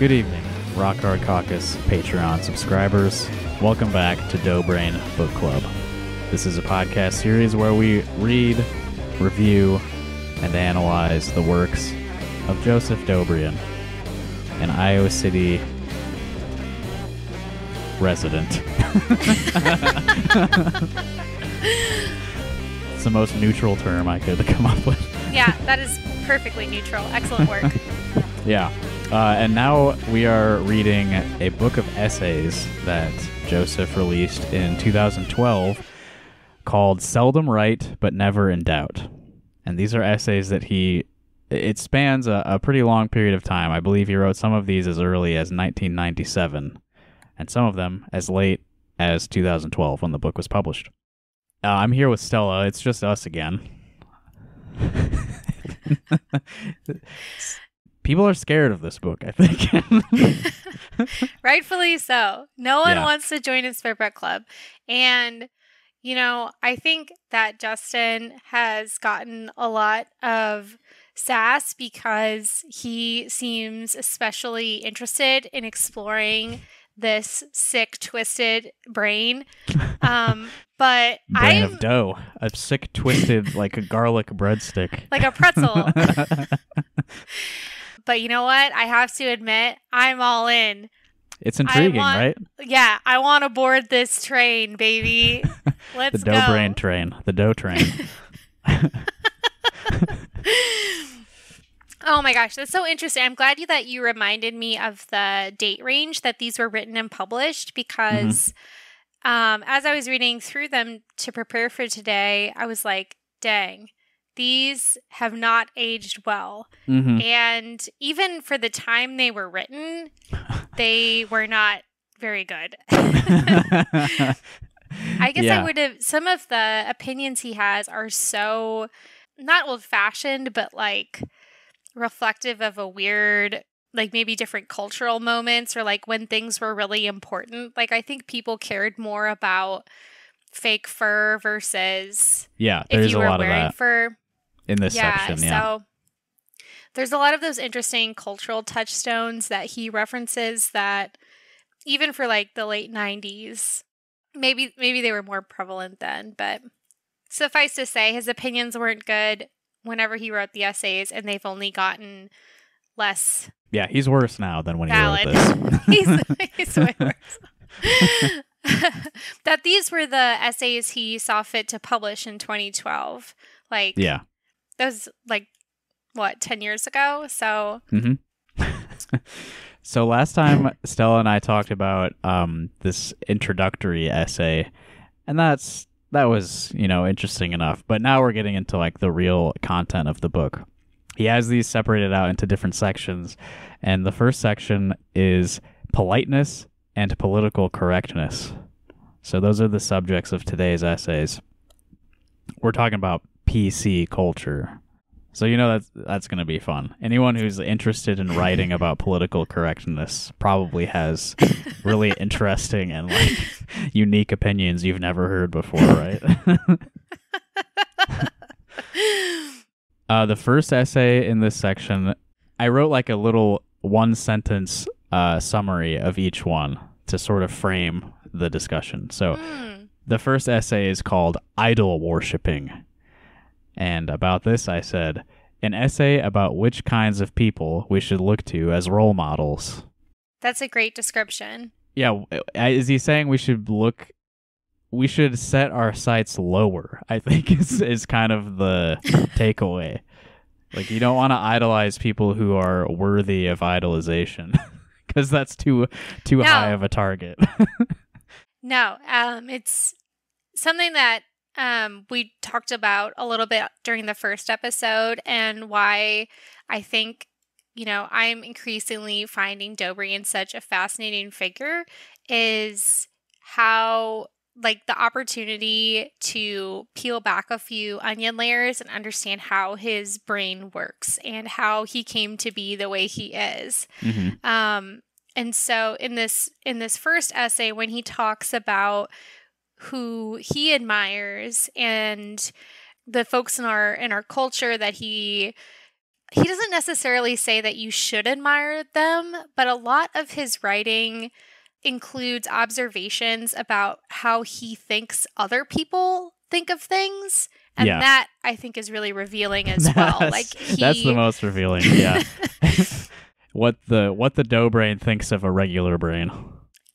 Good evening, Rock Hard Caucus Patreon subscribers. Welcome back to Dough Brain Book Club. This is a podcast series where we read, review, and analyze the works of Joseph Dobrian, an Iowa City resident. it's the most neutral term I could come up with. Yeah, that is perfectly neutral. Excellent work. Yeah. Uh, and now we are reading a book of essays that Joseph released in 2012 called Seldom Right But Never in Doubt. And these are essays that he, it spans a, a pretty long period of time. I believe he wrote some of these as early as 1997, and some of them as late as 2012 when the book was published. Uh, I'm here with Stella. It's just us again. People are scared of this book, I think. Rightfully so. No one Yeah. wants to join a Book Club. And, you know, I think that Justin has gotten a lot of sass because he seems especially interested in exploring this sick, twisted brain. Um, but Brain I'm of dough. A sick, twisted, like a garlic breadstick. like a pretzel. but you know what? I have to admit, I'm all in. it's intriguing, want- right? Yeah, I want to board this train, baby. Let's the dough go. brain train. The dough train. Oh my gosh, that's so interesting. I'm glad you that you reminded me of the date range that these were written and published because um, as I was reading through them to prepare for today, I was like, dang, these have not aged well. hmm And even for the time they were written, they were not very good. I guess Yeah. I would have. Some of the opinions he has are so not old fashioned, but like reflective of a weird, like maybe different cultural moments or like when things were really important. Like I think people cared more about fake fur versus yeah, if you a were wearing that fur. In this yeah, section. Yeah. so there's a lot of those interesting cultural touchstones that he references that even for like the late 90s maybe maybe they were more prevalent then but suffice to say his opinions weren't good whenever he wrote the essays and they've only gotten less yeah, he's worse now than when valid he wrote this. he's, he's way worse that these were the essays he saw fit to publish in 2012 like yeah. That was like what 10 years ago so hmm so last time Stella and I talked about um, this introductory essay, and that's that was you know interesting enough. But now we're getting into like the real content of the book. He has these separated out into different sections, and the first section is politeness and political correctness. So those are the subjects of today's essays. We're talking about PC culture. So you know that's that's going to be fun. Anyone who's interested in writing about political correctness probably has really interesting and like unique opinions you've never heard before, right? uh, the first essay in this section, I wrote like a little one sentence uh, summary of each one to sort of frame the discussion. So hmm, the first essay is called Idol Worshipping. And about this, I said, an essay about which kinds of people we should look to as role models. that's a great description Yeah, uh, is he saying we should look, we should set our sights lower? I think is, is kind of the takeaway. Like, you don't want to idolize people who are worthy of idolization. Because that's too too No. high of a target. no um it's something that um we talked about a little bit during the first episode and why i think you know i'm increasingly finding dobrian such a fascinating figure is how like the opportunity to peel back a few onion layers and understand how his brain works and how he came to be the way he is. Mhm. Um, and so in this in this first essay, when he talks about who he admires and the folks in our in our culture that he he doesn't necessarily say that you should admire them, but a lot of his writing includes observations about how he thinks other people think of things. And Yeah. that I think is really revealing as well. Like he, that's the most revealing. Yeah. what the what the dough brain thinks of a regular brain.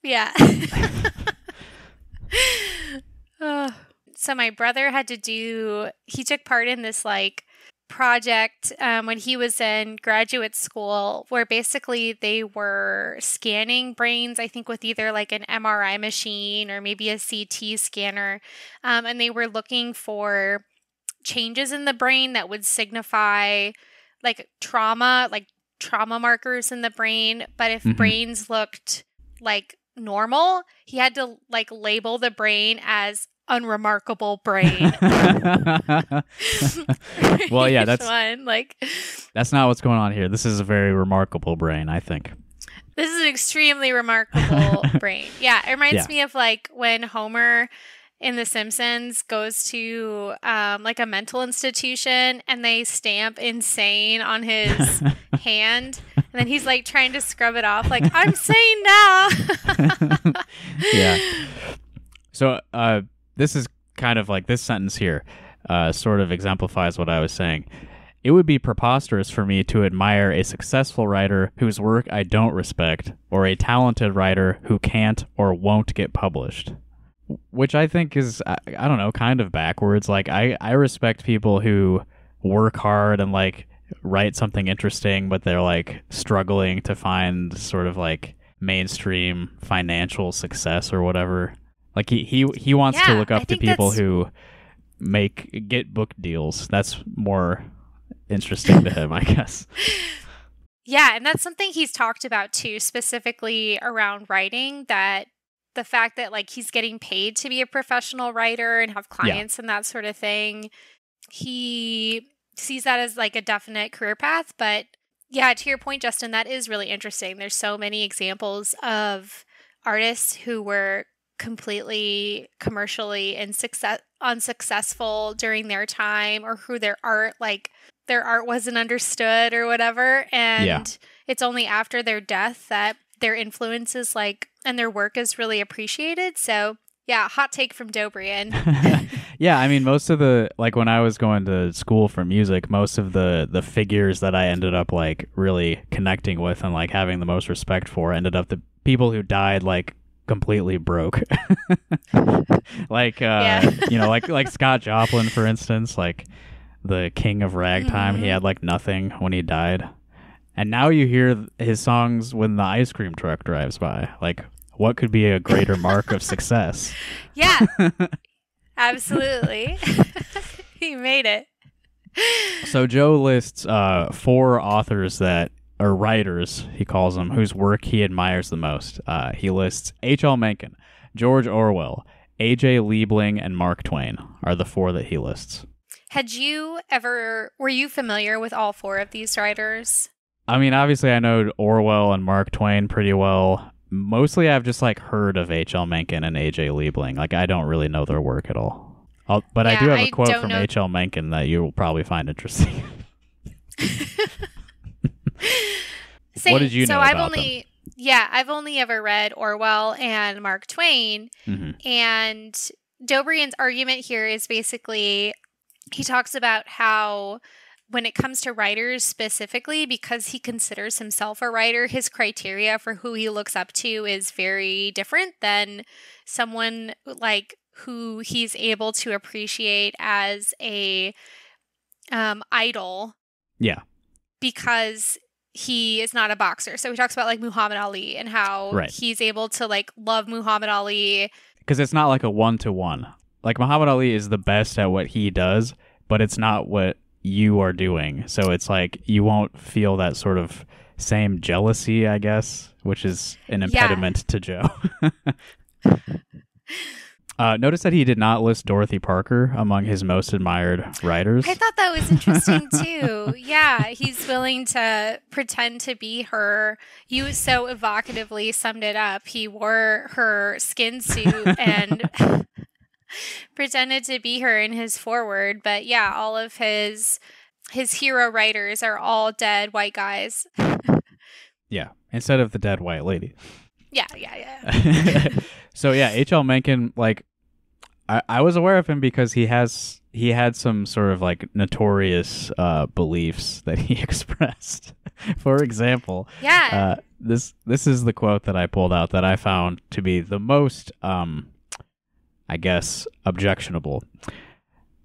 Yeah. So my brother had to do. He took part in this like project um, when he was in graduate school, where basically they were scanning brains. I think with either like an MRI machine or maybe a CT scanner, um, and they were looking for changes in the brain that would signify like trauma, like trauma markers in the brain. But if Mhm. brains looked like normal, he had to like label the brain as unremarkable brain. Well, yeah, that's- one. Like That's not what's going on here. This is a very remarkable brain, I think. this is an extremely remarkable brain. Yeah, it reminds Yeah. me of like when Homer in The Simpsons goes to um, like a mental institution and they stamp insane on his hand, and then he's like trying to scrub it off, like I'm sane now. yeah. So uh, this is kind of like this sentence here uh, sort of exemplifies what I was saying. It would be preposterous for me to admire a successful writer whose work I don't respect, or a talented writer who can't or won't get published. Which I think is, I, I don't know, kind of backwards. Like, I, I respect people who work hard and, like, write something interesting, but they're, like, struggling to find sort of, like, mainstream financial success or whatever. Like he he he wants to Yeah, look I up to people that's- who make get book deals. That's more interesting to him, I guess. Yeah, and that's something he's talked about too, specifically around writing that the fact that like he's getting paid to be a professional writer and have clients and that sort of thing. He sees that as like a definite career path, but yeah, to your point Justin, that is really interesting. There's so many examples of artists who were completely commercially and success unsuccessful during their time or who their art like their art wasn't understood or whatever. And Yeah. it's only after their death that their influence is like and their work is really appreciated. So yeah hot take from dobrian. Yeah, I mean most of the like when I was going to school for music, most of the the figures that I ended up like really connecting with and like having the most respect for ended up the people who died like completely broke. like uh Yeah. you know, like like Scott Joplin for instance, like the king of ragtime, he Mhm. had like nothing when he died. And now you hear his songs when the ice cream truck drives by. Like what could be a greater mark of success? yeah absolutely he made it So Joe lists uh, four authors that or writers he calls them whose work he admires the most. Uh, he lists H.L. Mencken, George Orwell, A.J. Liebling, and Mark Twain are the four that he lists. had you ever were you familiar with all four of these writers I mean, obviously, I know Orwell and Mark Twain pretty well. Mostly, I've just like heard of H.L. Mencken and A.J. Liebling. Like, I don't really know their work at all. I'll, but I do have a quote from H.L. Mencken that you will probably find interesting. Same. did you so know i've about them? only yeah i've only ever read orwell and mark twain hmm And Dobrian's argument here is basically he talks about how when it comes to writers specifically, because he considers himself a writer, his criteria for who he looks up to is very different than someone like who he's able to appreciate as a um, idol Yeah. because he is not a boxer. So he talks about like Muhammad Ali and how Right. he's able to like love Muhammad Ali because it's not like a one to one. Like Muhammad Ali is the best at what he does, but it's not what you are doing. So it's like you won't feel that sort of same jealousy, I guess, which is an Yeah. impediment to Joe. uh, notice that he did not list Dorothy Parker among his most admired writers. I thought that was interesting too. yeah, he's willing to pretend to be her. You so evocatively summed it up. He wore her skin suit and pretended to be her in his forward. But yeah, all of his his hero writers are all dead white guys. Yeah, instead of the dead white lady. Yeah, yeah, yeah. so yeah, H.L. Mencken, like, I, I was aware of him because he has he had some sort of like notorious uh, beliefs that he expressed. For example, Yeah. uh, this this is the quote that I pulled out that I found to be the most, um, I guess, objectionable.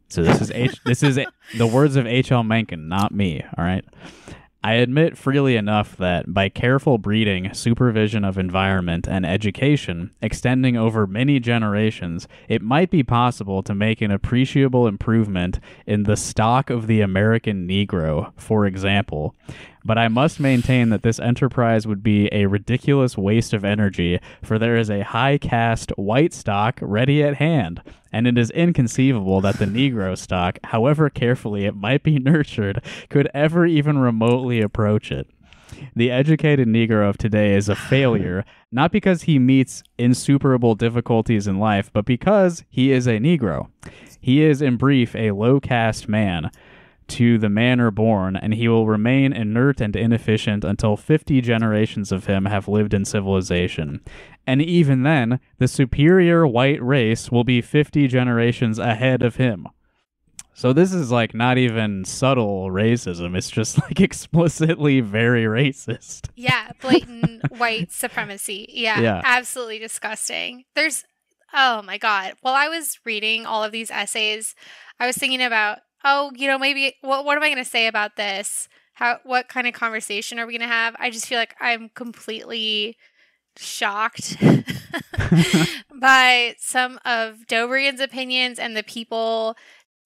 So this is H. this is the words of H. L. Mencken, not me. All right. I admit freely enough that by careful breeding, supervision of environment, and education extending over many generations, it might be possible to make an appreciable improvement in the stock of the American Negro, for example. But I must maintain that this enterprise would be a ridiculous waste of energy, for there is a high caste white stock ready at hand, and it is inconceivable that the Negro stock, however carefully it might be nurtured, could ever even remotely approach it. The educated Negro of today is a failure, not because he meets insuperable difficulties in life, but because he is a Negro. He is, in brief, a low caste man to the manner born, and he will remain inert and inefficient until 50 generations of him have lived in civilization. And even then, the superior white race will be 50 generations ahead of him. So this is like not even subtle racism, it's just like explicitly very racist. Yeah, blatant white supremacy. Yeah, Yeah. absolutely disgusting. There's, oh my God. While I was reading all of these essays, I was thinking about, oh, you know, maybe what what am I going to say about this? How what kind of conversation are we going to have? I just feel like I'm completely shocked by some of Dobrian's opinions and the people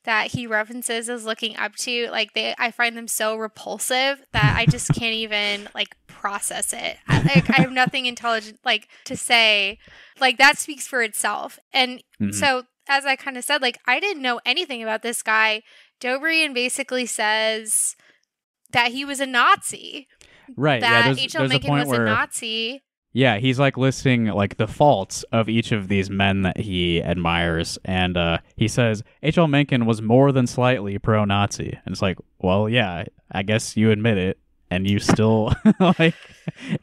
that he references as looking up to like they i find them so repulsive that i just can't even like process it I, like i have nothing intelligent like to say like that speaks for itself and Mhm. so as i kind of said like i didn't know anything about this guy dobrian basically says that he was a nazi right, yeah, that there's, h.l mencken was where a nazi Yeah, he's like listing like the faults of each of these men that he admires, and uh, he says H.L. Mencken was more than slightly pro-Nazi, and it's like, well, yeah, I guess you admit it, and you still like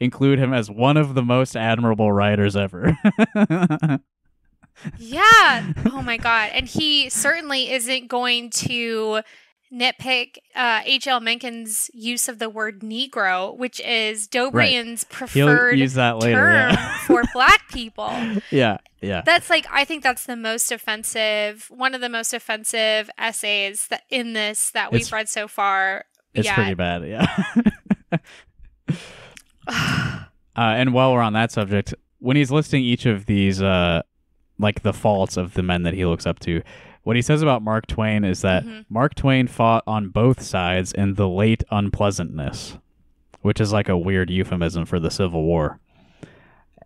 include him as one of the most admirable writers ever. Yeah. Oh my god. And he certainly isn't going to nitpick uh, H.L. Mencken's use of the word Negro, which is Dobrian's He'll preferred use that later. term Yeah. for black people. yeah, yeah, That's like I think that's the most offensive, one of the most offensive essays that in this that we've It's- read so far. it's pretty bad. Yeah. Uh, and while we're on that subject, when he's listing each of these, uh, like the faults of the men that he looks up to, what he says about Mark Twain is that Mhm. Mark Twain fought on both sides in the late unpleasantness, which is like a weird euphemism for the Civil War.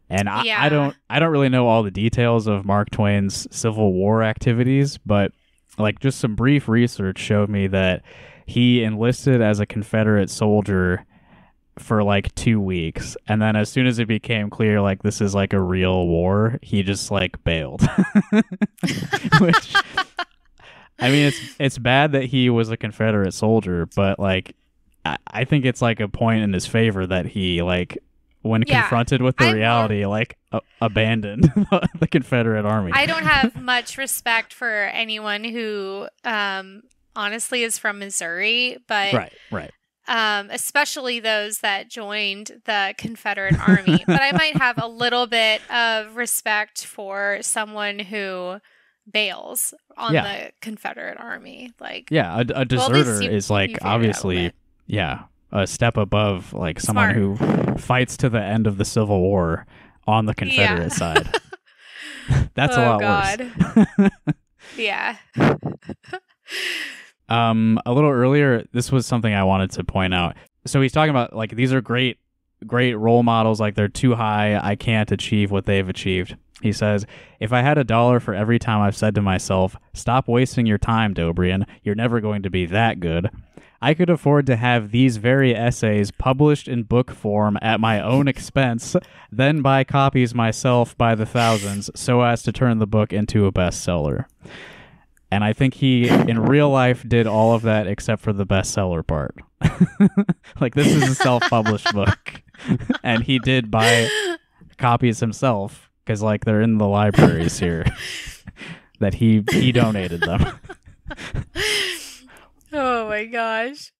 And I, I don't, I don't really know all the details of Mark Twain's Civil War activities, but like just some brief research showed me that he enlisted as a Confederate soldier for like two weeks and then as soon as it became clear like this is like a real war he just like bailed. Which i mean it's it's bad that he was a confederate soldier but like i, I think it's like a point in his favor that he like when Yeah, confronted with the I'm more- reality like a- abandoned the confederate army. I don't have much respect for anyone who um honestly is from Missouri, but right right um, especially those that joined the Confederate Army. but I might have a little bit of respect for someone who bails on Yeah. the Confederate Army. Like, yeah a, a Well, deserter you- is like a obviously yeah a step above like someone who fights to the end of the civil war on the confederate side that's a Oh, lot God. worse yeah. Um a little earlier this was something i wanted to point out. So he's talking about like these are great great role models like they're too high i can't achieve what they've achieved. He says if i had a dollar for every time i've said to myself stop wasting your time dobrian. You're never going to be that good I could afford to have these very essays published in book form at my own expense, then buy copies myself by the thousands so as to turn the book into a bestseller. And I think he, in real life, did all of that except for the bestseller part. like, this is a self published book. and he did buy copies himself because, like, they're in the libraries here that he he donated them. oh my gosh.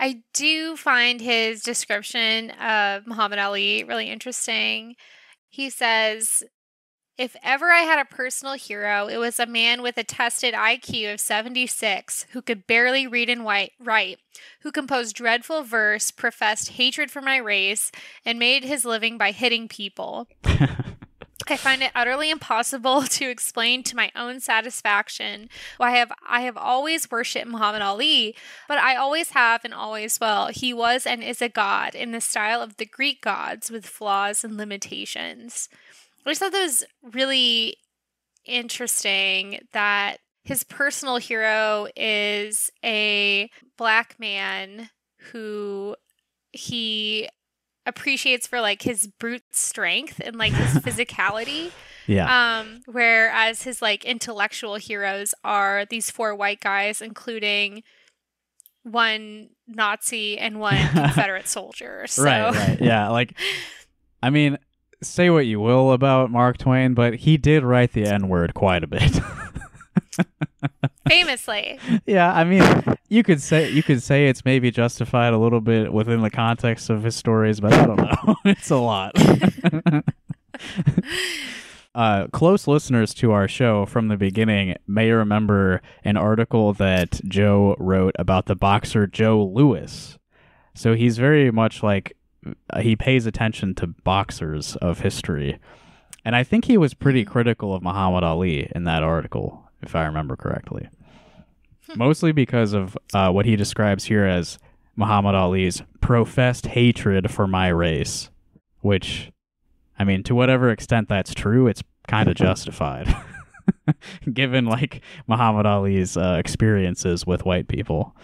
I do find his description of Muhammad Ali really interesting. He says, if ever I had a personal hero, it was a man with a tested IQ of 76 who could barely read and write, who composed dreadful verse, professed hatred for my race, and made his living by hitting people. I find it utterly impossible to explain to my own satisfaction why I have I have always worshipped Muhammad Ali, but I always have and always will. He was and is a god in the style of the Greek gods with flaws and limitations. I just thought that was really interesting that his personal hero is a black man who he appreciates for like his brute strength and like his physicality. Yeah. Um, whereas his like intellectual heroes are these four white guys, including one Nazi and one Confederate soldier. So. Right, right. Yeah. Like, I mean, say what you will about Mark Twain, but he did write the N word quite a bit. Famously. Yeah, I mean, you could say you could say it's maybe justified a little bit within the context of his stories, but I don't know. it's a lot. uh, close listeners to our show from the beginning may remember an article that Joe wrote about the boxer Joe Louis. So he's very much like he pays attention to boxers of history. And I think he was pretty critical of Muhammad Ali in that article, if I remember correctly mostly because of uh, what he describes here as Muhammad Ali's professed hatred for my race, which, I mean, to whatever extent that's true, it's kind of justified, given like Muhammad Ali's uh, experiences with white people.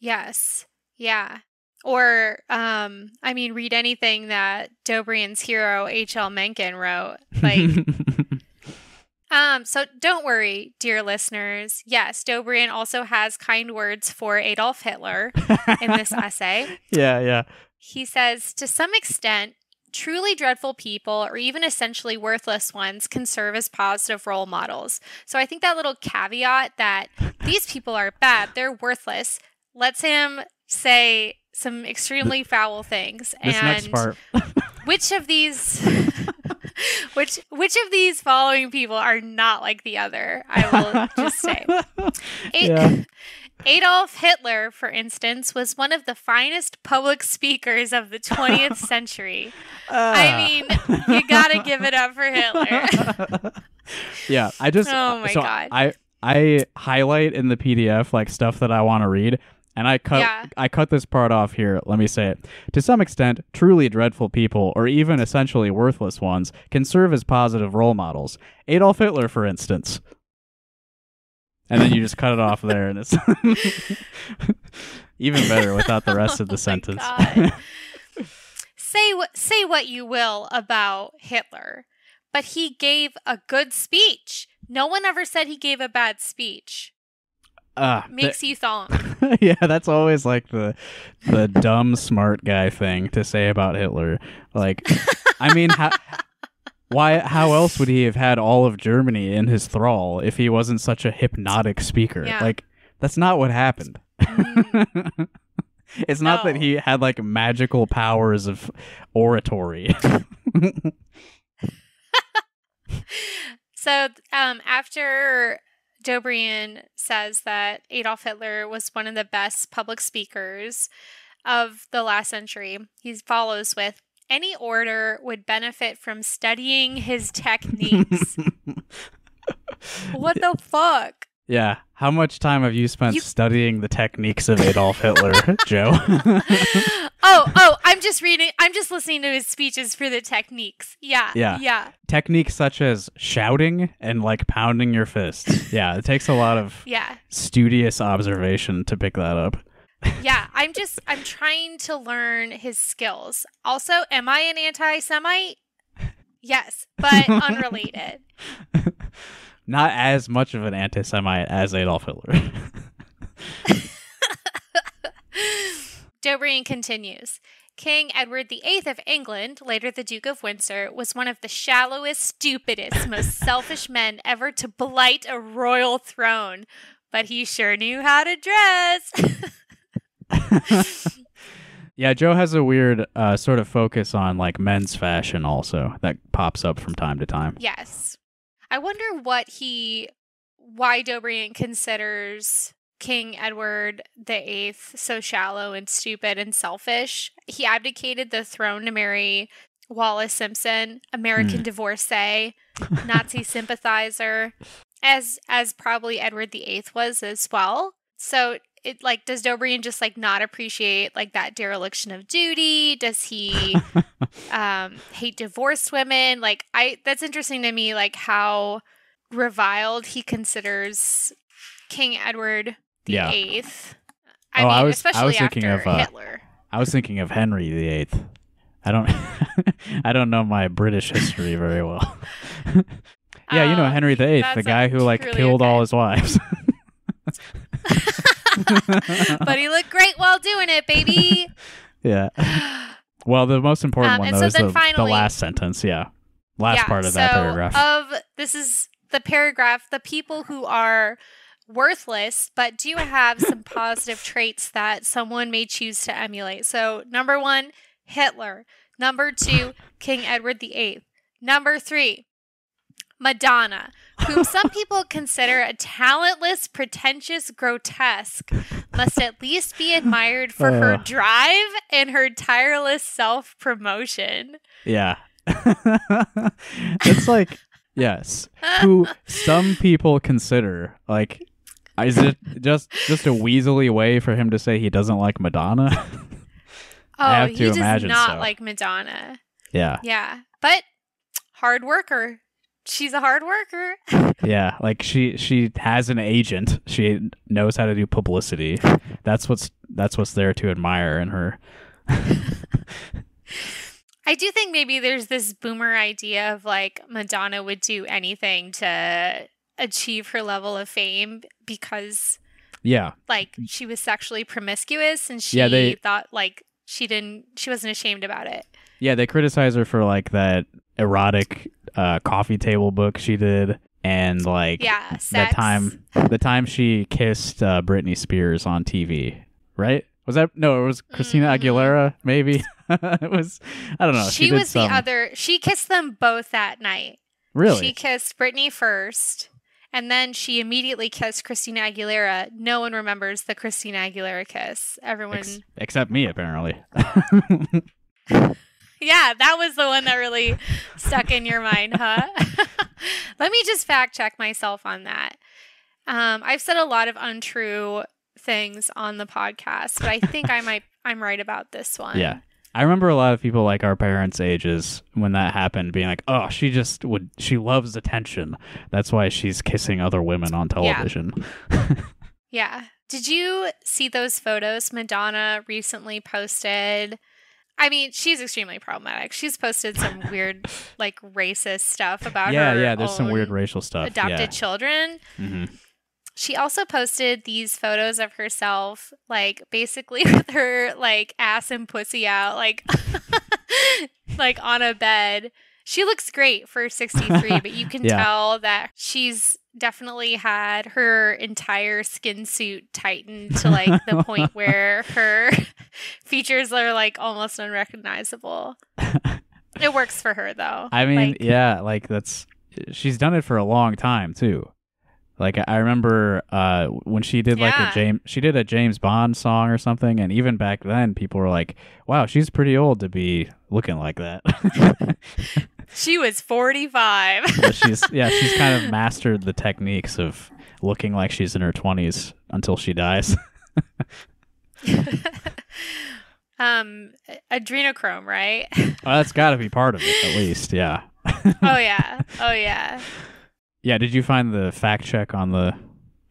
Yes. Yeah. Or, um, I mean, read anything that Dobrian's hero H.L. Mencken wrote. Like, Um, so don't worry, dear listeners. Yes, Dobrian also has kind words for Adolf Hitler in this essay. Yeah, yeah. He says, to some extent, truly dreadful people or even essentially worthless ones can serve as positive role models. So I think that little caveat that these people are bad, they're worthless, lets him say some extremely foul things. This and next part. which of these which which of these following people are not like the other? I will just say. Yeah. Adolf Hitler, for instance, was one of the finest public speakers of the 20th century. I Ah. mean, you gotta give it up for Hitler. yeah, I just Oh my so God. I I highlight in the PDF like stuff that I want to read, and I cut Yeah. I cut this part off here. Let me say it. To some extent, truly dreadful people, or even essentially worthless ones, can serve as positive role models. Adolf Hitler, for instance. And then you just cut it off there, and it's even better without the rest of the Oh sentence. Say what say what you will about Hitler, but he gave a good speech. No one ever said he gave a bad speech. Th- Makes you thunk. yeah, that's always like the the dumb smart guy thing to say about Hitler. Like, I mean, how, why? How else would he have had all of Germany in his thrall if he wasn't such a hypnotic speaker? Yeah. Like, that's not what happened. Mm, it's not that he had like magical powers of oratory. So, um, after Dobrian says that Adolf Hitler was one of the best public speakers of the last century, he follows with any orator would benefit from studying his techniques. what the fuck? yeah. How much time have you spent You- studying the techniques of Adolf Hitler, Joe? oh, oh, I'm just reading, I'm just listening to his speeches for the techniques. Yeah. Yeah. Yeah. techniques such as shouting and like pounding your fists. Yeah, it takes a lot of Yeah. studious observation to pick that up. Yeah. I'm just, I'm trying to learn his skills. Also, am I an anti Semite? Yes, but unrelated. not as much of an anti-Semite as Adolf Hitler. Dobrian continues. King Edward VIII of England, later the Duke of Windsor, was one of the shallowest, stupidest, most selfish men ever to blight a royal throne. But he sure knew how to dress. yeah, Joe has a weird uh, sort of focus on like men's fashion also that pops up from time to time. yes. I wonder what he, why Dobrian considers King Edward VIII so shallow and stupid and selfish. He abdicated the throne to marry Wallis Simpson, American Hmm. divorcee, Nazi sympathizer, as as probably Edward VIII was as well. So it like does Dobrian just like not appreciate like that dereliction of duty? Does he um hate divorced women? Like I that's interesting to me like how reviled he considers King Edward the Yeah. Eighth. I Oh, mean, I was- I was thinking of, uh, Hitler. I was thinking of Henry VIII. I don't I don't know my British history very well. yeah, you know Oh, Henry VIII, the that's guy who like killed okay. all his wives. but he looked great while doing it, baby. yeah. Well, the most important Um, one though so is the, finally- the last sentence. Yeah, last yeah, part of that so uh, paragraph. Of this is the paragraph. The people who are worthless but do have some positive traits that someone may choose to emulate. So number one, Hitler. Number two, King Edward VIII. Number three, Madonna, whom some people consider a talentless, pretentious, grotesque, must at least be admired for her drive and her tireless self promotion. yeah. it's like yes, who some people consider like is it just just a weaselly way for him to say he doesn't like Madonna? Oh, I have he to does imagine not so. like Madonna. yeah. Yeah, but hard worker. She's a hard worker. Yeah, like she she has an agent. She knows how to do publicity. That's what's that's what's there to admire in her. I do think maybe there's this boomer idea of like Madonna would do anything to achieve her level of fame because Yeah. like she was sexually promiscuous and she Yeah, they- thought like she didn't she wasn't ashamed about it. Yeah, they criticize her for like that erotic uh, coffee table book she did and like Yeah, the time the time she kissed uh, Britney Spears on TV, right? Was that no, it was Christina Mhm. Aguilera maybe. it was I don't know. she, She, was some, the other she kissed them both that night. Really? She kissed Britney first, and then she immediately kissed Christina Aguilera. No one remembers the Christina Aguilera kiss. Everyone, Ex- except me apparently. yeah, that was the one that really stuck in your mind, huh? Let me just fact check myself on that. Um, I've said a lot of untrue things on the podcast, but I think I might I'm right about this one. Yeah. I remember a lot of people like our parents' ages when that happened being like, "Oh, she just would she loves attention. That's why she's kissing other women on television." Yeah. yeah. Did you see those photos Madonna recently posted? I mean, she's extremely problematic. She's posted some weird, like, racist stuff about yeah, her yeah, there's some weird racial stuff. adopted children. yeah. She also posted these photos of herself, like, basically with her, like, ass and pussy out, like, like on a bed. She looks great for 63, but you can Yeah. tell that she's definitely had her entire skin suit tightened to like the point where her features are like almost unrecognizable. It works for her though. I mean, Like, yeah, like that's she's done it for a long time too. Like I remember uh, when she did like Yeah. a James, she did a James Bond song or something, and even back then, people were like, "Wow, she's pretty old to be looking like that." she was 45. But she's yeah, she's kind of mastered the techniques of looking like she's in her twenties until she dies. um adrenochrome, right? well, that's got to be part of it, at least. Yeah, oh yeah. Oh yeah. Yeah. Did you find the fact check on the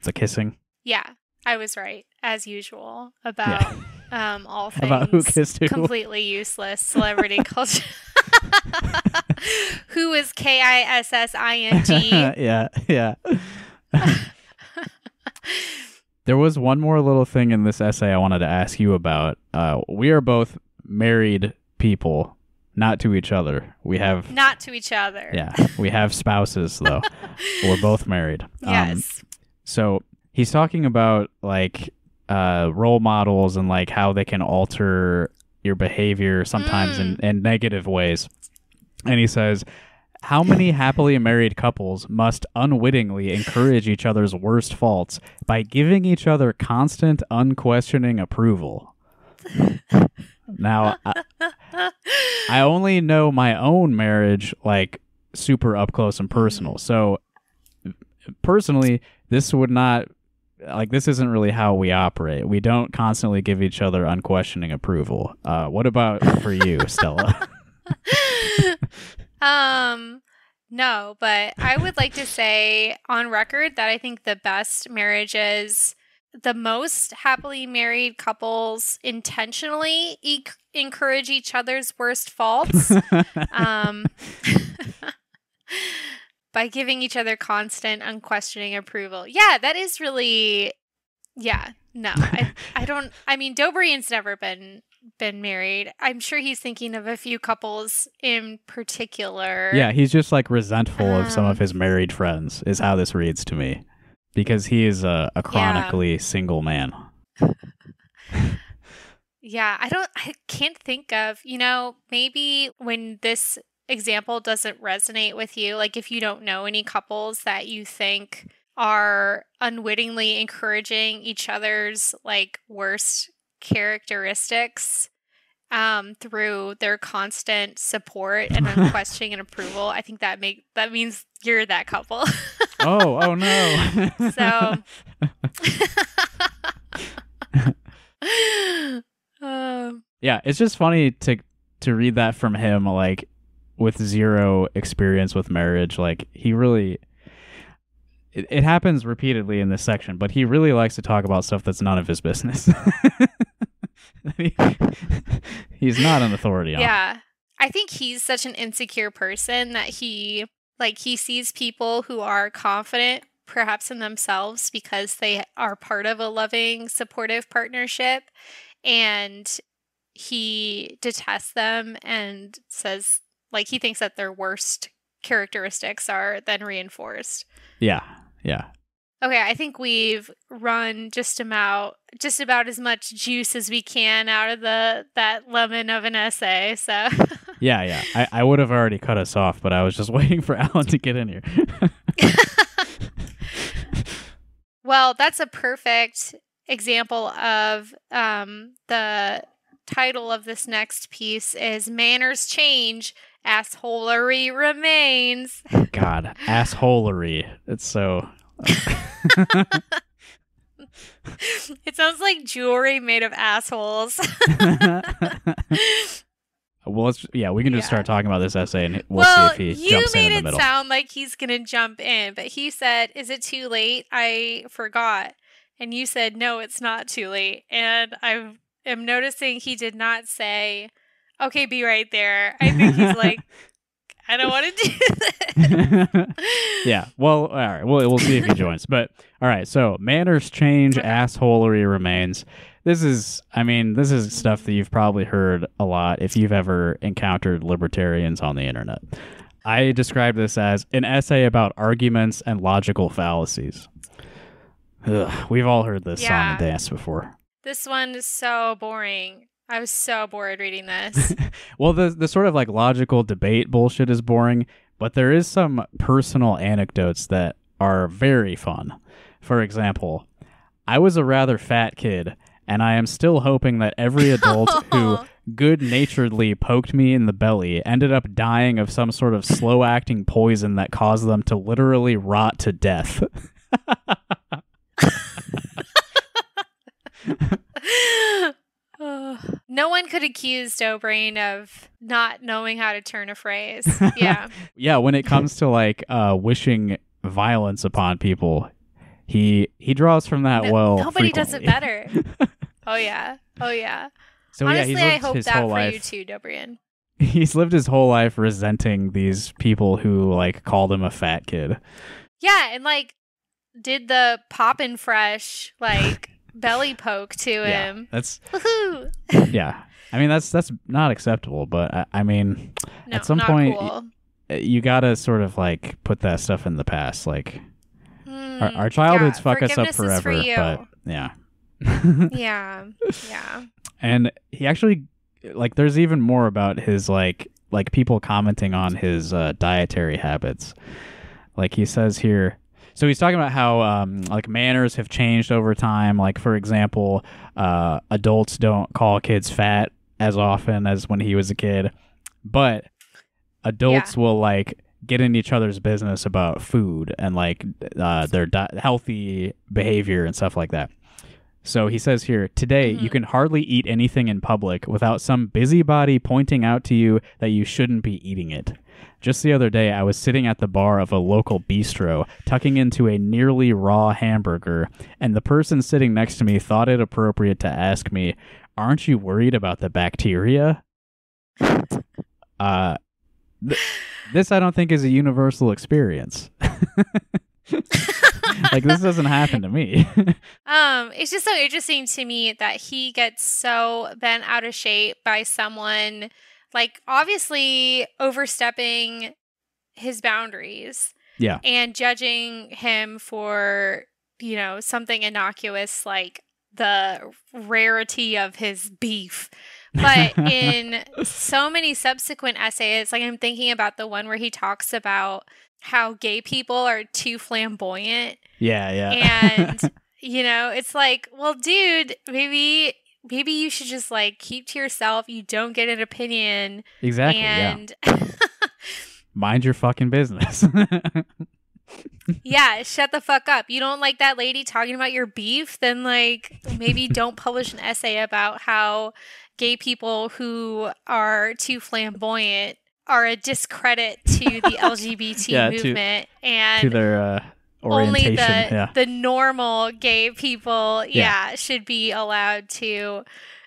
the kissing Yeah. I was right as usual about um all things about who kissed who? completely useless celebrity culture. Who is K I S S I N G? yeah, yeah. there was one more little thing in this essay I wanted to ask you about. Uh, we are both married people, not to each other. We have Not to each other. yeah, we have spouses though. We're both married. Um, Yes. so he's talking about like uh, role models and like how they can alter your behavior sometimes in, in negative ways. And he says, How many happily married couples must unwittingly encourage each other's worst faults by giving each other constant, unquestioning approval? now, I, I only know my own marriage like super up close and personal. So, personally, this would not like this isn't really how we operate. We don't constantly give each other unquestioning approval. Uh, what about for you, Stella? um no, but I would like to say on record that I think the best marriages the most happily married couples intentionally e- encourage each other's worst faults um, by giving each other constant, unquestioning approval. Yeah, that is really, yeah. No, I, I don't. I mean, Dobrian's never been been married. I'm sure he's thinking of a few couples in particular. yeah, he's just like resentful of some of Um, his married friends, is how this reads to me, because he is a, a chronically single man. Yeah, I don't I can't think of, you know, maybe when this example doesn't resonate with you, like if you don't know any couples that you think are unwittingly encouraging each other's like worst characteristics um through their constant support and unquestioning and approval, I think that make that means you're that couple. oh, oh no. So- um Yeah, it's just funny to to read that from him like with zero experience with marriage. Like he really it, it happens repeatedly in this section, but he really likes to talk about stuff that's none of his business. He- He's not an authority on. Yeah. I think he's such an insecure person that he like he sees people who are confident perhaps in themselves because they are part of a loving supportive partnership and he detests them and says like he thinks that their worst characteristics are then reinforced. Yeah. Yeah. Okay, I think we've run just about just about as much juice as we can out of the that lemon of an essay. So Yeah, yeah. I, I would have already cut us off, but I was just waiting for Alan to get in here. well, that's a perfect example of um, the title of this next piece is "Manners Change, Assholery Remains." God, assholery. It's so it sounds like jewelry made of assholes. Well, let's yeah, we can just Yeah. start talking about this essay and we'll well, see if he jumps in made in the it middle. sound like he's gonna jump in, but he said, "Is it too late?" I forgot, and you said, "No, it's not too late." And I am noticing he did not say, "Okay, be right there." I think he's like, "I don't want to do this." yeah. Well, all right. We'll we'll see if he joins. But all right. So manners change, assholery remains. This is, I mean, this is stuff that you've probably heard a lot if you've ever encountered libertarians on the internet. I describe this as an essay about arguments and logical fallacies. Ugh, we've all heard this song and dance before. This one is so boring. I was so bored reading this. Well, the the sort of like logical debate bullshit is boring, but there is some personal anecdotes that are very fun. For example, I was a rather fat kid, and I am still hoping that every adult who good naturedly poked me in the belly ended up dying of some sort of slow acting poison that caused them to literally rot to death. No one could accuse Dobrian of not knowing how to turn a phrase. Yeah. yeah, when it comes to like uh, wishing violence upon people, he he draws from that No- well. nobody does it better. oh yeah. Oh yeah. So Honestly, yeah, I hope that for life. you too, Dobrian. he's lived his whole life resenting these people who like called him a fat kid. Yeah, and like did the poppin' fresh like belly poke to Yeah, him. that's Woohoo! yeah. I mean that's that's not acceptable, but I, I mean No, At some point, cool. you gotta sort of like put that stuff in the past. Like our, Mm, our childhoods yeah, fuck us up is for forever, but yeah. yeah, yeah. and he actually like there's even more about his like like people commenting on his uh, dietary habits like he says here so he's talking about how um, like manners have changed over time like for example uh, adults don't call kids fat as often as when he was a kid but adults will like get in each other's business about food and like uh, their di- healthy behavior and stuff like that so he says here, today you Mhm. can hardly eat anything in public without some busybody pointing out to you that you shouldn't be eating it. Just the other day, I was sitting at the bar of a local bistro, tucking into a nearly raw hamburger, and the person sitting next to me thought it appropriate to ask me, Aren't you worried about the bacteria? Uh, th- this I don't think is a universal experience. like, this doesn't happen to me. Um, it's just so interesting to me that he gets so bent out of shape by someone like obviously overstepping his boundaries. Yeah. And judging him for, you know, something innocuous like the rarity of his beef. But in so many subsequent essays, like I'm thinking about the one where he talks about how gay people are too flamboyant Yeah, yeah. and you know it's like well dude maybe maybe you should just like keep to yourself you don't get an opinion exactly. Yeah. and Mind your fucking business. yeah shut the fuck up you don't like that lady talking about your beef then like maybe don't publish an essay about how gay people who are too flamboyant are a discredit to the lgbt Yeah, to- movement and to their uh, only the yeah. the normal gay people Yeah. yeah, should be allowed to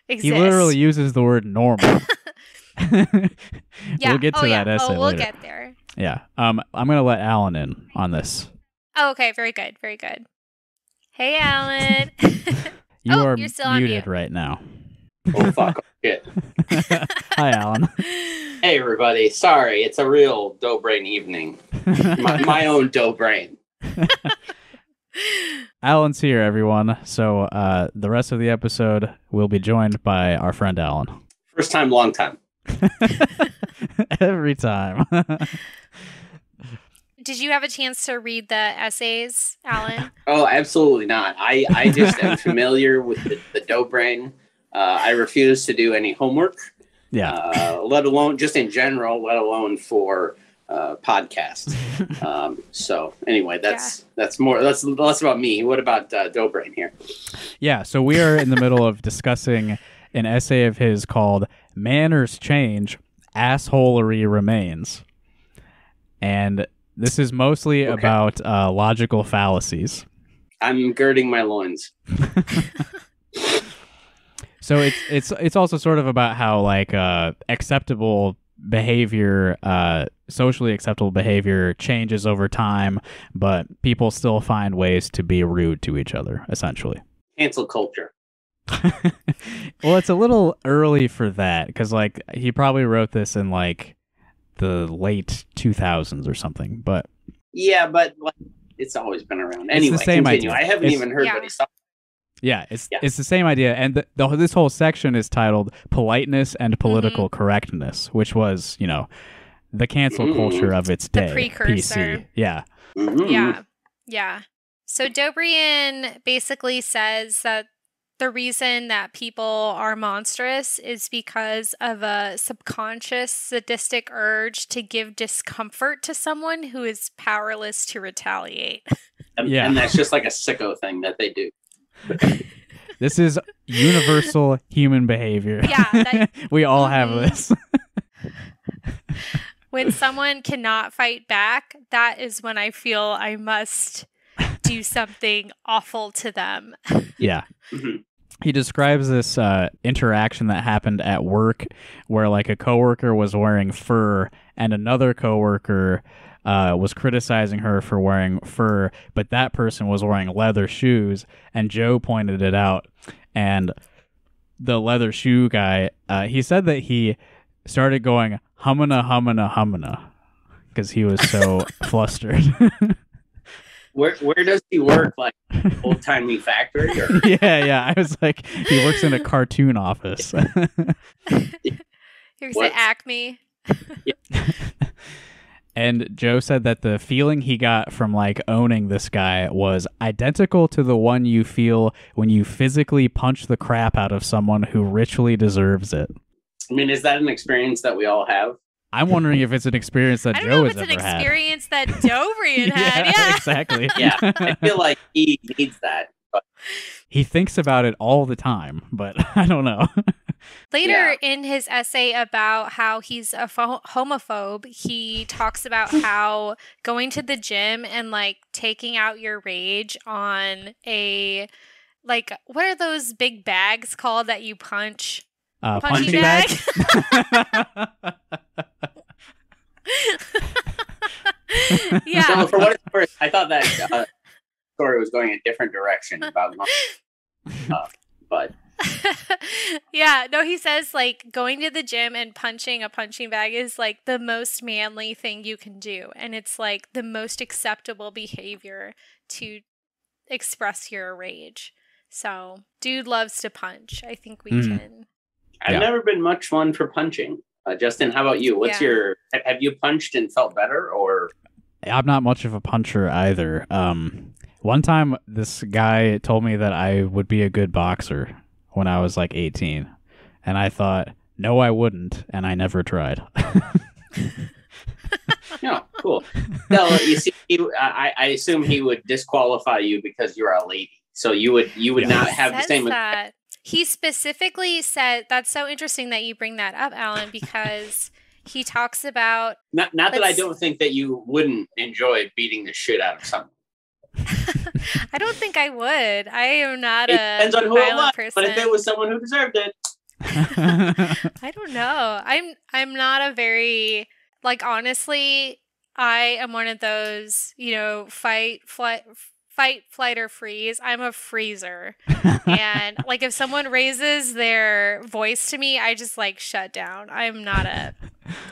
exist. He literally uses the word normal. yeah. We'll get to oh, yeah. that essay Oh, we'll later. get there. yeah. Um, I'm gonna let Alan in on this. Oh, okay, very good. Very good. Hey Alan. You Oh, are you're still muted mute. right now. Oh fuck! Shit. Hi, Alan. Hey everybody, sorry, it's a real dough brain evening. My, my own dough brain. Alan's here, everyone. So uh, the rest of the episode will be joined by our friend Alan. First time, long time. Every time. Did you have a chance to read the essays, Alan? Oh, absolutely not. I I just am familiar with the, the dough brain. Uh, I refuse to do any homework, yeah. uh, let alone just in general, let alone for uh, podcasts. Um, so anyway, that's that's more that's less about me. What about uh, dough brain here? Yeah, so we are in the middle of discussing an essay of his called Manners Change, Assholery Remains. And this is mostly Okay. about uh, logical fallacies. I'm girding my loins. So it's it's it's also sort of about how like uh, acceptable behavior, uh, socially acceptable behavior changes over time, but people still find ways to be rude to each other, essentially. Cancel culture. well, it's a little early for that because, like, he probably wrote this in like the late 2000s or something. But Yeah, but like, it's always been around. the Anyway, same continue. idea. I haven't It's- even heard Yeah. what he's talking. Yeah, it's Yeah. it's the same idea, and the, the this whole section is titled "Politeness and Political Correctness," which was, you know, the cancel Mm. culture of its day. precursor. PC. Yeah, Mhm. Yeah. Yeah. So Dobrian basically says that the reason that people are monstrous is because of a subconscious sadistic urge to give discomfort to someone who is powerless to retaliate. And, Yeah. and that's just like a sicko thing that they do. This is universal human behavior. Yeah, that- we all have Mhm. this. when someone cannot fight back, that is when I feel I must do something awful to them. yeah. Mhm. he describes this uh, interaction that happened at work where like a coworker was wearing fur and another coworker uh, was criticizing her for wearing fur, but that person was wearing leather shoes, and Joe pointed it out. And the leather shoe guy, uh, he said that he started going humana humana humana because he was so flustered. Where where does he work? Like old timey factory? Or? yeah, yeah. I was like, he works in a cartoon office. You're What? say Acme. And Joe said that the feeling he got from like owning this guy was identical to the one you feel when you physically punch the crap out of someone who richly deserves it. I mean, is that an experience that we all have? I'm wondering if it's an experience that I don't Joe know has if it's an had. experience that Dobrian had. Yeah. exactly. Yeah, I feel like he needs that. But he thinks about it all the time, but I don't know. Later Yeah. in his essay about how he's a pho- homophobe, he talks about how going to the gym and like taking out your rage on a like what are those big bags called that you punch? Uh, Punching punching bag. yeah. So for what it's worth, I thought that uh, story was going a different direction about, uh, but yeah, no, he says like going to the gym and punching a punching bag is like the most manly thing you can do. And it's like the most acceptable behavior to express your rage. So, dude loves to punch. I think we Mm. can. I've Yeah. never been much one for punching. Uh, Justin, how about you? What's Yeah. your? Have you punched and felt better, or I'm not much of a puncher either. Um, one time, this guy told me that I would be a good boxer when I was like 18, and I thought, no, I wouldn't, and I never tried. no? Cool. No, you see, he, I, I assume he would disqualify you because you're a lady. So you would you would Yeah. not He have the same. that. He specifically said that's so interesting that you bring that up, Alan, because he talks about Not, not that I don't think that you wouldn't enjoy beating the shit out of someone. I don't think I would. I am not It a depends on who it violent was. person. But if it was someone who deserved it, I don't know. I'm I'm not a very like honestly, I am one of those, you know, fight flight fight flight or freeze. I'm a freezer. and like if someone raises their voice to me, I just like shut down. I'm not a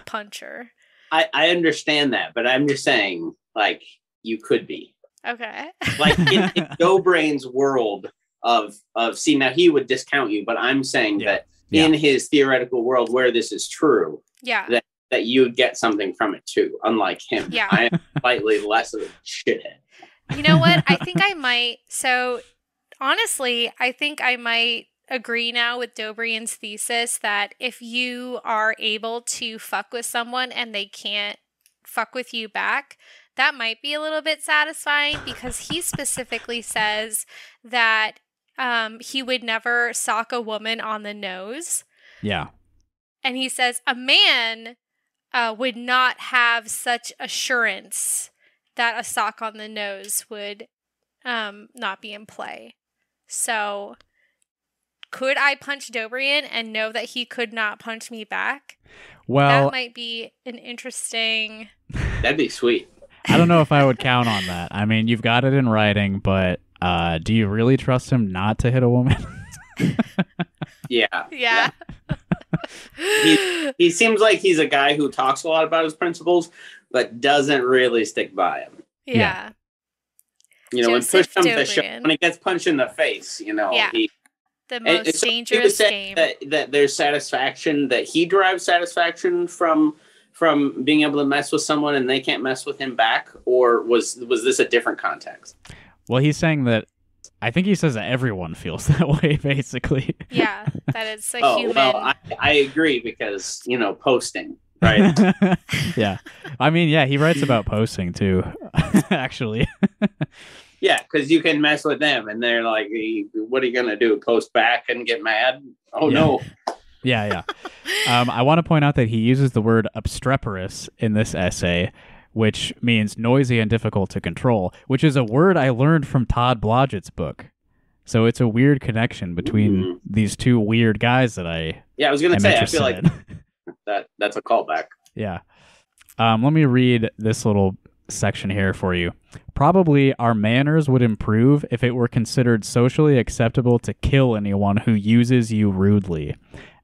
puncher. I, I understand that, but I'm just saying, like, you could be. Okay. Like in, in Joe Brain's world of of see now he would discount you, but I'm saying Yeah. that Yeah. in his theoretical world where this is true, yeah. that that you would get something from it too, unlike him. Yeah. I am slightly less of a shithead. You know what? I think I might. So, honestly, I think I might agree now with Dobrian's thesis that if you are able to fuck with someone and they can't fuck with you back, that might be a little bit satisfying because he specifically says that um, he would never sock a woman on the nose. yeah. And he says a man uh, would not have such assurance that a sock on the nose would um, not be in play. So, could I punch Dobrian and know that he could not punch me back? Well, that might be an interesting. That'd be sweet. I don't know if I would count on that. I mean, you've got it in writing, but uh, do you really trust him not to hit a woman? Yeah. Yeah. He seems like he's a guy who talks a lot about his principles, but doesn't really stick by them. yeah. You know, Joseph when push comes to shove, when it gets punched in the face, you know, Yeah. he, The most and so dangerous saying game. That, that there's satisfaction that he derives satisfaction from from being able to mess with someone and they can't mess with him back, or was was this a different context? well, he's saying that. I think he says that everyone feels that way, basically. yeah, that it's a oh human. well, I, I agree because you know posting right. yeah. I mean, yeah, he writes about posting too, actually. Yeah, because you can mess with them, and they're like, "What are you gonna do? Post back and get mad? Oh Yeah. no!" Yeah, yeah. Um, I want to point out that he uses the word obstreperous in this essay, which means noisy and difficult to control, which is a word I learned from Todd Blodgett's book. So it's a weird connection between Mhm. these two weird guys that I Yeah, I was gonna say. I feel like that that's a callback. Yeah. Um, let me read this little section here for you. Probably our manners would improve if it were considered socially acceptable to kill anyone who uses you rudely.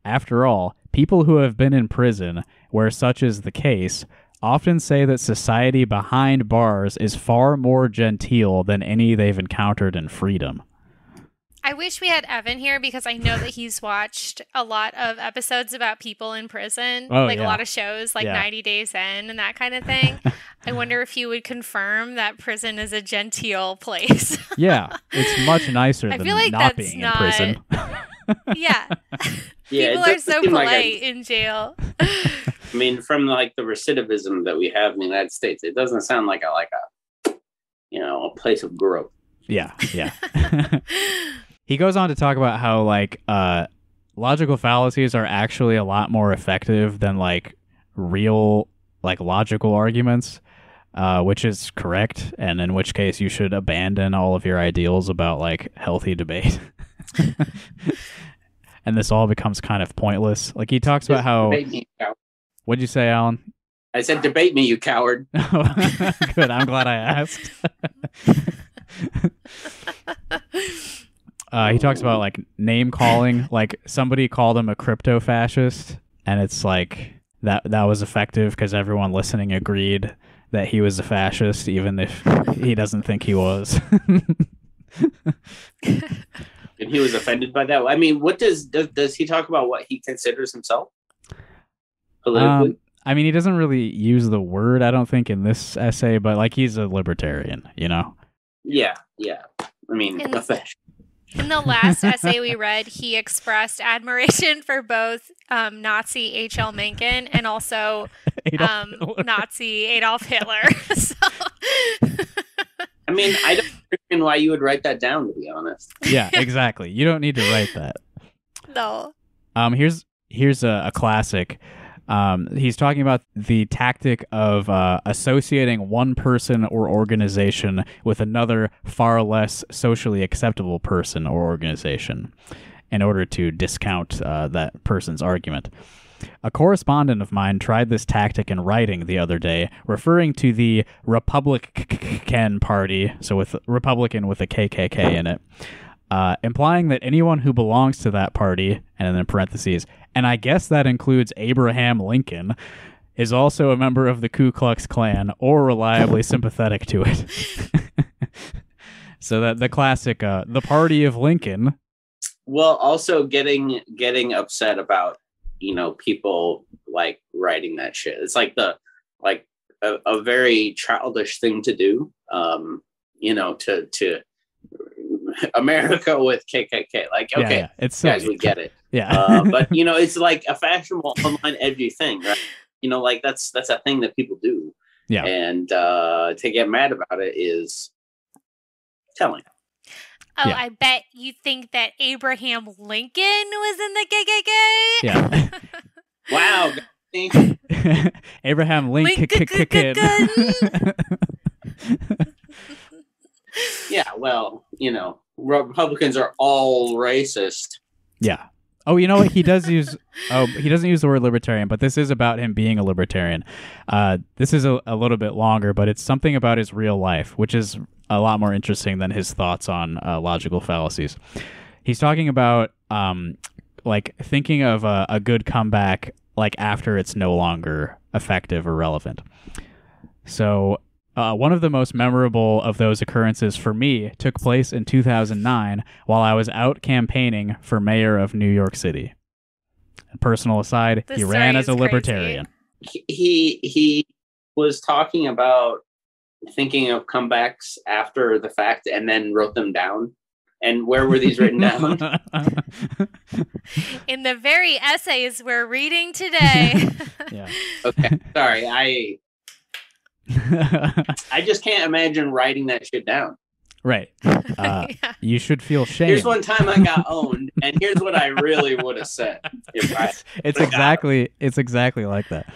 After all, people who have been in prison, where such is the case, often say that society behind bars is far more genteel than any they've encountered in freedom. I wish we had Evan here because I know that he's watched a lot of episodes about people in prison, Oh, like yeah. a lot of shows like Yeah. 90 Days In and that kind of thing. I wonder if he would confirm that prison is a genteel place. Yeah, it's much nicer I than feel like not that's being not- in prison. yeah. Yeah, people are so seem like polite a- in jail. I mean, from like the recidivism that we have in the United States, it doesn't sound like a like a you know a place of growth. yeah, yeah. he goes on to talk about how like uh logical fallacies are actually a lot more effective than like real like logical arguments uh, which is correct and in which case you should abandon all of your ideals about like healthy debate and this all becomes kind of pointless. Like he talks about how me, what'd you say alan? I said, debate me, you coward. good. I'm glad i asked. Uh, he talks about like name calling, like somebody called him a crypto fascist, and it's like that that was effective because everyone listening agreed that he was a fascist, even if he doesn't think he was. And he was offended by that. I mean, what does does, does he talk about what he considers himself politically? Um, I mean, he doesn't really use the word, I don't think, in this essay, but like he's a libertarian, you know? yeah, yeah. I mean, In- In the last essay we read, he expressed admiration for both um, Nazi H.L. Mencken and also Adolf um, Nazi Adolf Hitler. so, I mean, I don't understand why you would write that down. To be honest, yeah, exactly. You don't need to write that. no. Um, here's here's a, a classic. Um, he's talking about the tactic of uh, associating one person or organization with another far less socially acceptable person or organization in order to discount uh, that person's argument. A correspondent of mine tried this tactic in writing the other day, referring to the Republican Party, so with Republican with a KKK in it, uh, implying that anyone who belongs to that party, and then in parentheses, and I guess that includes Abraham Lincoln, is also a member of the Ku Klux Klan or reliably sympathetic to it. so that the classic, uh, the party of Lincoln. well, also getting getting upset about you know people like writing that shit. It's like the like a, a very childish thing to do. Um, you know, to to America with KKK. Like, okay, yeah, it's guys, we get it. Yeah, uh, but you know it's like a fashionable online edgy thing right you know like that's that's a thing that people do Yeah. and uh to get mad about it is telling Oh, Yeah. I bet you think that Abraham Lincoln was in the KKK. yeah. wow. Abraham Lincoln. yeah well you know republicans are all racist Yeah. Oh, you know what? He does use. Oh, he doesn't use the word libertarian, but this is about him being a libertarian. Uh, this is a, a little bit longer, but it's something about his real life, which is a lot more interesting than his thoughts on uh, logical fallacies. He's talking about um, like thinking of a, a good comeback like after it's no longer effective or relevant. So uh, one of the most memorable of those occurrences for me took place in 2009 while I was out campaigning for mayor of New York City. Personal aside, This he ran as a is crazy. libertarian. he he, he was talking about thinking of comebacks after the fact and then wrote them down and where were these written down In the very essays we're reading today. yeah. okay sorry i i just can't imagine writing that shit down right. Uh, Yeah. you should feel shame. Here's one time I got owned, and here's what I really would have said. If I, it's, it's Like, exactly it's exactly like that.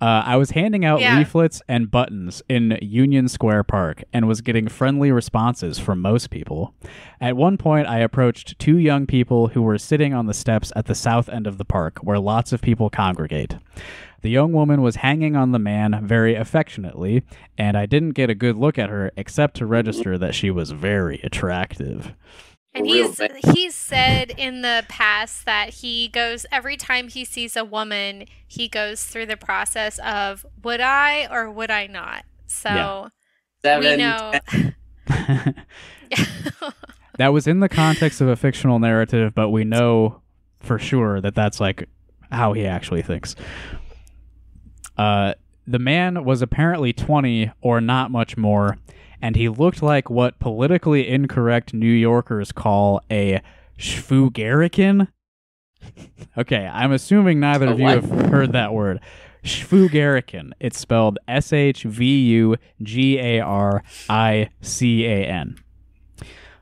Uh, I was handing out Yeah. leaflets and buttons in Union Square Park and was getting friendly responses from most people. At one point, I approached two young people who were sitting on the steps at the south end of the park, where lots of people congregate. The young woman was hanging on the man very affectionately, and I didn't get a good look at her except to register that she was very attractive. And Real he's bad. he's said in the past that he goes every time he sees a woman, he goes through the process of would I or would I not. So Seven, we know. that was in the context of a fictional narrative, but we know for sure that that's like how he actually thinks. Uh, the man was apparently 20 or not much more, and he looked like what politically incorrect New Yorkers call a schvugarican. okay, I'm assuming neither of you what? have heard that word. Schvugarican. It's spelled S H V U G A R I C A N.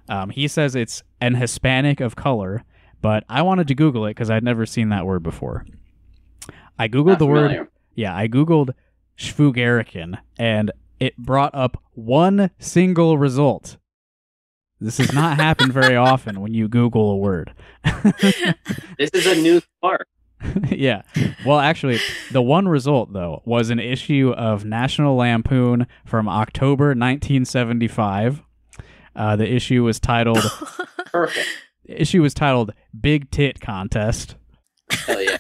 Um, he says it's an Hispanic of color, but I wanted to Google it because I'd never seen that word before. I Googled not the word yeah, I googled Schvugarican and it brought up one single result. This has not happened very often when you Google a word. This is a new spark. yeah. Well, actually, the one result though was an issue of National Lampoon from October 1975. Uh, the issue was titled Perfect. the issue was titled Big Tit Contest. Hell yeah.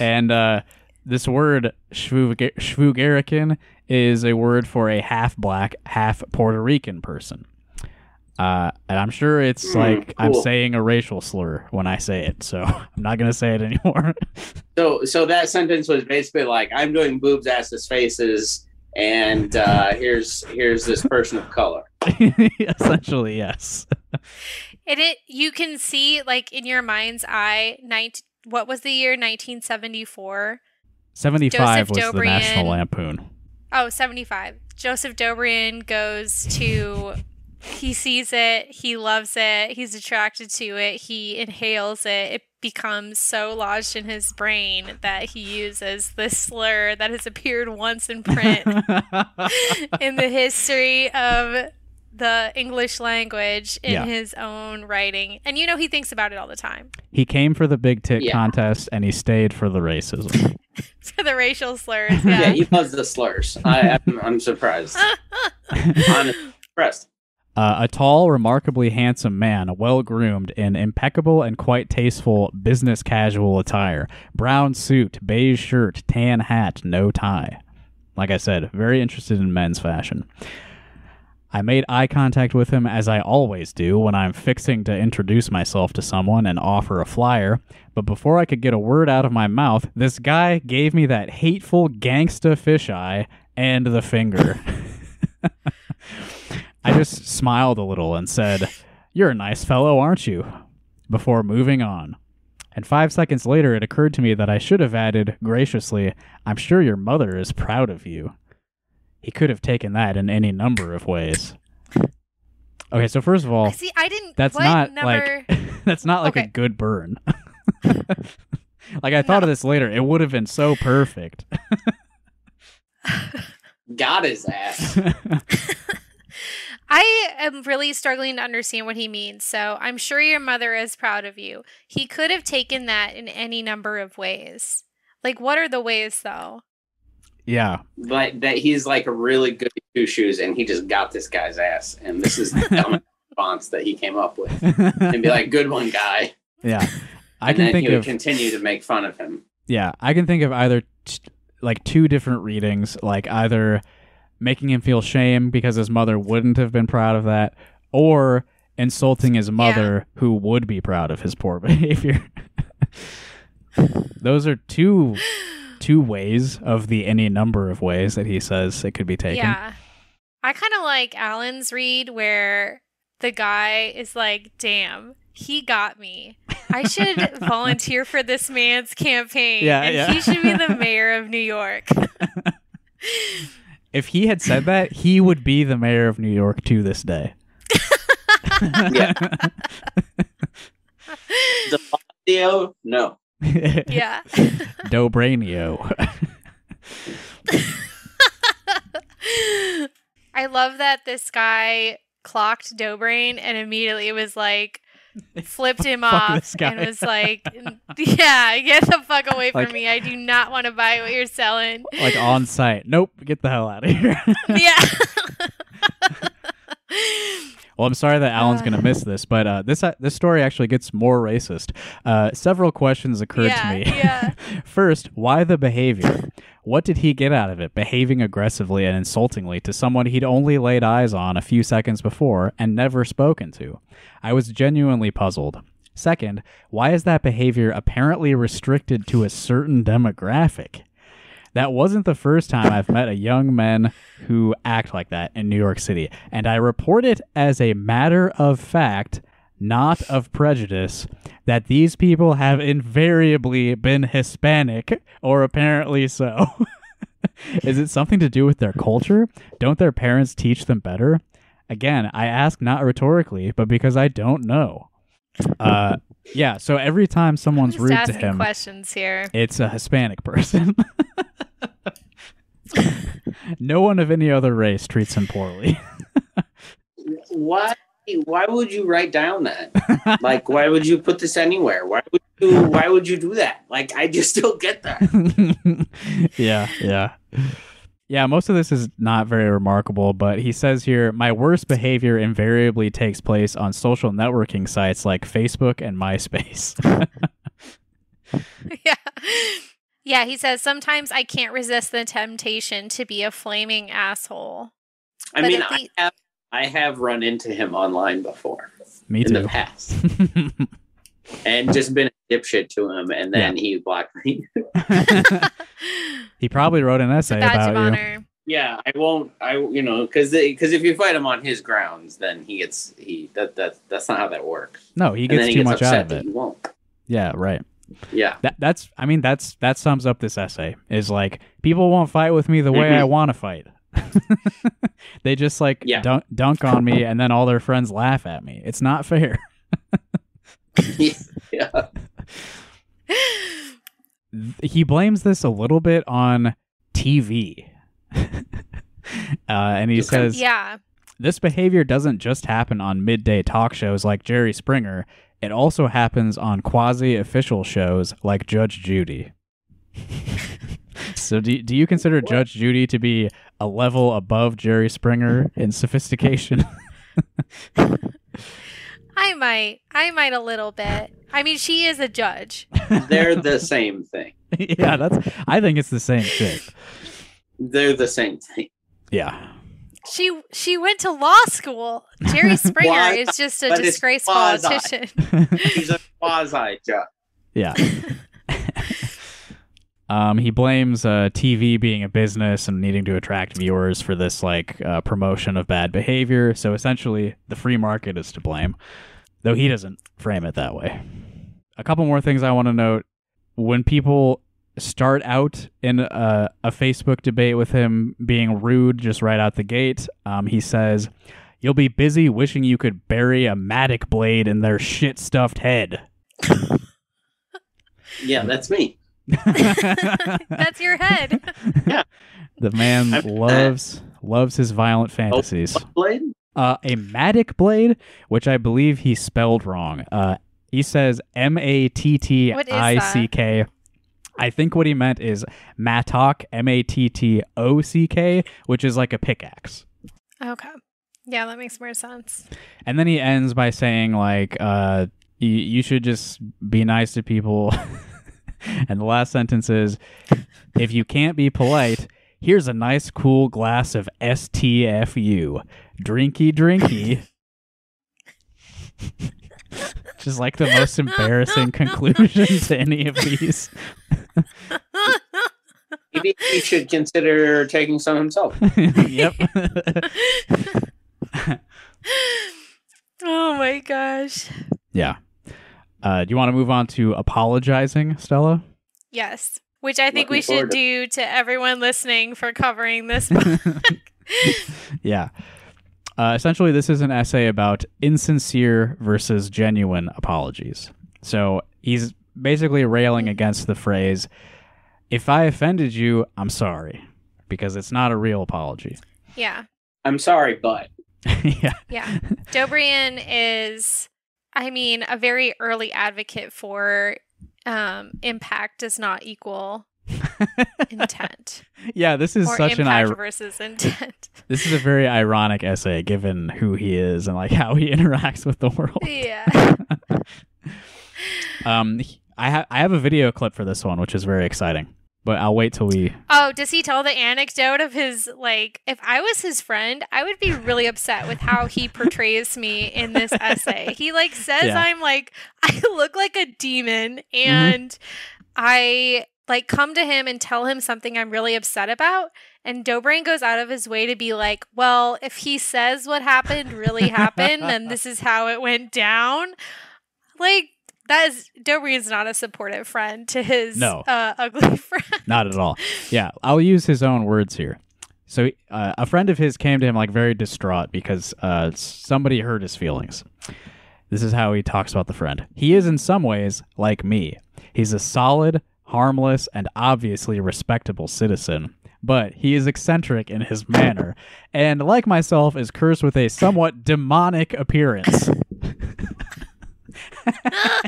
and uh, this word Schvug- Schvugarican is a word for a half black, half Puerto Rican person. Uh, and I'm sure it's Hmm, like I'm saying a racial slur when I say it, so I'm not gonna say it anymore. So so that sentence was basically like, I'm doing boobs, asses, faces, and uh, here's here's this person of color. Essentially, yes. And it you can see like in your mind's eye, night what was the year 1974? 75 was Joseph the National Lampoon. Oh, 75. Joseph Dobrian goes to he sees it, he loves it, he's attracted to it, he inhales it. It becomes so lodged in his brain that he uses this slur that has appeared once in print in the history of the English language in Yeah. his own writing. And you know he thinks about it all the time. he came for the big tit Yeah. contest and he stayed for the racism. For the racial slurs. Yeah, Yeah. he loves the slurs. I, I'm, I'm surprised. I'm impressed. Uh, a tall, remarkably handsome man, well groomed in impeccable and quite tasteful business casual attire. Brown suit, beige shirt, tan hat, no tie. Like I said, very interested in men's fashion. I made eye contact with him as I always do when I'm fixing to introduce myself to someone and offer a flyer, but before I could get a word out of my mouth, this guy gave me that hateful gangsta fisheye and the finger. I just smiled a little and said, You're a nice fellow, aren't you? Before moving on. And five seconds later, it occurred to me that I should have added graciously, I'm sure your mother is proud of you. He could have taken that in any number of ways. Okay, so first of all, See, I didn't that's what not number like that's not like a good burn. like I thought of this later, it would have been so perfect. Got his ass. I am really struggling to understand what he means. So I'm sure your mother is proud of you. He could have taken that in any number of ways. Like, what are the ways, though? Yeah. But that he's like a really good two shoes, and he just got this guy's ass. And this is the dumbest response that he came up with. And be like, "Good one, guy." yeah. I and can think he of continue to make fun of him. Yeah, I can think of either t- like two different readings, like either making him feel shame because his mother wouldn't have been proud of that, or insulting his mother who would be proud of his poor behavior. Those are two two ways of the any number of ways that he says it could be taken. Yeah. I kind of like Alan's read where the guy is like, damn, he got me. I should volunteer for this man's campaign. Yeah, and yeah. he should be the mayor of New York. If he had said that, he would be the mayor of New York to this day. Yeah. The Theo, no. Yeah. Dobranio. I love that this guy clocked Dobrain and immediately was like flipped him off and was like, "Yeah, get the fuck away from Like- me. I do not want to buy what you're selling." like on site. Nope, get the hell out of here. yeah. Well, I'm sorry that Alan's Uh. going to miss this, but uh, this uh, this story actually gets more racist. Uh, several questions occurred yeah, to me. yeah. First, why the behavior? What did he get out of it, behaving aggressively and insultingly to someone he'd only laid eyes on a few seconds before and never spoken to? I was genuinely puzzled. Second, why is that behavior apparently restricted to a certain demographic? That wasn't the first time I've met a young men who act like that in New York City, and I report it as a matter of fact, not of prejudice, that these people have invariably been Hispanic, or apparently so. Is it something to do with their culture? Don't their parents teach them better? Again, I ask not rhetorically, but because I don't know. Uh, yeah. So every time someone's Just rude to him, questions here. it's a Hispanic person. no one of any other race treats him poorly. Why? Why would you write down that? Like, why would you put this anywhere? Why would you? Why would you do that? Like, I just don't get that. yeah, yeah. Yeah, most of this is not very remarkable, but he says here my worst behavior invariably takes place on social networking sites like Facebook and MySpace. yeah. Yeah, he says sometimes I can't resist the temptation to be a flaming asshole. I But mean, at I have I have run into him online before Me in the past, and just been a dipshit to him, and then he blocked me. he probably wrote an essay Badge of about you. honor. yeah, I won't. I you know because because if you fight him on his grounds, then he gets he that that that's not how that works. No, he gets then he too gets much upset out of that it. you won't. Yeah, right. Yeah, That that's I mean that's that sums up this essay. Is like people won't fight with me the way I Mhm. want to fight. they just like Yeah. dunk dunk on me and then all their friends laugh at me. It's not fair. yeah. He blames this a little bit on TV. uh, and he Okay. says Yeah. this behavior doesn't just happen on midday talk shows like Jerry Springer. It also happens on quasi official shows like Judge Judy. so, do, do you consider Judge Judy to be a level above Jerry Springer in sophistication? I might. I might a little bit. I mean, she is a judge. They're the same thing. yeah, that's. I think it's the same thing. They're the same thing. Yeah. She she went to law school. Jerry Springer Why? is just a But it's disgraced politician. He's a quasi judge. Yeah. Um, he blames uh, TV being a business and needing to attract viewers for this like uh, promotion of bad behavior. So essentially, the free market is to blame, though he doesn't frame it that way. A couple more things I want to note: when people start out in a, a Facebook debate with him being rude just right out the gate, um, he says. You'll be busy wishing you could bury a matic blade in their shit stuffed head. Yeah, that's me. That's your head. yeah. The man loves loves his violent Oh, fantasies. what blade? Uh, a matic blade, which I believe he spelled wrong. Uh, he says M A T T I C K. I think what he meant is mattock, M A T T O C K, which is like a pickaxe. Okay. Yeah, that makes more sense. And then he ends by saying like, uh, you, you should just be nice to people. and the last sentence is, if you can't be polite, here's a nice cool glass of STFU. Drinky drinky. Just like the most embarrassing conclusion to any of these. Maybe he should consider taking some himself. yep. oh my gosh. yeah. Uh, do you want to move on to apologizing, Stella? Yes. Which I think we should to- do to everyone listening for covering this book. yeah. Uh, essentially, this is an essay about insincere versus genuine apologies. So he's basically railing Mhm. against the phrase, if I offended you, I'm sorry. Because it's not a real apology. Yeah. I'm sorry, but yeah. Yeah. Dobrian is, I mean, a very early advocate for um, impact does not equal intent. Yeah, this is or such an impact ir- versus intent. this is a very ironic essay given who he is and like how he interacts with the world. yeah. Um I have I have a video clip for this one which is very exciting. But I'll wait till we Oh, does he tell the anecdote of his like if I was his friend, I would be really upset with how he portrays me in this essay. He like says Yeah. I'm like I look like a demon mm-hmm. and I like come to him and tell him something I'm really upset about and Dobrain goes out of his way to be like, "Well, if he says what happened really happened, then this is how it went down." Like that is Dobrian's not a supportive friend to his No. uh, ugly friend. Not at all. Yeah, I'll use his own words here. So, uh, a friend of his came to him like very distraught because uh, somebody hurt his feelings. This is how he talks about the friend. He is in some ways like me. He's a solid, harmless, and obviously respectable citizen, but he is eccentric in his manner, and like myself, is cursed with a somewhat demonic appearance.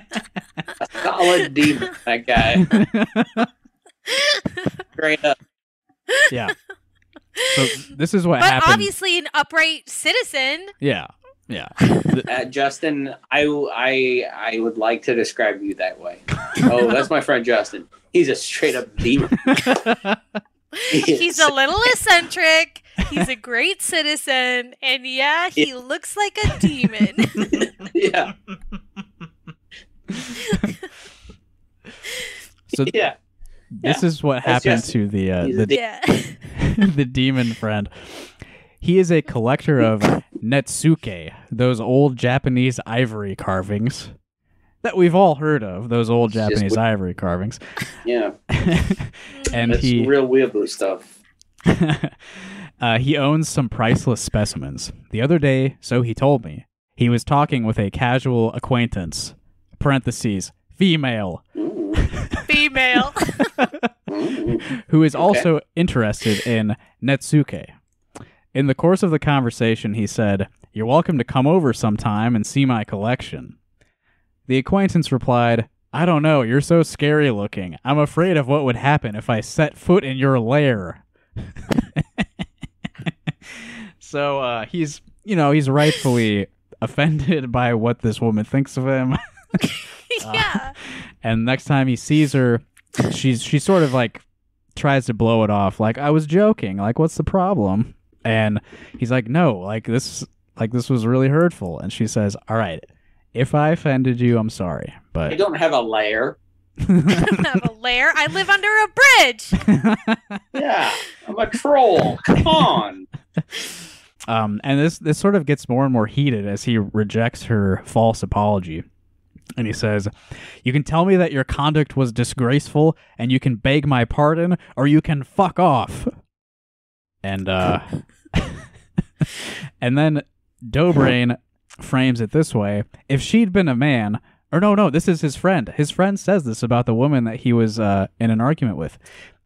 a solid demon, that guy. Straight up. yeah. So this is what but happened. obviously an upright citizen. Yeah. Yeah. Uh, Justin, I, I, I would like to describe you that way. Oh, that's my friend Justin. He's a straight up demon. He's a little eccentric. He's a great citizen, and yeah, he looks like a demon. yeah, So yeah. this is what happened to the uh, the yeah. the demon friend. He is a collector of netsuke, those old Japanese ivory carvings that we've all heard of. Those old It's just Japanese wi- ivory carvings, Yeah, and that's he real weeaboo stuff. uh, he owns some priceless specimens. The other day, so he told me, he was talking with a casual acquaintance. Parentheses female. Female. who is Okay. also interested in Netsuke. In the course of the conversation, he said, You're welcome to come over sometime and see my collection. The acquaintance replied, I don't know, you're so scary looking. I'm afraid of what would happen if I set foot in your lair. so uh, he's, you know, he's rightfully offended by what this woman thinks of him. yeah. and next time he sees her she's she sort of like tries to blow it off like i was joking like what's the problem and he's like no like this like this was really hurtful and she says all right if i offended you i'm sorry but I but don't have a lair. I don't have a lair. I live under a bridge. Yeah, I'm a troll. Come on. um and this this sort of gets more and more heated as he rejects her false apology and he says, You can tell me that your conduct was disgraceful and you can beg my pardon or you can fuck off. And, uh, and then Dobrain frames it this way If she'd been a man, or no, no, this is his friend. His friend says this about the woman that he was uh, in an argument with.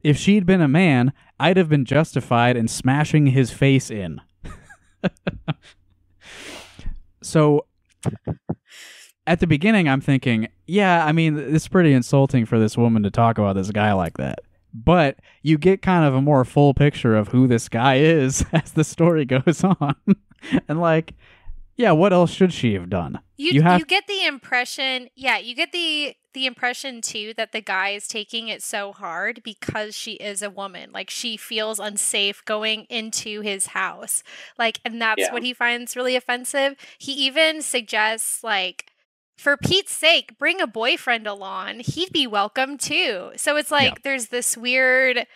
If she'd been a man, I'd have been justified in smashing his face in. so at the beginning, I'm thinking, yeah, I mean, it's pretty insulting for this woman to talk about this guy like that. But you get kind of a more full picture of who this guy is as the story goes on. and, like, yeah, what else should she have done? You You you, get the impression, yeah, you get the the impression too that the guy is taking it so hard because she is a woman. Like she feels unsafe going into his house. Like and that's Yeah. what he finds really offensive. He even suggests like for Pete's sake, bring a boyfriend along. He'd be welcome too. So it's like there's this weird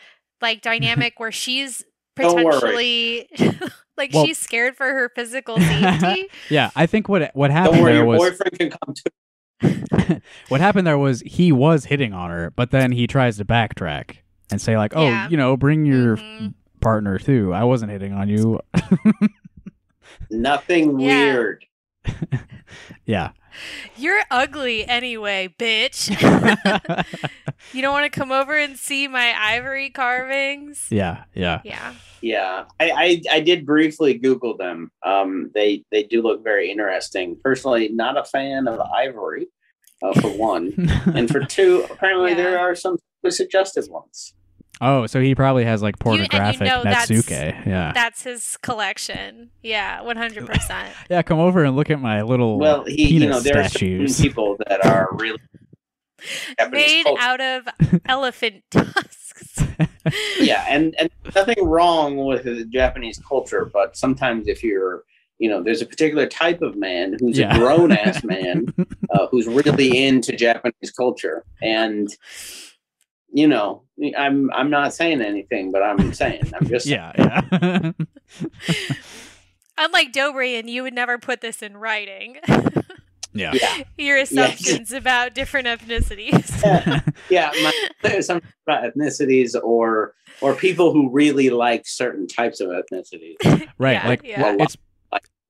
like dynamic where she's potentially like Well- she's scared for her physical safety. Yeah, I think what what happened Don't worry, there your was boyfriend can come too. what happened there was he was hitting on her, but then he tries to backtrack and say like, "Oh, Yeah. you know, bring your Mhm. partner too. I wasn't hitting on you." Nothing Yeah. weird. Yeah. You're ugly anyway, bitch. you don't want to come over and see my ivory carvings? yeah, yeah. Yeah. Yeah, I, I I did briefly Google them. Um, they they do look very interesting. Personally, not a fan of ivory, uh, for one, and for two, apparently Yeah. there are some suggested ones. Oh, so he probably has like You- you pornographic know that's- Netsuke. Yeah. That's his collection. Yeah, 100%. yeah, come over and look at my little Well, he penis you know there are certain people that are really Made culture. out of elephant tusks. yeah, and and nothing wrong with the Japanese culture, but sometimes if you're you know, there's a particular type of man who's Yeah. a grown ass man uh, who's really into Japanese culture, and you know, I'm I'm not saying anything, but I'm saying I'm just yeah, yeah. Unlike Dobrian, you would never put this in writing. yeah. yeah Your assumptions about different ethnicities. yeah yeah. My, there's some about ethnicities or or people who really like certain types of ethnicities Right. Yeah, like yeah. it's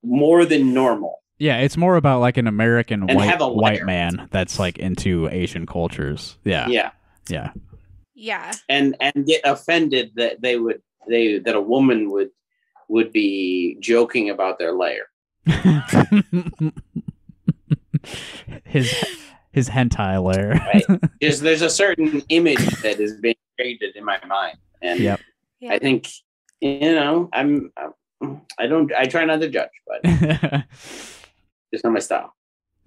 more than normal. yeah, it's more about like an American And white white man that's like into Asian cultures. Yeah. Yeah, Yeah. Yeah. and and get offended that they would they that a woman would would be joking about their layer. his his hentai layer. Right. Just there's a certain image that is being created in my mind, and Yep. Yeah. I think you know I'm, I'm I don't I try not to judge, but it's not my style.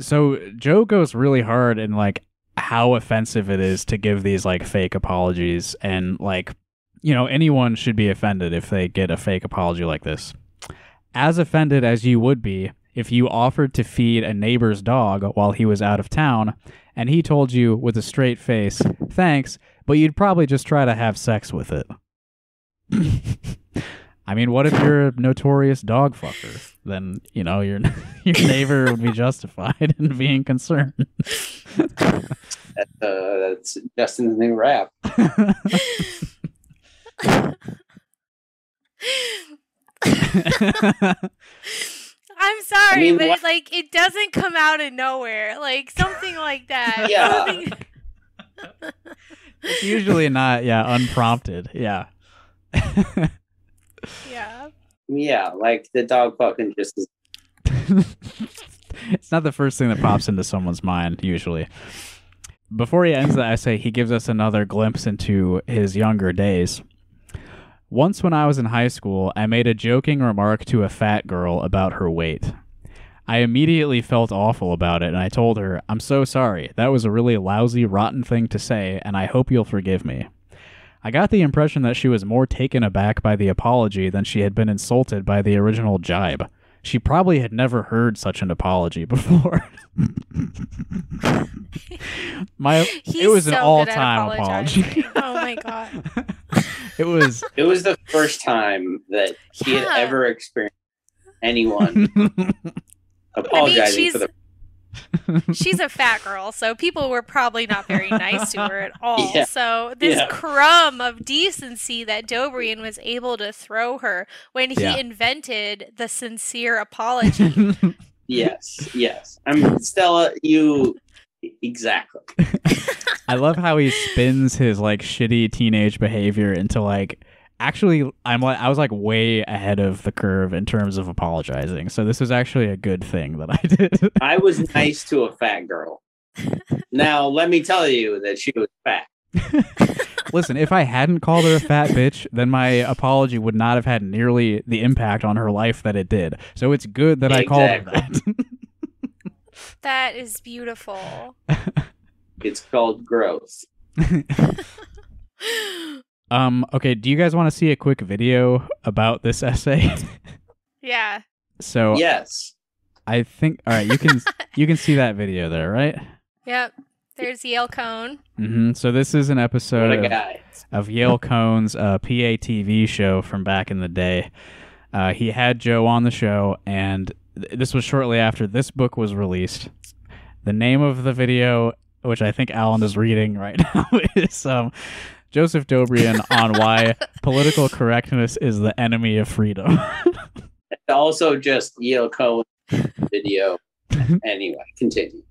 so Joe goes really hard in like how offensive it is to give these like fake apologies and like you know anyone should be offended if they get a fake apology like this. As offended as you would be if you offered to feed a neighbor's dog while he was out of town and he told you with a straight face, "Thanks, but you'd probably just try to have sex with it." I mean, what if you're a notorious dog fucker? Then, you know, your your neighbor would be justified in being concerned. That's, uh, that's Justin's new rap. I'm sorry, mean, but what- it, like it doesn't come out of nowhere. Like something like that. Yeah. Something- it's usually not, yeah, unprompted. Yeah. Yeah. Yeah, like the dog fucking just is it's not the first thing that pops into someone's mind, usually. Before he ends the essay, he gives us another glimpse into his younger days. Once, when I was in high school, I made a joking remark to a fat girl about her weight. I immediately felt awful about it, and I told her, I'm so sorry. That was a really lousy, rotten thing to say, and I hope you'll forgive me. I got the impression that she was more taken aback by the apology than she had been insulted by the original jibe. She probably had never heard such an apology before. My He's it was an so good at all-time apology. oh my god. it was it was the first time that he had ever experienced anyone apologizing she's- for the She's a fat girl, so people were probably not very nice to her at all. Yeah. So this Yeah. crumb of decency that Dobrian was able to throw her when he Yeah. invented the sincere apology. yes yes i'm stella you exactly I love how he spins his like shitty teenage behavior into like actually I'm like I was like way ahead of the curve in terms of apologizing. So this was actually a good thing that I did. i was nice to a fat girl now let me tell you that she was fat Listen, if I hadn't called her a fat bitch, then my apology would not have had nearly the impact on her life that it did. So it's good that I called her that. that is beautiful. it's called growth um okay, do you guys want to see a quick video about this essay? yeah. so yes I think all right, you can you can see that video there, right? Yep. There's Yale Cohn. hmm So this is an episode of, of Yale Cohn's uh, PATV show from back in the day. Uh, he had Joe on the show, and th- this was shortly after this book was released. The name of the video, which I think Alan is reading right now, is um, Joseph Dobrian on why political correctness is the enemy of freedom. also just Yale Cohn video. anyway, continue.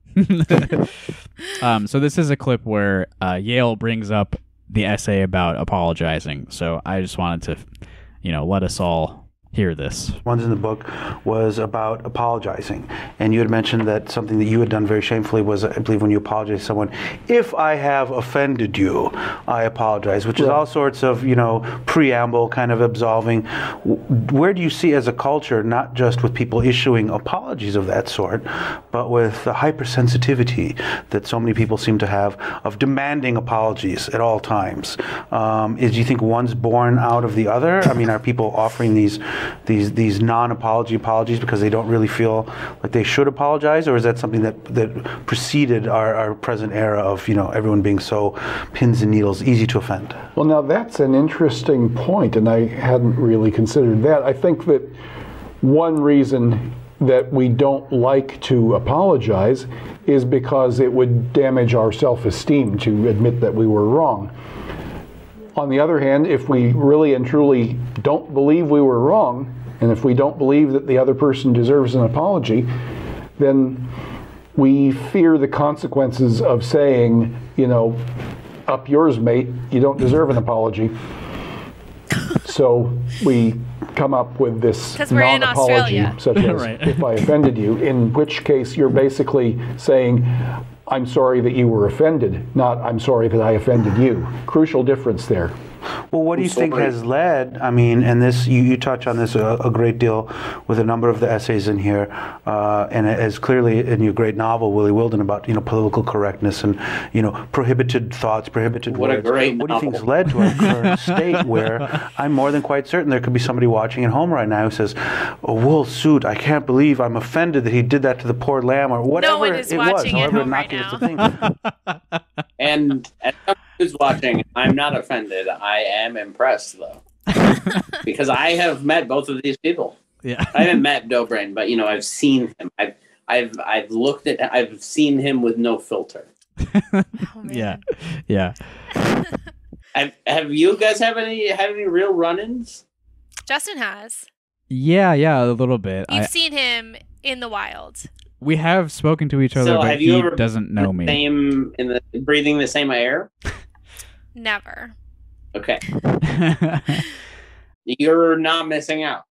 um, so this is a clip where uh, Yale brings up the essay about apologizing. So I just wanted to, you know, let us all hear this. Ones in the book was about apologizing. And you had mentioned that something that you had done very shamefully was, I believe, when you apologize to someone, if I have offended you, I apologize, which is all sorts of, you know, preamble kind of absolving. Where do you see as a culture, not just with people issuing apologies of that sort, but with the hypersensitivity that so many people seem to have of demanding apologies at all times? Um, is do you think one's born out of the other? I mean, are people offering these these these non-apology apologies because they don't really feel like they should apologize, or is that something that that preceded our, our present era of you know everyone being so pins and needles, easy to offend? Well, now that's an interesting point, and I hadn't really considered that. I think that one reason that we don't like to apologize is because it would damage our self-esteem to admit that we were wrong. On the other hand, if we really and truly don't believe we were wrong, and if we don't believe that the other person deserves an apology, then we fear the consequences of saying, you know, up yours, mate, you don't deserve an apology. so we come up with this 'Cause we're in non-apology, Australia. such as Right. if I offended you, in which case you're basically saying, I'm sorry that you were offended, not I'm sorry that I offended you. Crucial difference there. Well, what do you think sorry. has led? I mean, and this you, you touch on this a, a great deal with a number of the essays in here, uh, and as clearly in your great novel, Willie Wilden, about you know political correctness and you know prohibited thoughts, prohibited What a words. great What do you think has led to our current state where I'm more than quite certain there could be somebody watching at home right now who says, "A wool suit! I can't believe I'm offended that he did that to the poor lamb," or whatever one is it was. watching at However home right now. the thing. And as someone who's watching, I'm not offended. I am impressed though, because I have met both of these people. Yeah. I haven't met Dobrian, but you know I've seen him. I've I've I've looked at. I've seen him with no filter. Oh, yeah. Yeah. Have Have you guys have any had any real run-ins? Justin has. Yeah, yeah, a little bit. You've I, seen him in the wild. we have spoken to each other, So but have you he ever doesn't know me. Same in the breathing the same air. Never. Okay, you're not missing out.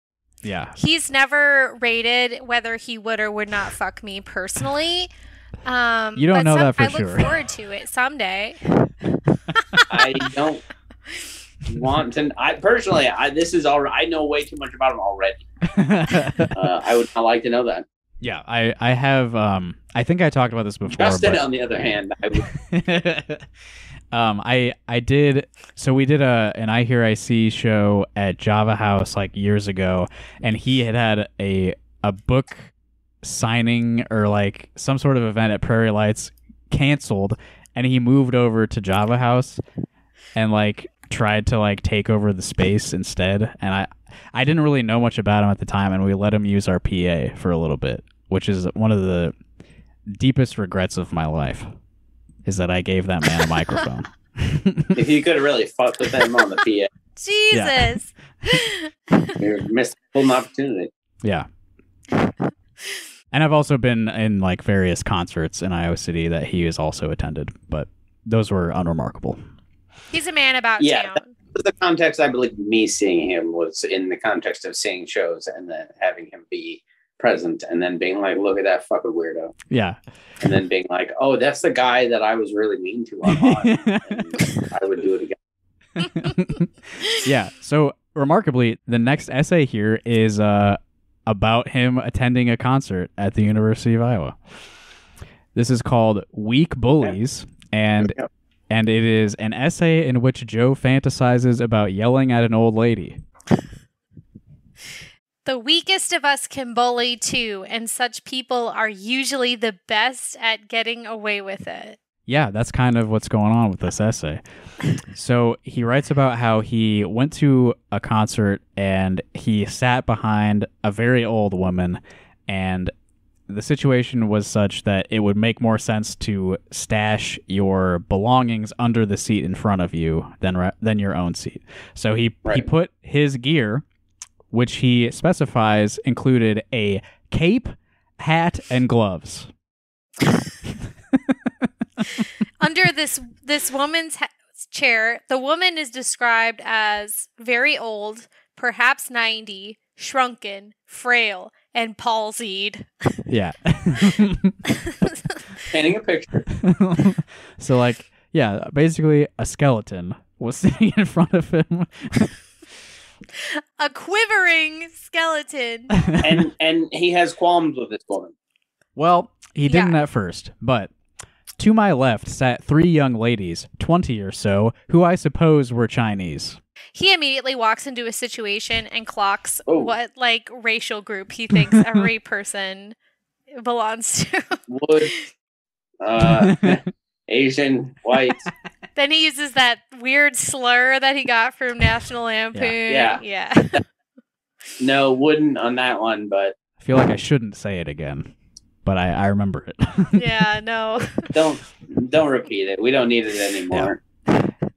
yeah. He's never rated whether he would or would not fuck me personally. Um, You don't but know some- that for I look forward to it someday. I don't want to. I personally, I this is all. I know way too much about him already. Uh, I would not like to know that. yeah, I I have um I think I talked about this before. Justin, but- on the other hand, I would, um, I I did so we did a an I Hear I See show at Java House like years ago, and he had had a a book signing or like some sort of event at Prairie Lights canceled, and he moved over to Java House and like tried to like take over the space instead, and I I didn't really know much about him at the time, and we let him use our PA for a little bit, which is one of the deepest regrets of my life is that I gave that man a microphone. if you could have really fucked with him on the PA, Jesus. you're missing an opportunity. yeah. And I've also been in like various concerts in Iowa City that he has also attended, but those were unremarkable. He's a man about Yeah, town. The context, I believe, me seeing him was in the context of seeing shows and then having him be present, and then being like, "Look at that fucking weirdo," Yeah. and then being like, "Oh, that's the guy that I was really mean to online." and I would do it again. yeah. So remarkably, the next essay here is uh, about him attending a concert at the University of Iowa. This is called "Weak Bullies," and and it is an essay in which Joe fantasizes about yelling at an old lady. The weakest of us can bully too, and such people are usually the best at getting away with it. Yeah, that's kind of what's going on with this essay. So he writes about how he went to a concert and he sat behind a very old woman, and the situation was such that it would make more sense to stash your belongings under the seat in front of you than ra- than your own seat. So he he put his gear, which he specifies included a cape, hat, and gloves. Under this this woman's ha- chair, the woman is described as very old, perhaps 90, shrunken, frail, and palsied. Yeah. Painting a picture. so like, yeah, basically a skeleton was sitting in front of him. A quivering skeleton. And and he has qualms with this woman. well, he didn't Yeah. at first, but to my left sat three young ladies, 20 or so, who I suppose were Chinese. He immediately walks into a situation and clocks Oh. what like racial group he thinks every person belongs to. Wood, uh, Asian, white. Then he uses that weird slur that he got from National Lampoon. Yeah. yeah. No, wouldn't on that one, but I feel like I shouldn't say it again, but I, I remember it. yeah, no. don't don't repeat it. We don't need it anymore.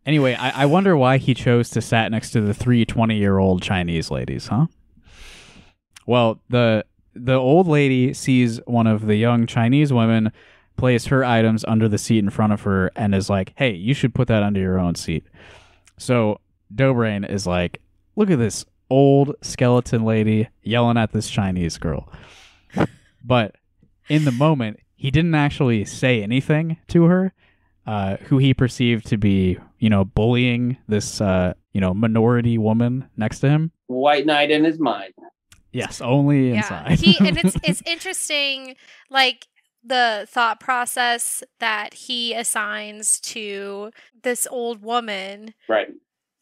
Anyway, I, I wonder why he chose to sat next to the three 20 year old Chinese ladies, huh? Well, the the old lady sees one of the young Chinese women place her items under the seat in front of her and is like, "Hey, you should put that under your own seat." So Dobrian is like, "Look at this old skeleton lady yelling at this Chinese girl." But in the moment, he didn't actually say anything to her uh, who he perceived to be, you know, bullying this, uh, you know, minority woman next to him. White knight in his mind. Yes, only yeah. inside. He and it's it's interesting like the thought process that he assigns to this old woman Right.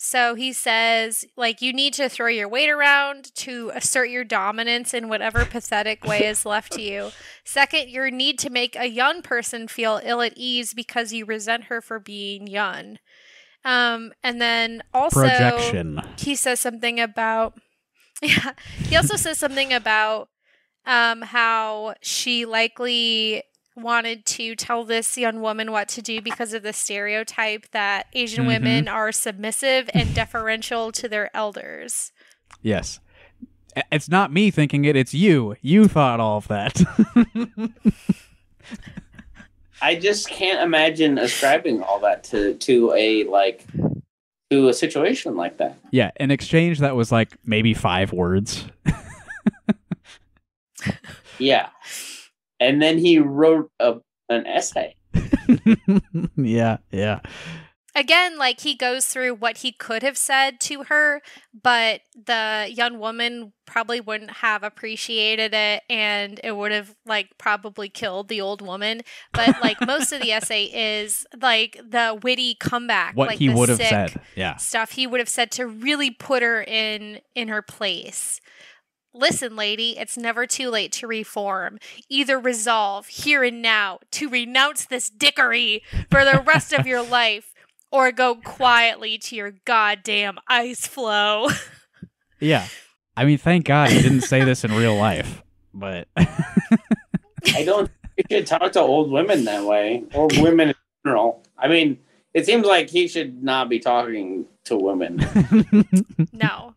So he says, like, you need to throw your weight around to assert your dominance in whatever pathetic way is left to you. Second, you need to make a young person feel ill at ease because you resent her for being young. Um, and then also, Projection. he says something about, yeah, he also says something about um, how she likely wanted to tell this young woman what to do because of the stereotype that Asian Mhm. women are submissive and deferential to their elders. Yes. It's not me thinking it, it's you. You thought all of that. I just can't imagine ascribing all that to to a like to a situation like that. yeah, an exchange that was like maybe five words. Yeah. And then he wrote a, an essay. yeah, yeah. Again, like he goes through what he could have said to her, but the young woman probably wouldn't have appreciated it and it would have like probably killed the old woman. But like most of the essay is like the witty comeback. What like he would have said. Yeah. stuff he would have said to really put her in in her place. Listen, lady, it's never too late to reform. Either resolve here and now to renounce this dickery for the rest of your life or go quietly to your goddamn ice floe. Yeah. I mean, thank God he didn't say this in real life. But I don't think you should talk to old women that way or women in general. I mean, it seems like he should not be talking to women. no.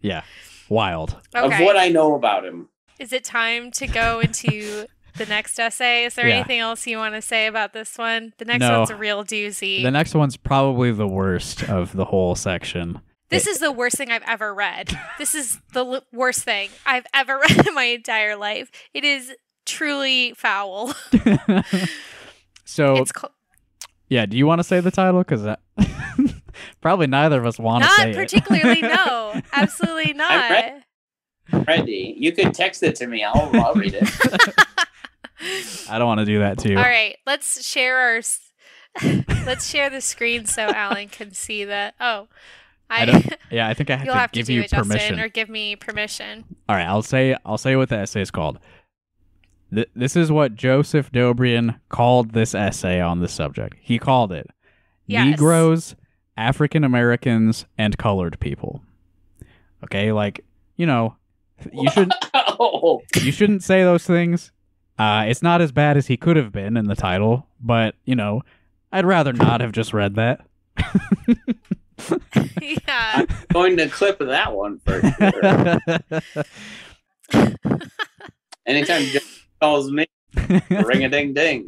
yeah. Wild. Of what I know about him. Is it time to go into the next essay? Is there Yeah. anything else you want to say about this one? The next No. one's a real doozy. The next one's probably the worst of the whole section. This is the worst thing I've ever read. This is the l- worst thing I've ever read in my entire life. It is truly foul. so It's co- yeah, do you want to say the title? Because probably neither of us want to say not particularly. no, absolutely not. read- it. Ready. You could text it to me. I'll, I'll read it. it. I don't want to do that too. All right, let's share our. let's share the screen so Alan can see that. Oh, I I. don't- Yeah, I think I have You'll to have to give do you it, Justin, permission. or give me permission. All right, I'll say I'll say what the essay is called. Th- this is what Joseph Dobrian called this essay on the subject. He called it Yes. Negroes, African Americans, and colored people. Okay, like you know, you should oh, you shouldn't say those things. Uh, it's not as bad as he could have been in the title, but you know, I'd rather not have just read that. yeah. going to clip that one for sure. Anytime Joe calls me, ring a ding ding.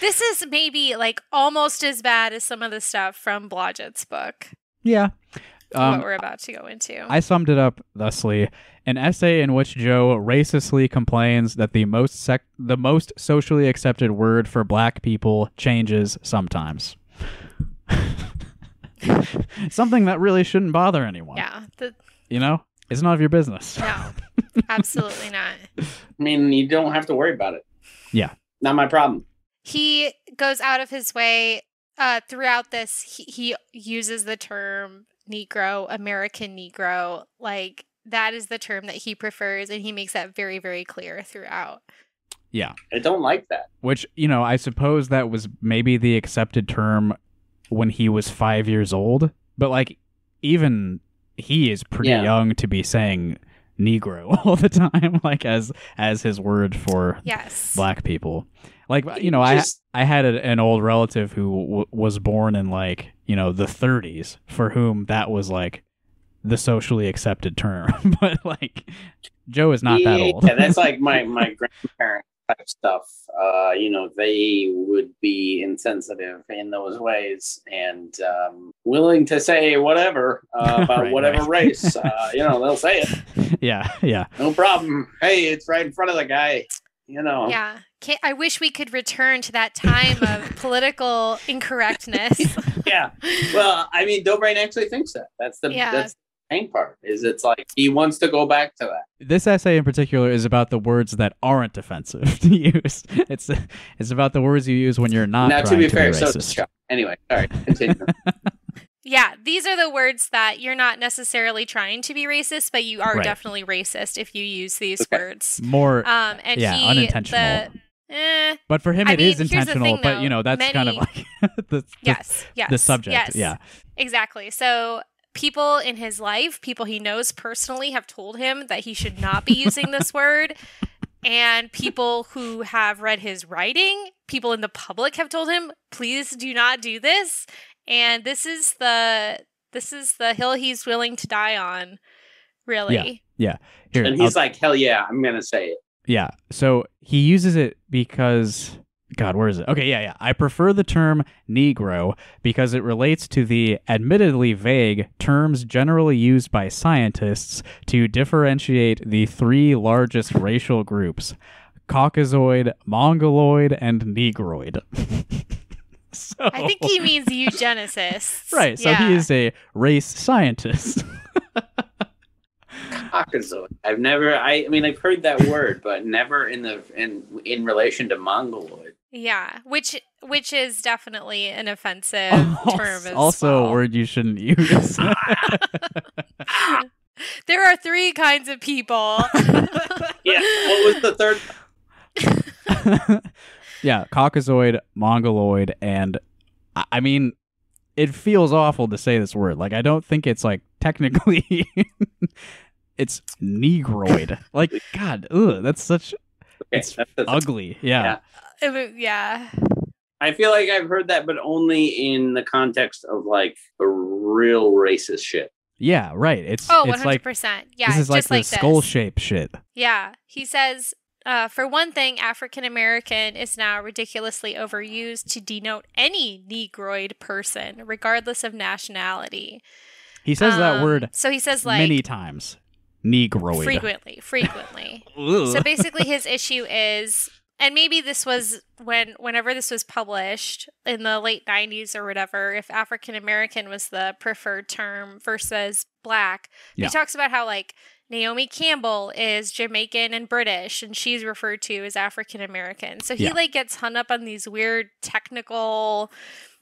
This is maybe like almost as bad as some of the stuff from Blodgett's book. yeah. Um, what we're about to go into. I summed it up thusly: an essay in which Joe racistly complains that the most sec- the most socially accepted word for black people changes sometimes. Something that really shouldn't bother anyone. yeah. The, You know, it's none of your business. no, absolutely not. I mean, you don't have to worry about it. Yeah. Not my problem. he goes out of his way uh, throughout this he, he uses the term negro american negro like that is the term that he prefers and he makes that very very clear throughout Yeah. I don't like that. Which, you know, I suppose that was maybe the accepted term when he was five years old. But, like, even he is pretty Yeah. young to be saying Negro all the time, like, as as his word for yes black people. Like, you know, I Just- I had a, an old relative who w- was born in, like, you know, the 30s, for whom that was, like, the socially accepted term. but, like, Joe is not that old Yeah, that's like my my grandparent type stuff. Uh, you know, they would be insensitive in those ways and um, willing to say whatever uh, about Right, whatever right. race. Uh, you know, they'll say it, yeah, yeah. no problem. Hey, it's right in front of the guy. You know, yeah Can't, i wish we could return to that time of political incorrectness yeah. Well, I mean, Dobrian actually thinks that. That's the Yeah. that's the main part. Is it's like he wants to go back to that. This essay in particular is about the words that aren't offensive to use. It's it's about the words you use when you're not now, to trying be fair, so racist. does Anyway, sorry, continue. yeah these are the words that you're not necessarily trying to be racist but you are Right. definitely racist if you use these Okay. words More, um and yeah, he unintentional. the eh, but for him I it is mean, here's the intentional. thing, but you know that's kind of like the, the, yes yes the subject. yes Yeah, exactly so people in his life people he knows personally have told him that he should not be using this word and people who have read his writing people in the public have told him please do not do this and this is the this is the hill he's willing to die on really Here, and I'll- he's like, hell yeah, I'm gonna say it. Yeah. So he uses it because God, where is it? Okay, yeah, yeah. I prefer the term Negro because it relates to the admittedly vague terms generally used by scientists to differentiate the three largest racial groups Caucasoid, Mongoloid, and Negroid. so, i think he means eugenicists Right, so Yeah. he is a race scientist. Caucasoid. I've never. I, I mean, I've heard that word, but never in the in in relation to Mongoloid. Yeah, which which is definitely an offensive term as also well. a word you shouldn't use. there are three kinds of people. Yeah. What was the third? yeah, Caucasoid, Mongoloid, and I- I mean, it feels awful to say this word. Like, I don't think it's like technically, it's Negroid. Like, God, ugh, that's such Okay, It's that's the third. ugly. Yeah, Yeah. yeah. I feel like I've heard that, but only in the context of like a real racist shit. yeah, right. It's Oh, it's like 100%. yeah, this is like just the like skull this. shape shit. Yeah. He says, uh, for one thing, African American is now ridiculously overused to denote any Negroid person, regardless of nationality. He says that Um, word So he says, like, many times. Negroid. frequently, frequently. So basically his issue is and maybe this was when whenever this was published in the late 90s or whatever if african american was the preferred term versus black Yeah. he talks about how like naomi campbell is jamaican and british and she's referred to as african american so he Yeah. like gets hung up on these weird technical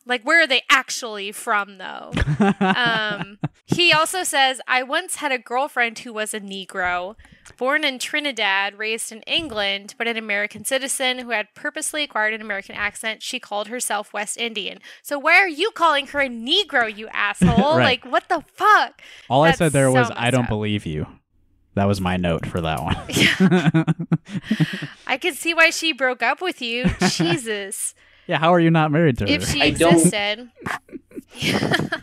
like where are they actually from though um, he also says, I once had a girlfriend who was a Negro, born in Trinidad, raised in England, but an American citizen who had purposely acquired an American accent. She called herself West Indian. So why are you calling her a Negro, you asshole? Right. Like, what the fuck? All I said there was, I don't up. believe you. That was my note for that one. I could see why she broke up with you. Jesus. Yeah, how are you not married to her? if she I don't- existed.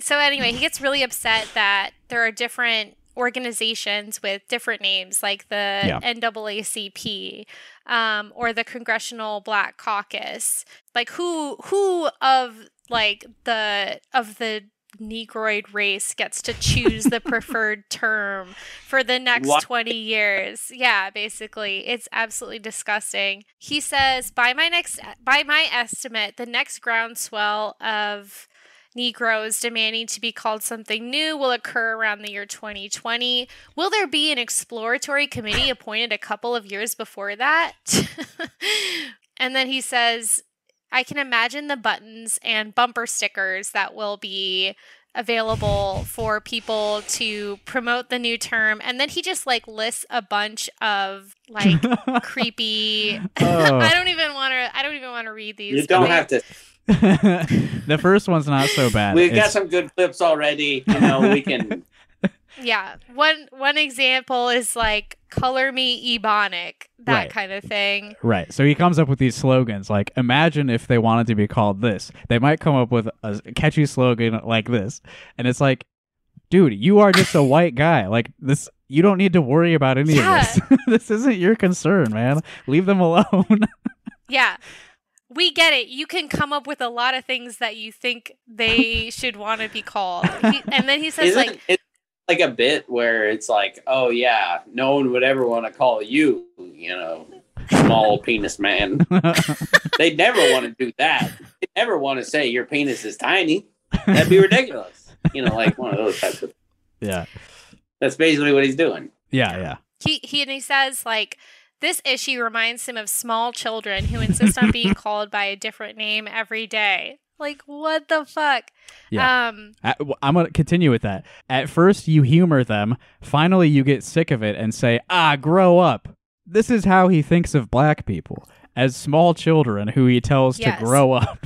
so anyway, he gets really upset that there are different organizations with different names, like the Yeah. NAACP um, or the Congressional Black Caucus. Like who who of like the of the Negroid race gets to choose the preferred term for the next What? 20 years. Yeah, basically. It's absolutely disgusting. He says by my next by my estimate, the next groundswell of Negroes demanding to be called something new will occur around the year 2020. Will there be an exploratory committee appointed a couple of years before that? and then he says, I can imagine the buttons and bumper stickers that will be available for people to promote the new term. And then he just like lists a bunch of like creepy. Oh. I don't even want to. I don't even want to read these. You don't but have to. the first one's not so bad. We've got some good clips already. You know, we can. Yeah. One one example is like color me ebonic, that Right. kind of thing. Right. So he comes up with these slogans like imagine if they wanted to be called this. They might come up with a catchy slogan like this. And it's like, dude, you are just a white guy. Like this you don't need to worry about any Yeah. of this. this isn't your concern, man. Leave them alone. Yeah. We get it. You can come up with a lot of things that you think they should want to be called. He, and then he says Isn't like it like a bit where it's like, oh yeah, no one would ever want to call you, you know, small penis man. They'd never want to do that. They'd never want to say your penis is tiny. That'd be ridiculous. You know, like one of those types of. yeah. That's basically what he's doing. Yeah, yeah. he he and he says like this issue reminds him of small children who insist on being called by a different name every day. Like what the fuck? Yeah. Um I'm going to continue with that. At first, you humor them. Finally, you get sick of it and say, ah, grow up. This is how he thinks of black people as small children who he tells Yes. to grow up.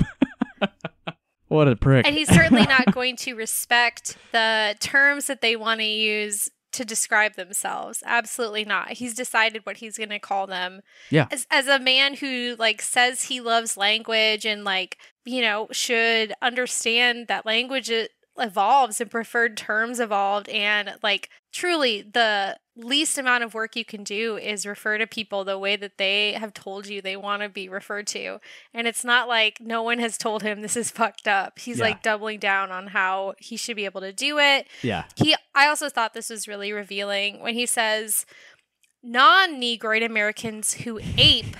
what a prick. and he's certainly not going to respect the terms that they want to use to describe themselves absolutely not he's decided what he's going to call them Yeah. as, as a man who like says he loves language and like you know should understand that language evolves and preferred terms evolved and like truly the least amount of work you can do is refer to people the way that they have told you they want to be referred to and it's not like no one has told him this is fucked up he's Yeah. like doubling down on how he should be able to do it yeah. he i also thought this was really revealing when he says non-negroid americans who ape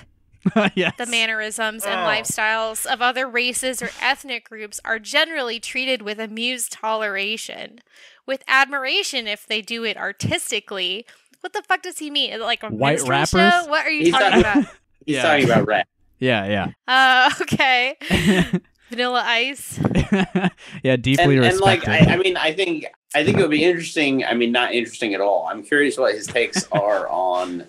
yes. the mannerisms and Oh. lifestyles of other races or ethnic groups are generally treated with amused toleration, with admiration if they do it artistically. What the fuck does he mean? Like a White minstrel rappers? show? What are you He's talking talking- about? He's Yeah. talking about rap. Yeah, Uh, okay. Vanilla Ice. yeah, deeply and, and like. I, I mean i think i think it would be interesting i mean not interesting at all i'm curious what his takes are on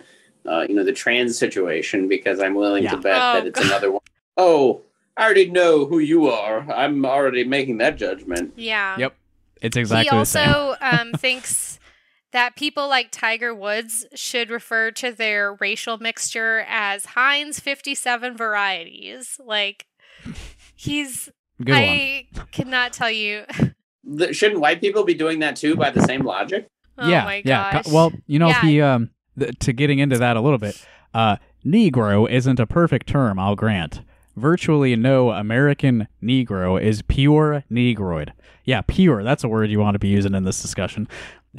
uh, you know the trans situation because i'm willing Yeah. to bet Oh, that it's God. another one. Oh, i already know who you are i'm already making that judgment Yeah. Yep. it's exactly he the same. also um, thinks that people like Tiger Woods should refer to their racial mixture as Heinz 57 varieties. Like, he's. Good one. I cannot tell you. Shouldn't white people be doing that too by the same logic Oh yeah, my yeah. gosh. Co- Well, you know, Yeah. he um th- to getting into that a little bit. Uh, Negro isn't a perfect term, I'll grant. Virtually no American Negro is pure Negroid. Yeah, pure. That's a word you want to be using in this discussion.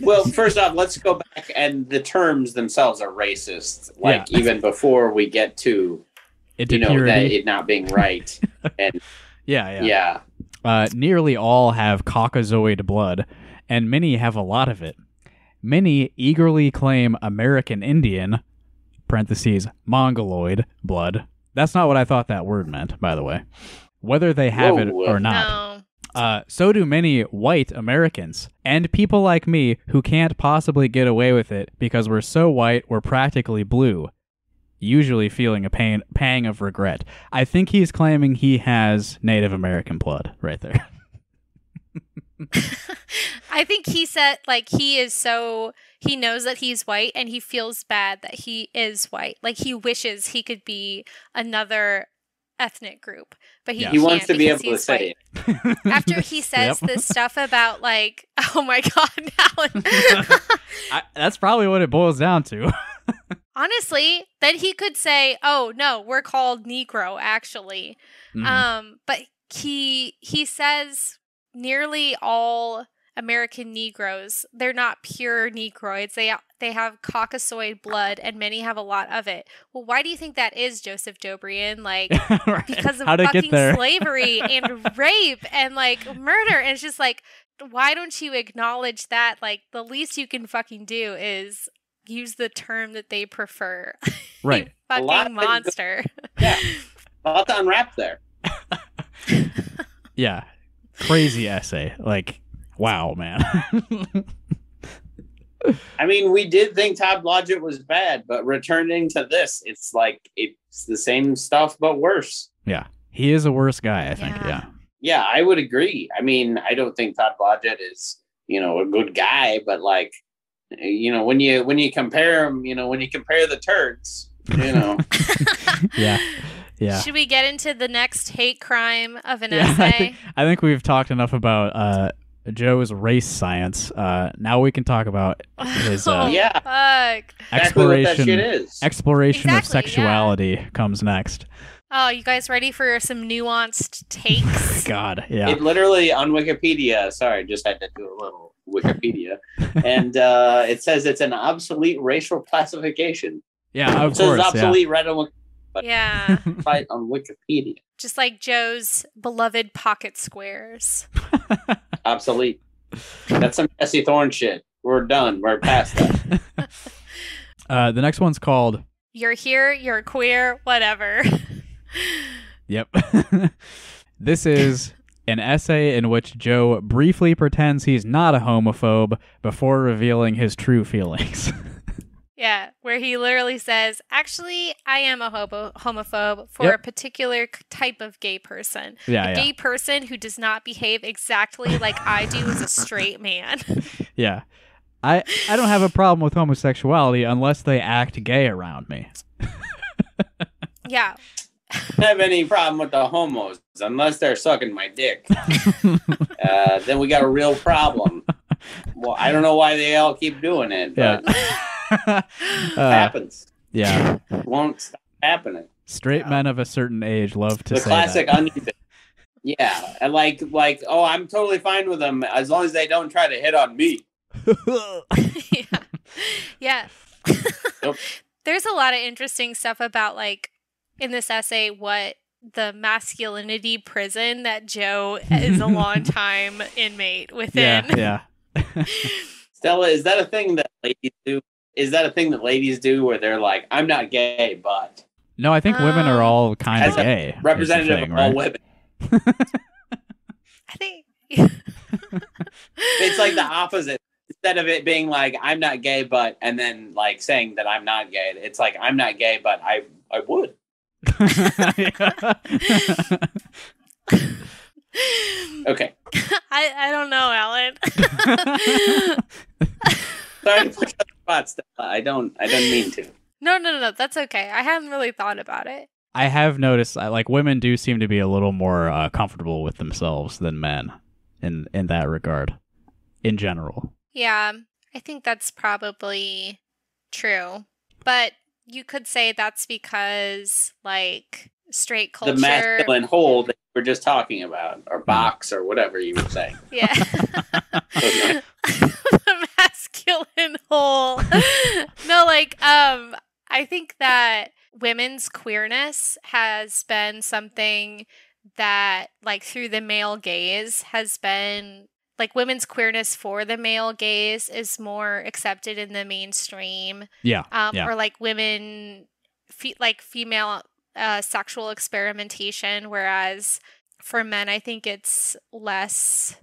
well first off let's go back and the terms themselves are racist like Yeah. even before we get to It's you know purity. that it not being right and yeah, yeah. yeah Uh, nearly all have Caucasoid blood, and many have a lot of it. Many eagerly claim American Indian (parentheses Mongoloid) blood. That's not what I thought that word meant, by the way. Whether they have it or not. No. Uh, so do many white Americans and people like me who can't possibly get away with it because we're so white we're practically blue, usually feeling a pain, pang of regret. I think he's claiming he has Native American blood right there. I think he said, like, he is so. He knows that he's white and he feels bad that he is white. Like, he wishes he could be another ethnic group, but he Yeah. He wants to be able to he's say white. it. After he says Yep. this stuff about like, oh my god, Alan. I, that's probably what it boils down to. Honestly, then he could say, "Oh no, we're called Negro." Actually, Mhm. um, but he he says nearly all American Negroes they're not pure Negroids. They they have Caucasoid blood, and many have a lot of it. Well, why do you think that is, Joseph Dobrian? Like Right. because of How'd it fucking slavery and rape and like murder. And it's just like, why don't you acknowledge that? Like, the least you can fucking do is use the term that they prefer. right. Fucking of things- monster. Yeah. A lot to unwrap there. Yeah. Crazy essay. Like, wow, man. I mean, we did think Todd Blodgett was bad, but returning to this, it's like it's the same stuff but worse. yeah. He is a worse guy, I think. Yeah. Yeah. Yeah, I would agree. I mean, I don't think Todd Blodgett is, you know, a good guy, but like, you know, when you when you compare him, you know, when you compare the turds, you know, Yeah. Yeah. Should we get into the next hate crime of an Yeah, I essay? think, I think we've talked enough about uh, Joe's race science. Uh, now we can talk about his uh, oh, Yeah. fuck. exactly exploration. shit is. Exploration of Exactly, yeah. sexuality comes next. Oh, you guys ready for some nuanced takes? God, yeah. It literally on Wikipedia. Sorry, just had to do a little Wikipedia, and uh, it says it's an obsolete racial classification. yeah, of It says course. Yeah. obsolete right on, yeah. Wik- right on Wikipedia. Just like Joe's beloved pocket squares. Obsolete. That's some Jesse Thorn shit. We're done. We're past that. uh, the next one's called You're here, you're queer, whatever. Yep. this is an essay in which Joe briefly pretends he's not a homophobe before revealing his true feelings. Yeah, where he literally says, Actually, I am a hobo- homophobe for Yep. a particular type of gay person. yeah, a yeah. gay person who does not behave exactly like I do as a straight man. Yeah. I I don't have a problem with homosexuality unless they act gay around me. yeah. don't have any problem with the homos unless they're sucking my dick. uh, then we got a real problem. Well, I don't know why they all keep doing it, Yeah. But Uh, happens. yeah. Won't stop happening. Straight men of a certain age love to the say classic that. onion. Yeah, and like like oh, I'm totally fine with them as long as they don't try to hit on me. yeah. Yeah. Yep. There's a lot of interesting stuff about like in this essay what the masculinity prison that Joe is a long time inmate within. yeah, yeah. Stella, is that a thing that ladies do? Is that a thing that ladies do where they're like, I'm not gay, but No, I think women are Um, all kind of gay. representative thing, of all right? women. I think It's like the opposite. Instead of it being like, I'm not gay, but and then like saying that I'm not gay, it's like I'm not gay, but I I would. Okay. I, I don't know, Alan. Sorry to put you on the spot, Stella. I don't I don't mean to. no, no, no, no. That's okay. I hadn't really thought about it. I have noticed uh, like women do seem to be a little more uh, comfortable with themselves than men in in that regard in general. Yeah, I think that's probably true. But you could say that's because like straight culture The masculine hole that we were just talking about, or box, or whatever you would say. Yeah. Hole. no, like um I think that women's queerness has been something that like through the male gaze has been like women's queerness for the male gaze is more accepted in the mainstream Yeah. um, Yeah. or like women fe- like female uh, sexual experimentation whereas for men i think it's less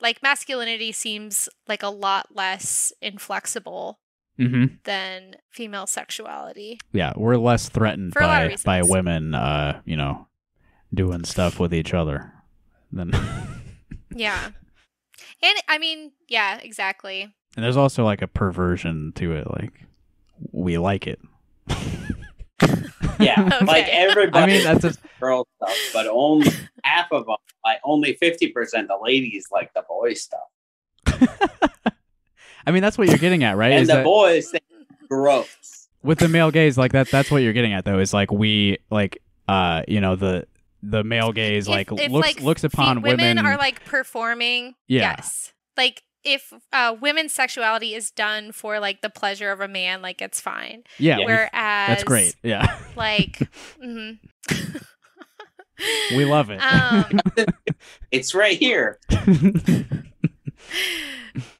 like masculinity seems like a lot less inflexible Mm-hmm. than female sexuality Yeah, we're less threatened For a lot of by by women, uh, you know, doing stuff with each other than. yeah and i mean yeah exactly and there's also like a perversion to it, like we like it. Yeah, Okay. like everybody. I mean, that's a, girl stuff, but only half of them, like only fifty percent of the ladies like the boy stuff, I mean, that's what you're getting at, right? and Is the that boys think gross. with the male gaze, like that, that's what you're getting at, though. Is like we, like, uh, you know, the the male gaze, If- like if, looks like, looks upon fe- women, women. are like performing. Yeah. Yes. Like if uh, women's sexuality is done for like the pleasure of a man, like it's fine. yeah, Yeah. we- Whereas that's great. Yeah, Like, mhm. we love it. um, It's right here.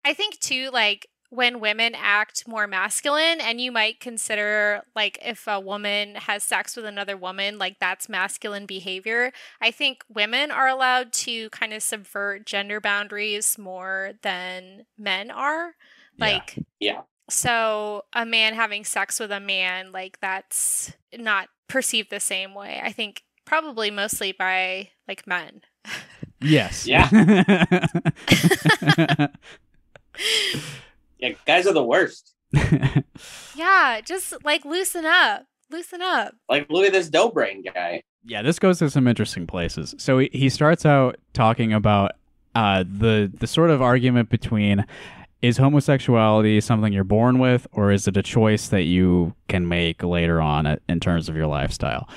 I think too, like when women act more masculine, and you might consider like if a woman has sex with another woman, like that's masculine behavior. I think women are allowed to kind of subvert gender boundaries more than men are. Yeah. Like, Yeah. so a man having sex with a man, like that's not perceived the same way. I think probably mostly by like men. yes. Yeah. Yeah, guys are the worst. Yeah, just like loosen up. Loosen up. Like, look at this Dobrian guy. Yeah, this goes to some interesting places. So he, he starts out talking about uh, the the sort of argument between is homosexuality something you're born with, or is it a choice that you can make later on in terms of your lifestyle?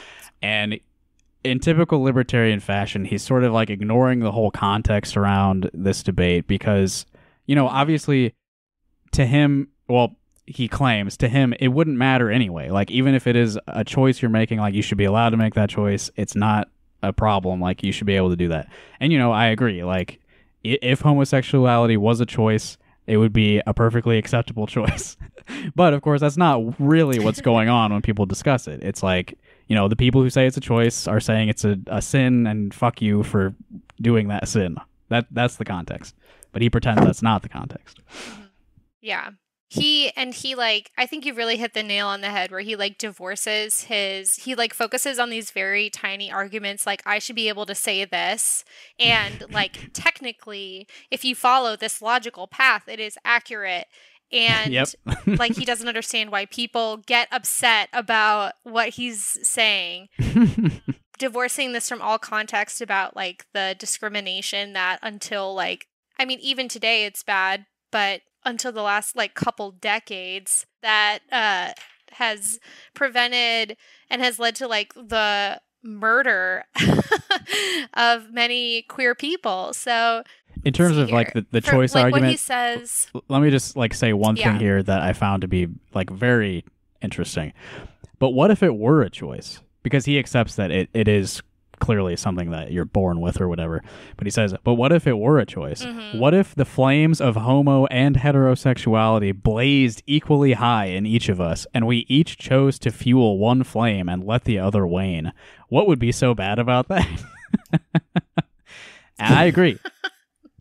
And in typical libertarian fashion, he's sort of like ignoring the whole context around this debate because, you know, obviously to him, well, he claims to him it wouldn't matter anyway. Like even if it is a choice you're making, like you should be allowed to make that choice. It's not a problem. Like you should be able to do that. And you know, I agree. Like if homosexuality was a choice, it would be a perfectly acceptable choice. but of course, that's not really what's going on when people discuss it. It's like you know, the people who say it's a choice are saying it's a, a sin, and fuck you for doing that sin. That that's the context. But he pretends that's not the context. Mm-hmm. Yeah. He and he like I think you really hit the nail on the head where he like divorces his he like focuses on these very tiny arguments like I should be able to say this and like technically if you follow this logical path it is accurate and yep. like he doesn't understand why people get upset about what he's saying divorcing this from all context about like the discrimination that until like I mean even today it's bad, but until the last like couple decades that uh has prevented and has led to like the murder of many queer people. So in terms of like the, the for- choice like argument, what he says let me just like say one Yeah. thing here that I found to be like very interesting. But what if it were a choice? Because he accepts that it, it is clearly something that you're born with or whatever. But he says, but what if it were a choice? Mhm. What if the flames of homo and heterosexuality blazed equally high in each of us and we each chose to fuel one flame and let the other wane? What would be so bad about that? I agree.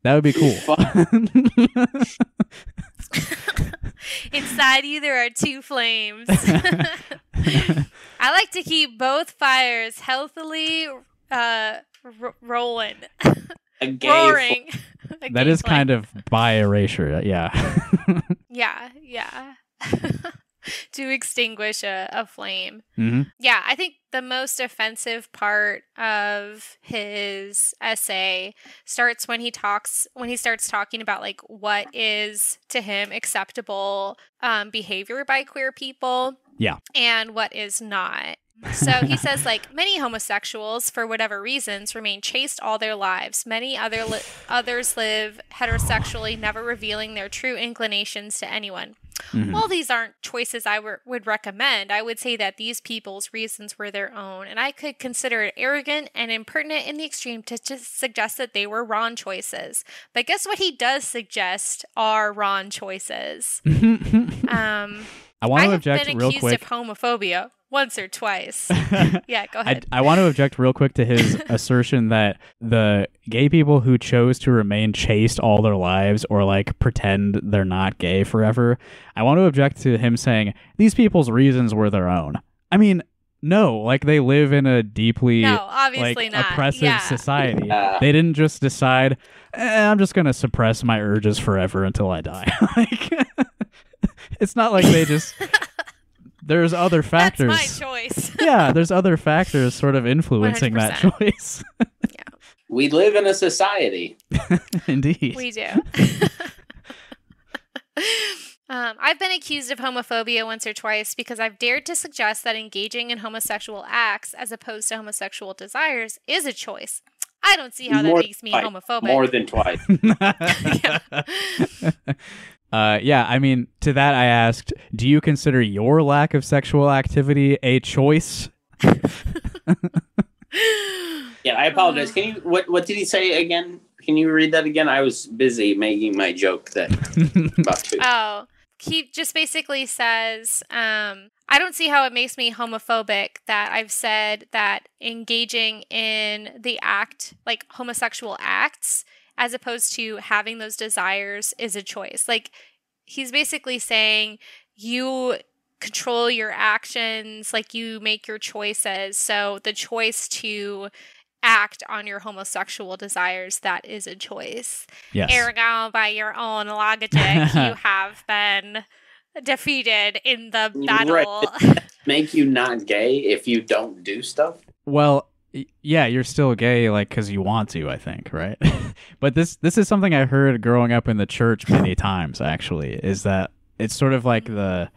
That would be cool. Inside you, there are two flames. I like to keep both fires healthily uh, r- rolling, A gay roaring. that is kind of bi erasure. Yeah. yeah, yeah. to extinguish a, a flame. hmm Yeah, I think the most offensive part of his essay starts when he talks when he starts talking about like what is to him acceptable um, behavior by queer people. Yeah. And what is not. So he says like many homosexuals for whatever reasons remain chaste all their lives. Many other li- others live heterosexually never revealing their true inclinations to anyone. Mhm. Well, these aren't choices I would recommend. I would say that these people's reasons were their own, and I could consider it arrogant and impertinent in the extreme to just suggest that they were wrong choices. But guess what he does suggest are wrong choices. Um, I want I to have object been real accused quick. of homophobia once or twice. yeah, go I, ahead. I want to object real quick to his assertion that the gay people who chose to remain chaste all their lives or like pretend they're not gay forever, I want to object to him saying these people's reasons were their own. I mean, no, like they live in a deeply no, obviously like not. oppressive yeah. society. Yeah. They didn't just decide, eh, I'm just going to suppress my urges forever until I die. like it's not like they just there's other factors. That's factors. my choice. yeah, there's other factors sort of influencing that 100%. choice. Yeah. We live in a society. Indeed. We do. um, I've been accused of homophobia once or twice because I've dared to suggest that engaging in homosexual acts as opposed to homosexual desires is a choice. I don't see how that makes me twice. homophobic. More than twice. Uh, yeah, I mean, to that I asked, do you consider your lack of sexual activity a choice? Yeah, I apologize. Can you what what did he say again? Can you read that again? I was busy making my joke that about two. Oh, he just basically says, um, I don't see how it makes me homophobic that I've said that engaging in the act, like homosexual acts, as opposed to having those desires, is a choice. Like, he's basically saying you control your actions, like, you make your choices. So, the choice to act on your homosexual desires, that is a choice. yes. Ergo, by your own logic, you have been defeated in the Right. battle. Make you not gay if you don't do stuff. Well, yeah, you're still gay, like because you want to. I think, right? but this this is something I heard growing up in the church many times. Actually, is that it's sort of like the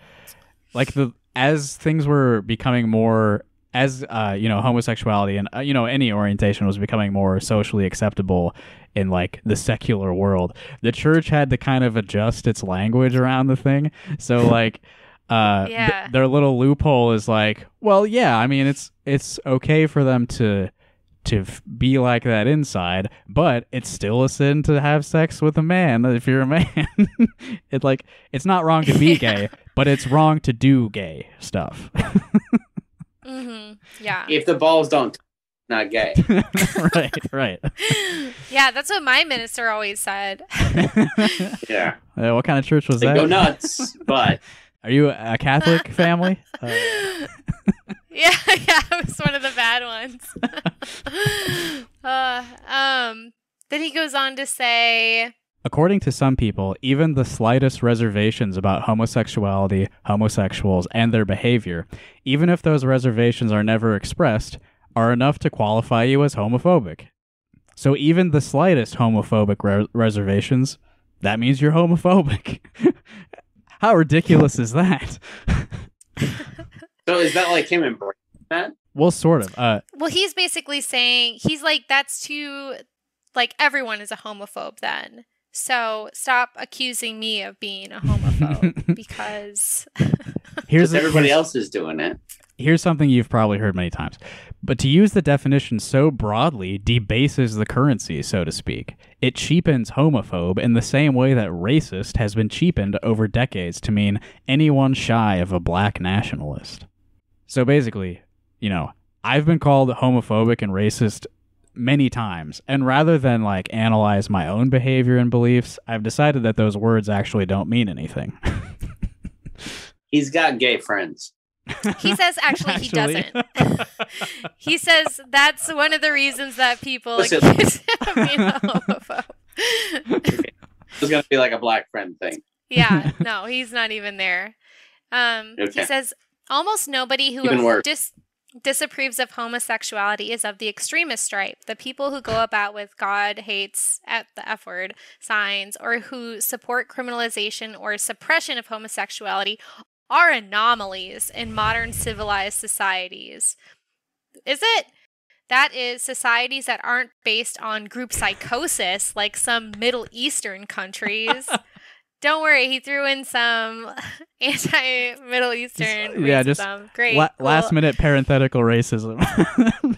like the as things were becoming more as uh, you know homosexuality and uh, you know any orientation was becoming more socially acceptable in like the secular world the church had to kind of adjust its language around the thing so like uh th- Yeah. their little loophole is like well yeah i mean it's it's okay for them to to f- be like that inside but it's still a sin to have sex with a man if you're a man it like it's not wrong to be gay but it's wrong to do gay stuff hmm Yeah. If the balls don't, not gay. right right yeah, that's what my minister always said. Yeah, Uh, what kind of church was they that go nuts. But are you a catholic family uh, yeah, yeah, it was one of the bad ones. uh, um, then he goes on to say, According to some people, even the slightest reservations about homosexuality, homosexuals, and their behavior, even if those reservations are never expressed, are enough to qualify you as homophobic. So even the slightest homophobic re- reservations, that means you're homophobic. How ridiculous is that? So is that like him embracing that? well, sort of. Uh, well, he's basically saying, he's like, that's too, like, everyone is a homophobe then. So stop accusing me of being a homophobe because here's Because everybody here's- else is doing it. Here's something you've probably heard many times. But to use the definition so broadly debases the currency, so to speak. It cheapens homophobe in the same way that racist has been cheapened over decades to mean anyone shy of a black nationalist. So basically, you know, I've been called homophobic and racist many times, and rather than like analyze my own behavior and beliefs, I've decided that those words actually don't mean anything. He's got gay friends. he says actually, he Actually. doesn't. he says that's one of the reasons that people Listen. accuse him of being a homophobe. It's gonna be like a black friend thing. yeah, no, he's not even there. Um, Okay. He says almost nobody who dis- disapproves of homosexuality is of the extremist stripe. The people who go about with God hates at the F word signs or who support criminalization or suppression of homosexuality are anomalies in modern civilized societies. Is it? That is societies that aren't based on group psychosis like some Middle Eastern countries. Don't worry, he threw in some anti Middle uh, Eastern yeah, just. Great. La- cool. Last minute parenthetical racism.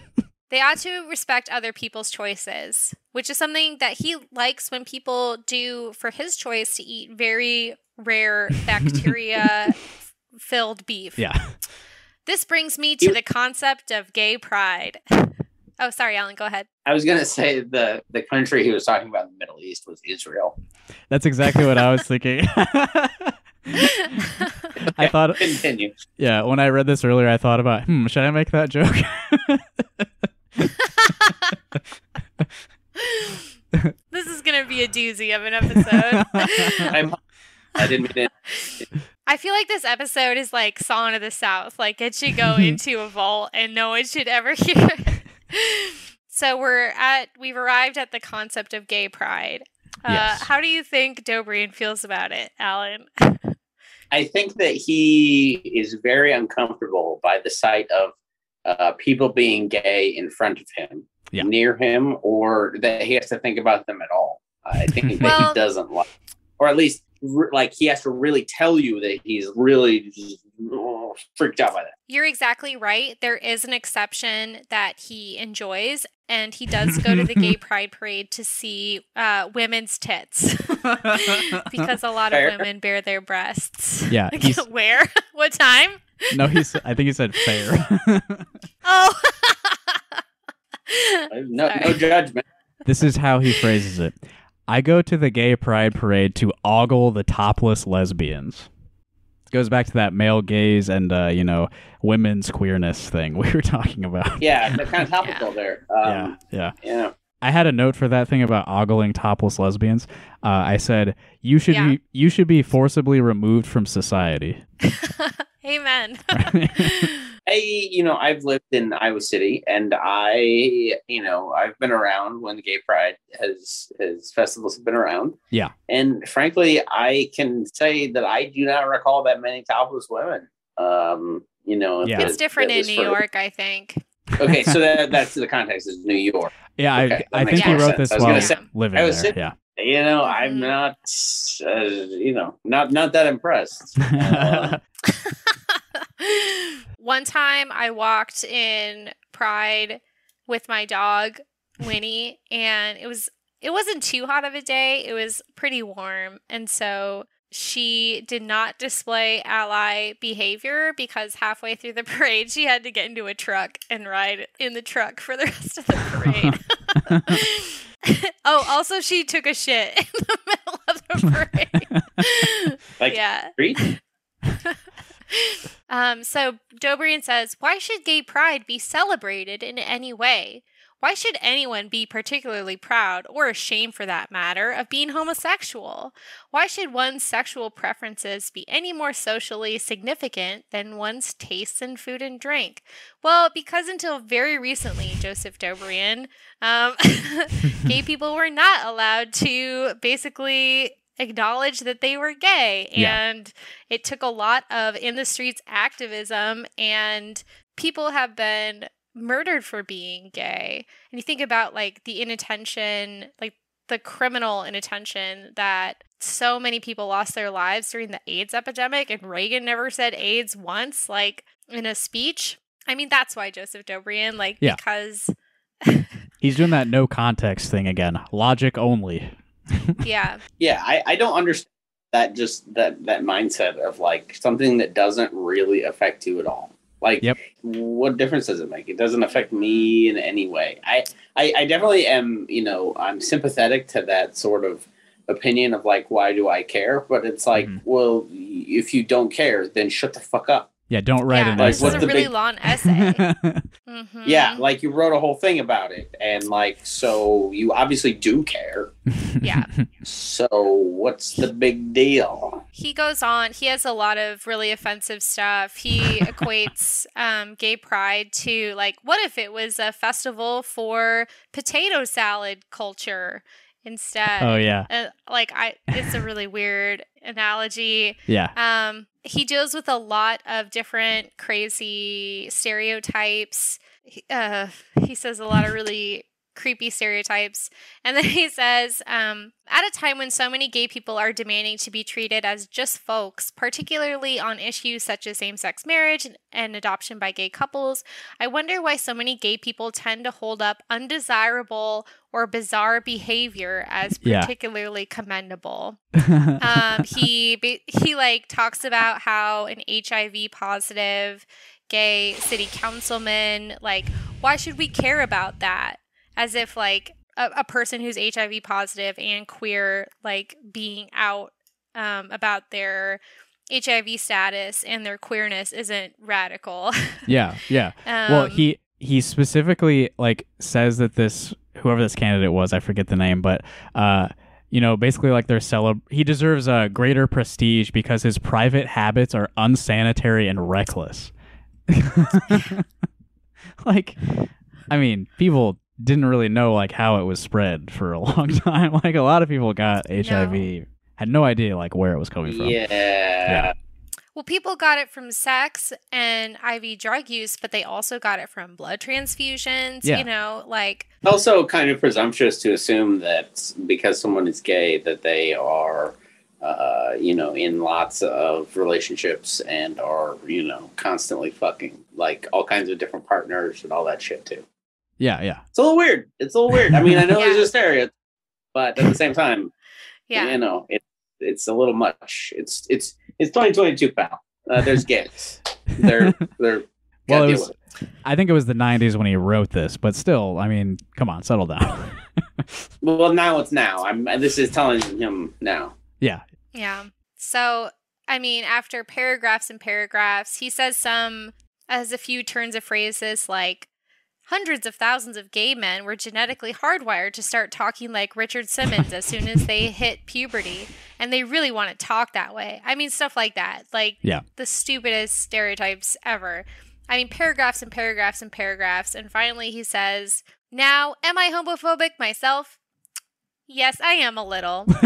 They ought to respect other people's choices, which is something that he likes when people do for his choice to eat very rare bacteria filled beef. yeah. This brings me to the concept of gay pride. Oh, sorry, Alan, go ahead. I was gonna say the the country he was talking about in the Middle East was Israel. That's exactly what I was thinking. I thought, Continue. yeah, when I read this earlier, I thought about, hmm, should I make that joke? this is going to be a doozy of an episode. I, I didn't mean it. I feel like this episode is like Song of the South. Like it should go into a vault and no one should ever hear it. So we're at we've arrived at the concept of gay pride. Uh, Yes. How do you think Dobrian feels about it, Alan? I think that he is very uncomfortable by the sight of uh, people being gay in front of him, Yeah. near him, or that he has to think about them at all. I think that Well- he doesn't like, or at least re- like he has to really tell you that he's really just, oh, freaked out by that. You're exactly right. There is an exception that he enjoys, and he does go to the gay pride parade to see uh, women's tits because a lot Fair. of women bare their breasts. Yeah, he's Where? what time? no, he's. I think he said fair. Oh. No, no judgment. this is how he phrases it. I go to the gay pride parade to ogle the topless lesbians. It goes back to that male gaze and uh, you know women's queerness thing we were talking about. Yeah, they're kind of topical there. yeah, Um, yeah. yeah. I had a note for that thing about ogling topless lesbians. Uh, I said you should Yeah. be you should be forcibly removed from society. Amen. I, you know, I've lived in Iowa City, and I, you know, I've been around when the Gay Pride has has festivals have been around. Yeah. and frankly, I can say that I do not recall that many topless women. Um, you know, Yeah. it's different in New for- York, I think. Okay, so that, that's the context is New York. Yeah, Okay, I, I think he wrote sense. this I was while say- living I was there. sitting- Yeah. You know, I'm Mhm. not, uh, you know, not not that impressed. Uh, One time I walked in Pride with my dog Winnie and it was it wasn't too hot of a day. It was pretty warm. And so she did not display ally behavior because halfway through the parade she had to get into a truck and ride in the truck for the rest of the parade. oh, also she took a shit in the middle of the parade. Like- yeah. Um, so Dobrian says, Why should gay pride be celebrated in any way? Why should anyone be particularly proud, or ashamed for that matter, of being homosexual? Why should one's sexual preferences be any more socially significant than one's tastes in food and drink? Well, because until very recently, Joseph Dobrian, um, gay people were not allowed to basically acknowledge that they were gay. Yeah. And it took a lot of in the streets activism, and people have been murdered for being gay. And you think about like the inattention, like the criminal inattention that so many people lost their lives during the AIDS epidemic, and Reagan never said AIDS once, like in a speech. I mean, that's why Joseph Dobrian, like, Yeah. because, He's doing that no context thing again. Logic only. yeah, yeah I, I don't understand that just that that mindset of like something that doesn't really affect you at all. Like Yep. what difference does it make? It doesn't affect me in any way. I, I i definitely am you know i'm sympathetic to that sort of opinion of like why do i care? But it's like Mhm. well if you don't care then shut the fuck up Yeah, don't write yeah, an Like, this is a really big- long essay. hmm yeah like you wrote a whole thing about it and like so you obviously do care. Yeah. so what's the big deal? He goes on he has a lot of really offensive stuff. He equates um, gay pride to like what if it was a festival for potato salad culture instead? Oh yeah, uh, like i it's a really weird analogy. Yeah. um, he deals with a lot of different crazy stereotypes. He- Uh, he says a lot of really creepy stereotypes. And then he says, um, at a time when so many gay people are demanding to be treated as just folks, particularly on issues such as same sex marriage and, adoption by gay couples, I wonder why so many gay people tend to hold up undesirable or bizarre behavior as Yeah. particularly commendable um, he he like talks about how an HIV positive gay city councilman like why should we care about that as if like a, a person who's HIV positive and queer like being out um, about their HIV status and their queerness isn't radical. yeah, yeah. um, well, he he specifically like says that this whoever this candidate was, I forget the name, but uh, you know, basically like they're celeb. He deserves a greater prestige because his private habits are unsanitary and reckless. like, I mean, people didn't really know like how it was spread for a long time. Like a lot of people got HIV, had no idea like where it was coming from. Yeah. Well, people got it from sex and IV drug use, but they also got it from blood transfusions. Yeah. You know, like Also, kind of presumptuous to assume that because someone is gay, that they are, uh, you know, in lots of relationships and are, you know, constantly fucking like all kinds of different partners and all that shit too. Yeah, yeah. It's a little weird. It's a little weird. I mean, I know Yeah. there's a stereotype, but at the same time, yeah. you know, it, it's a little much. It's it's it's 2022, pal. Uh, there's gays. They're they're Well, it was- it. I think it was the 90s when he wrote this, but still, I mean, come on, settle down. Well, now it's now. I'm. This is telling him now. yeah. Yeah. So, I mean, after paragraphs and paragraphs, he says some, has a few turns of phrases like, hundreds of thousands of gay men were genetically hardwired to start talking like Richard Simmons as soon as they hit puberty. And they really want to talk that way. I mean, stuff like that. Like, Yeah. the stupidest stereotypes ever. I mean, paragraphs and paragraphs and paragraphs. And finally, he says, Now, am I homophobic myself? Yes, I am a little.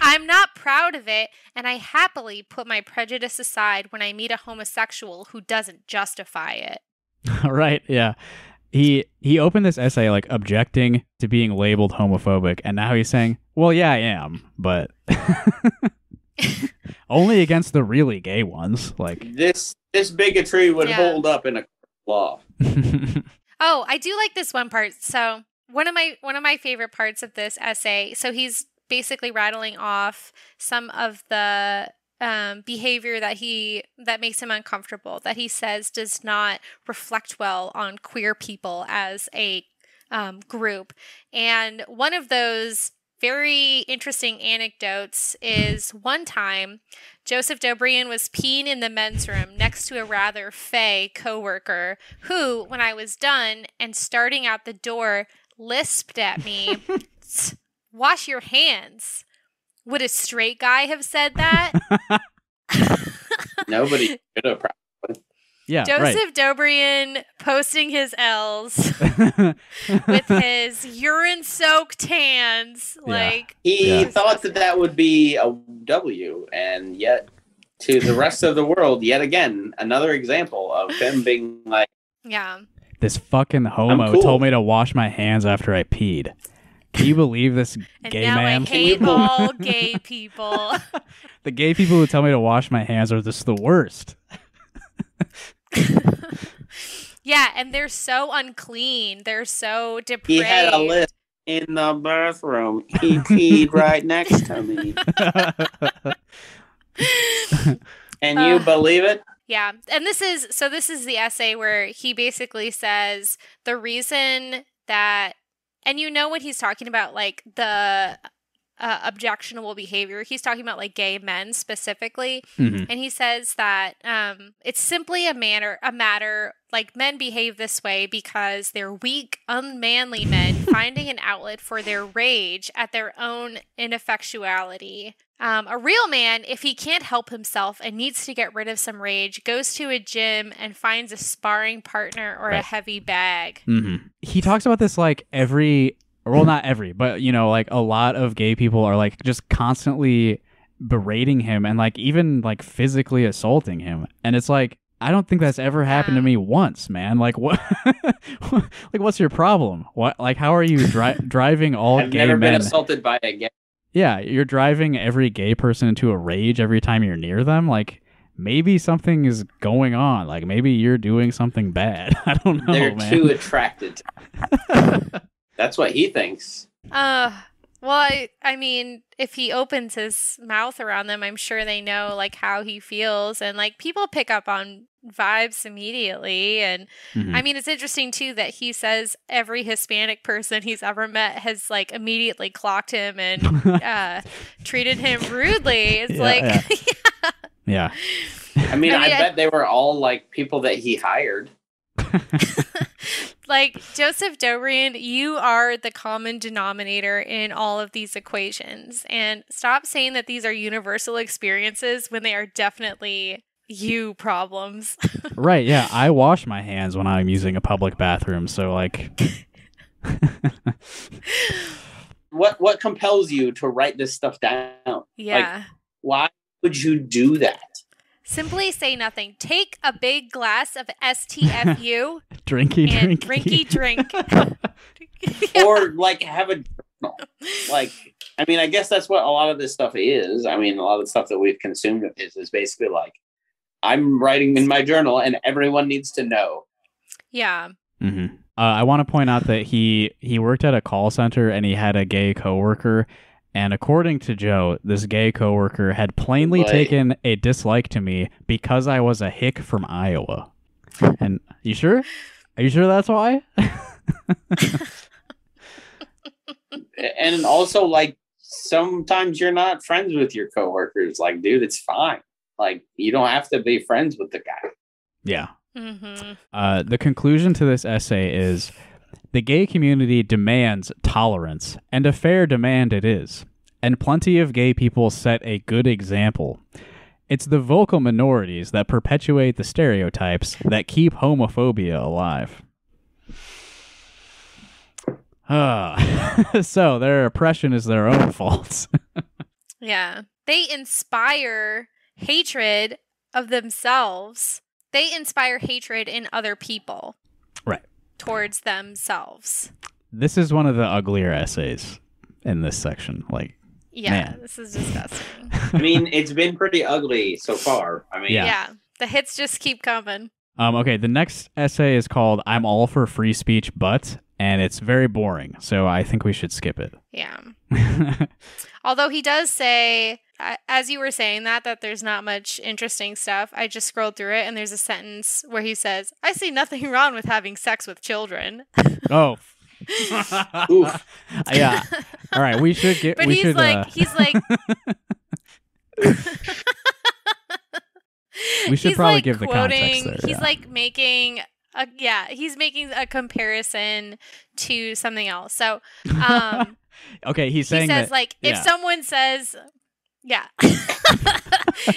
I'm not proud of it, and I happily put my prejudice aside when I meet a homosexual who doesn't justify it. right, yeah. He he opened this essay like objecting to being labeled homophobic, and now he's saying, "Well, yeah, I am, but only against the really gay ones." Like, This this bigotry would Yeah. hold up in a court law. Oh, I do like this one part. So one of my one of my favorite parts of this essay. So he's basically rattling off some of the um, behavior that he that makes him uncomfortable that he says does not reflect well on queer people as a um, group. And one of those very interesting anecdotes is one time Joseph Dobrian was peeing in the men's room next to a rather fey coworker who, when I was done and starting out the door, lisped at me, "Wash your hands." Would a straight guy have said that? Nobody should have. Probably. yeah, Joseph Dobrian posting his L's with his urine-soaked hands, Yeah. like He Yeah. thought that that would be a W, and yet to the rest of the world, yet again, another example of him being like, yeah. this fucking homo cool. told me to wash my hands after I peed. Can you believe this And gay now man? I hate all gay people. the gay people who tell me to wash my hands are just the worst. yeah, and they're so unclean. They're so depraved. he had a list in the bathroom. He peed right next to me. and you Uh. believe it? Yeah. And this is so this is the essay where he basically says the reason that and you know when he's talking about like the uh, objectionable behavior, he's talking about like gay men specifically. Mhm. And he says that um, it's simply a manner, a matter like men behave this way because they're weak, unmanly men finding an outlet for their rage at their own ineffectuality. Um, a real man, if he can't help himself and needs to get rid of some rage, goes to a gym and finds a sparring partner or a heavy bag. hmm He talks about this like every, well, not every, but you know, like a lot of gay people are like just constantly berating him and like even like physically assaulting him, and it's like I don't think that's ever happened to me once, man. Like what? like what's your problem? What? Like how are you dri- driving all I've gay never men? been assaulted by a gay. Yeah, you're driving every gay person into a rage every time you're near them. Like maybe something is going on. Like maybe you're doing something bad. I don't know, They're man. too attracted. That's what he thinks. Uh, well, I, I mean, if he opens his mouth around them, I'm sure they know like how he feels, and like people pick up on vibes immediately. And Mhm. I mean, it's interesting too that he says every Hispanic person he's ever met has like immediately clocked him and uh, treated him rudely. It's Yeah, like, yeah. I mean, I I, mean, I- bet they were all like people that he hired. like Joseph Dobrian, you are the common denominator in all of these equations. And stop saying that these are universal experiences when they are definitely you problems. right, yeah. I wash my hands when I'm using a public bathroom, so like what what compels you to write this stuff down? yeah. Why would you do that? Simply say nothing. Take a big glass of STFU drinky and drinky. drinky drink. Or like have a journal. Like I mean, I guess that's what a lot of this stuff is. I mean, a lot of the stuff that we've consumed is is basically like I'm writing in my journal and everyone needs to know. yeah. hmm Uh, I want to point out that he he worked at a call center and he had a gay coworker, and according to Joe, this gay coworker had plainly Boy. taken a dislike to me because I was a hick from Iowa. And you sure? Are you sure that's why? And also like sometimes you're not friends with your coworkers. Like, dude, it's fine. Like you don't have to be friends with the guy. yeah. hmm Uh, the conclusion to this essay is the gay community demands tolerance, and a fair demand it is. And plenty of gay people set a good example. It's the vocal minorities that perpetuate the stereotypes that keep homophobia alive. Ah, so their oppression is their own fault. Yeah. They inspire hatred of themselves. They inspire hatred in other people. Right. Towards themselves. this is one of the uglier essays in this section. Like, Yeah, Man. this is disgusting. I mean, it's been pretty ugly so far. I mean, Yeah. yeah. The hits just keep coming. Um, okay, the next essay is called I'm All for Free Speech, but, and it's very boring, so I think we should skip it. Yeah. Although he does say, as you were saying that, that there's not much interesting stuff. I just scrolled through it and there's a sentence where he says, I see nothing wrong with having sex with children. oh. Oof. yeah. All right, we should get. But we he's should, like, uh, he's like, We should he's probably like give the context there, He's yeah. like making a yeah, he's making a comparison to something else. So um okay, he's he says that. like if yeah. someone says yeah.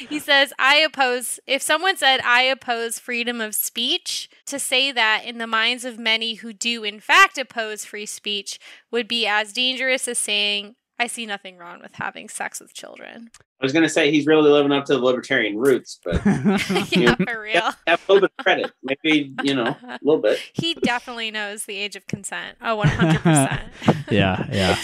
he says I oppose if someone said I oppose freedom of speech to say that in the minds of many who do in fact oppose free speech would be as dangerous as saying I see nothing wrong with having sex with children. I was gonna say he's really living up to the libertarian roots, but yeah, for real. have a little bit of credit. Maybe, you know, a little bit. He definitely knows the age of consent. Oh, 100%. yeah, yeah.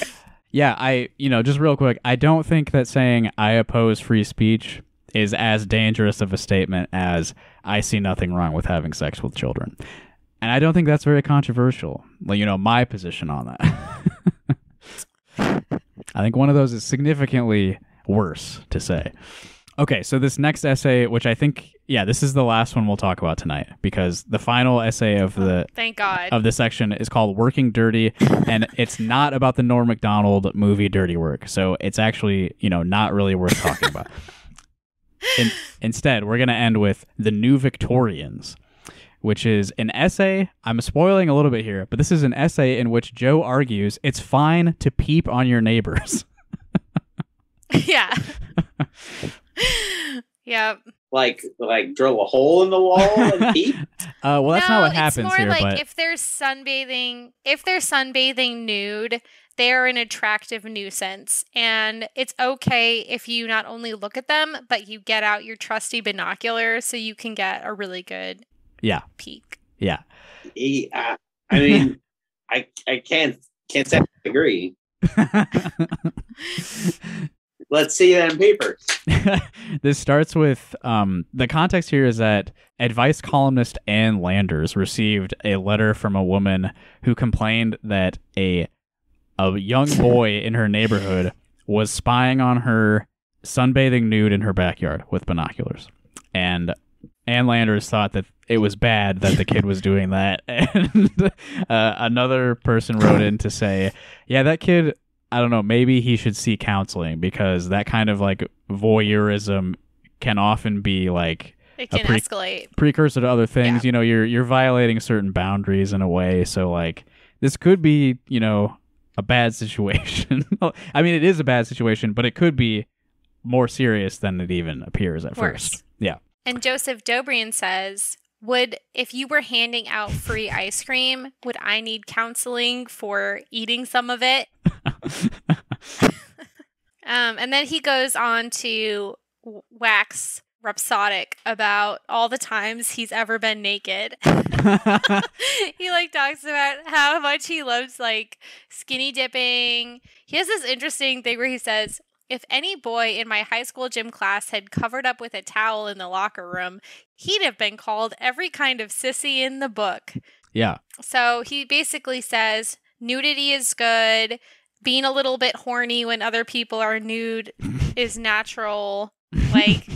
Yeah, I, you know, just real quick, I don't think that saying I oppose free speech is as dangerous of a statement as I see nothing wrong with having sex with children. And I don't think that's very controversial. Like, you know, my position on that. I think one of those is significantly worse to say. Okay, so this next essay, which I think, yeah, this is the last one we'll talk about tonight because the final essay of the oh, Thank God. of this section is called Working Dirty, and it's not about the Norm Macdonald movie Dirty Work. So it's actually, you know, not really worth talking about. In, instead, we're going to end with The New Victorians, which is an essay. I'm spoiling a little bit here, but this is an essay in which Joe argues it's fine to peep on your neighbors. yeah. yep. Like like drill a hole in the wall and peep. Uh, well, that's no, not what it's happens more here, like but if they're sunbathing, if they're sunbathing nude, they're an attractive nuisance, and it's okay if you not only look at them, but you get out your trusty binoculars so you can get a really good yeah, peek. yeah. He, uh, I mean, I I can't can't say I agree. Let's see that in papers. this starts with um, the context here is that advice columnist Ann Landers received a letter from a woman who complained that a a young boy in her neighborhood was spying on her sunbathing nude in her backyard with binoculars. And Ann Landers thought that it was bad that the kid was doing that. And uh, another person wrote in to say, yeah, that kid, I don't know, maybe he should see counseling because that kind of like voyeurism can often be like It can pre- escalate. precursor to other things. Yeah. You know, you're you're violating certain boundaries in a way. So like this could be, you know, a bad situation. I mean, it is a bad situation, but it could be more serious than it even appears at Worse. first. Yeah. And Joseph Dobrian says, "Would if you were handing out free ice cream, would I need counseling for eating some of it?" Um, and then he goes on to wax rhapsodic about all the times he's ever been naked. he like talks about how much he loves like skinny dipping. He has this interesting thing where he says, if any boy in my high school gym class had covered up with a towel in the locker room, he'd have been called every kind of sissy in the book. yeah. So he basically says nudity is good. Being a little bit horny when other people are nude is natural. Like,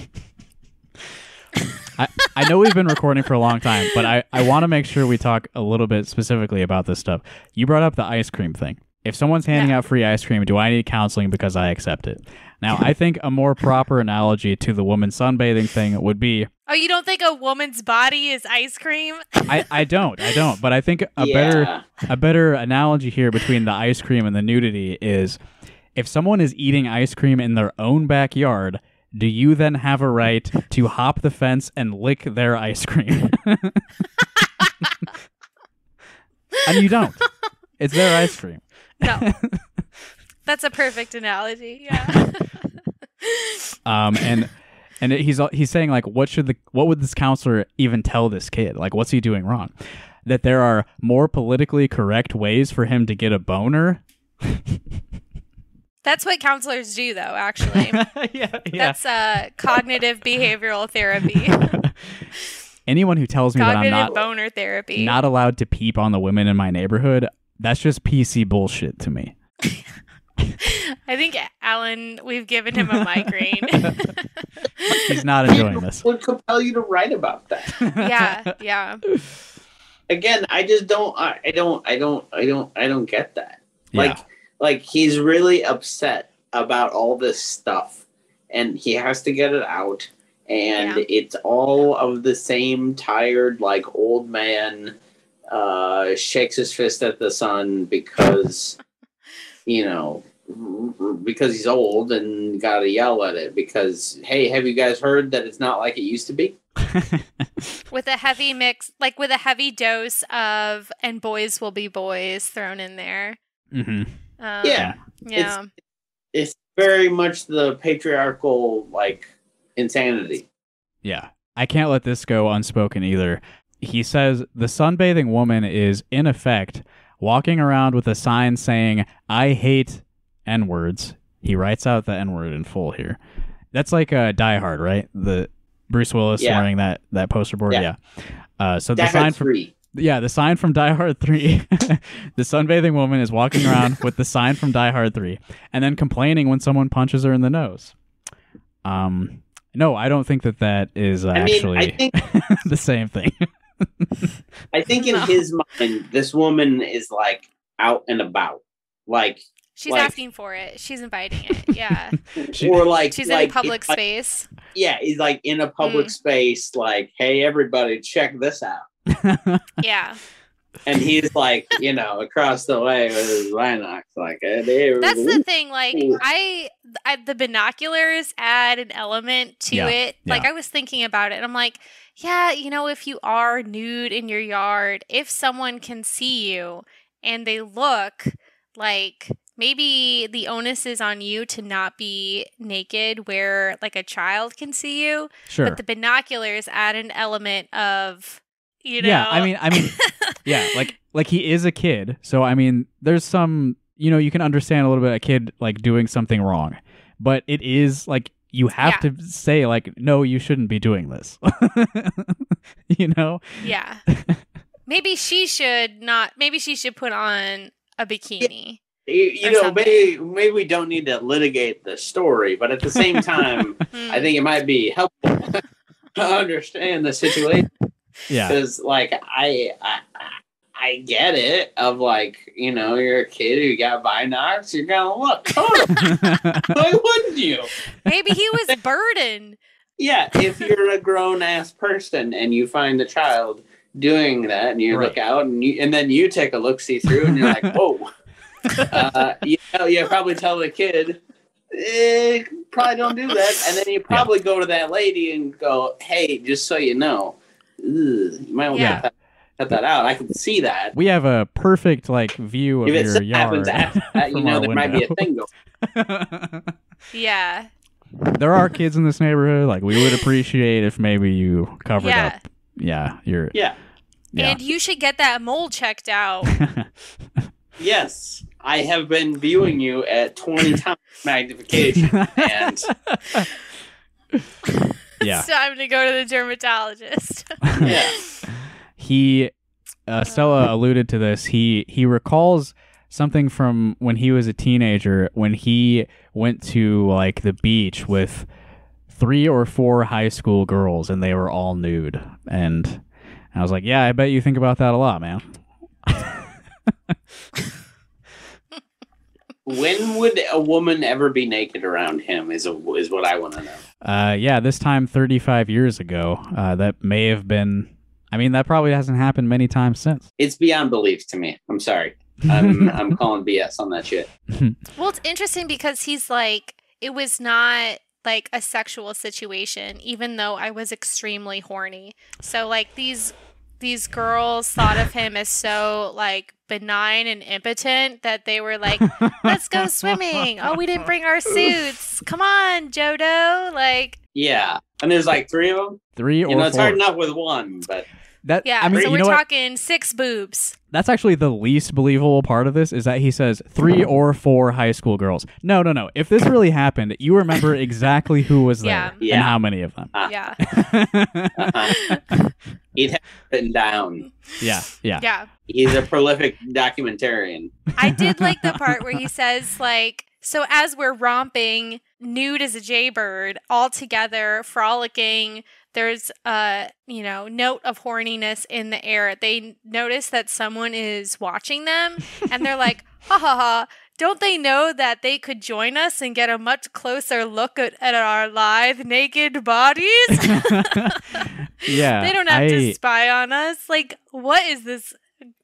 I, I know we've been recording for a long time, but I, I want to make sure we talk a little bit specifically about this stuff. You brought up the ice cream thing. If someone's handing Yeah. out free ice cream, do I need counseling because I accept it? Now, I think a more proper analogy to the woman sunbathing thing would be oh, you don't think a woman's body is ice cream? I, I don't, I don't, but I think a better a better analogy here between the ice cream and the nudity is if someone is eating ice cream in their own backyard, do you then have a right to hop the fence and lick their ice cream? and you don't. It's their ice cream. No. That's a perfect analogy. Yeah. Um, and and he's he's saying like, what should the what would this counselor even tell this kid? Like, what's he doing wrong? That there are more politically correct ways for him to get a boner. That's what counselors do, though, actually. yeah, yeah. That's uh, cognitive behavioral therapy, Anyone who tells me that I'm not boner therapy. not allowed to peep on the women in my neighborhood, that's just PC bullshit to me. I think Alan, we've given him a migraine. He's not enjoying this. would compel you to write about that? yeah, yeah. Again, I just don't. I, I don't. I don't. I don't. I don't get that. Yeah. Like, like he's really upset about all this stuff, and he has to get it out. And Yeah. it's all of the same tired, like old man, uh, shakes his fist at the sun because, you know, because he's old and got to yell at it. Because hey, have you guys heard that it's not like it used to be? With a heavy mix, like with a heavy dose of "and boys will be boys" thrown in there. Mm-hmm. Um, Yeah. yeah. it's very much the patriarchal like insanity. Yeah. I can't let this go unspoken either. He says the sunbathing woman is, in effect, walking around with a sign saying, I hate N words. He writes out the N word in full here. That's like a Die Hard, right? The Bruce Willis Yeah. wearing that, that poster board. Yeah. Yeah. Uh, so the sign from three. yeah, the sign from Die Hard 3. the sunbathing woman is walking around with the sign from Die Hard 3 and then complaining when someone punches her in the nose. Um no, I don't think that that is uh, I mean, actually I think the same thing. I think in No. his mind, this woman is like out and about, like She's like- asking for it. She's inviting it. Yeah. She- or like She's like, in a public like- space. yeah, he's like in a public Mm. space, like, hey, everybody, check this out. Yeah. And he's like, you know, across the way with his Linux, like, hey, hey, That's the thing. Like, I, I, the binoculars add an element to Yeah, it. Like, yeah. I was thinking about it, and I'm like, yeah, you know, if you are nude in your yard, if someone can see you and they look like maybe the onus is on you to not be naked where like a child can see you, sure. but the binoculars add an element of, you know. yeah, I mean I mean yeah, like like he is a kid. So I mean there's some you know, you can understand a little bit a kid like doing something wrong. But it is like you have Yeah. to say like no, you shouldn't be doing this. you know? Yeah. maybe she should not. Maybe she should put on a bikini. you, you know, something. maybe maybe we don't need to litigate the story, but at the same time. I think it might be helpful to understand the situation. Yeah. because like I, I I get it of like you know you're a kid who got binocs you're gonna look totally why wouldn't you maybe he was burdened Yeah, if you're a grown ass person and you find a child doing that, and you Right. look out, and you, and then you take a look see through, and you're like, whoa. uh, you know, you probably tell the kid, eh, probably don't do that, and then you probably go to that lady and go, hey, just so you know, you might want to Yeah. cut, that, cut that out. I can see that. We have a perfect like view of If your yard. happens after that, you know our there might be a thing going. Yeah. there are kids in this neighborhood. Like we would appreciate if maybe you covered Yeah. up. Yeah, you're. Yeah. Yeah. And you should get that mole checked out. Yes, I have been viewing you at 20 times magnification, and yeah. It's time to go to the dermatologist. yeah, he uh, Stella alluded to this. He he recalls something from when he was a teenager when he went to like the beach with three or four high school girls and they were all nude and I was like, "Yeah, I bet you think about that a lot, man." when would a woman ever be naked around him? Is a, is what I want to know. Uh, yeah, this time 35 years ago. Uh, that may have been. I mean, that probably hasn't happened many times since. It's beyond belief to me. I'm sorry. I'm I'm calling BS on that shit. well, it's interesting because he's like, it was not like a sexual situation, even though I was extremely horny. So like these these girls thought of him as so like benign and impotent that they were like, let's go swimming. Oh, we didn't bring our suits. Come on, Jodo. Like, Yeah, and there's like three of them. Three or You know, it's four. hard enough with one, but That yeah. I mean, so we're know what? talking six boobs. That's actually the least believable part of this is that he says three or four high school girls. No, no, no. If this really happened, you remember exactly who was there Yeah. and Yeah. how many of them. Ah. Yeah. he'd have it written down. yeah, yeah. Yeah. He's a prolific documentarian. I did like the part where he says, like, so as we're romping, nude as a jaybird, all together, frolicking, there's a, you know, note of horniness in the air. They notice that someone is watching them and they're like, ha ha ha. Don't they know that they could join us and get a much closer look at, at our lithe, naked bodies? yeah. they don't have I, to spy on us. Like, what is this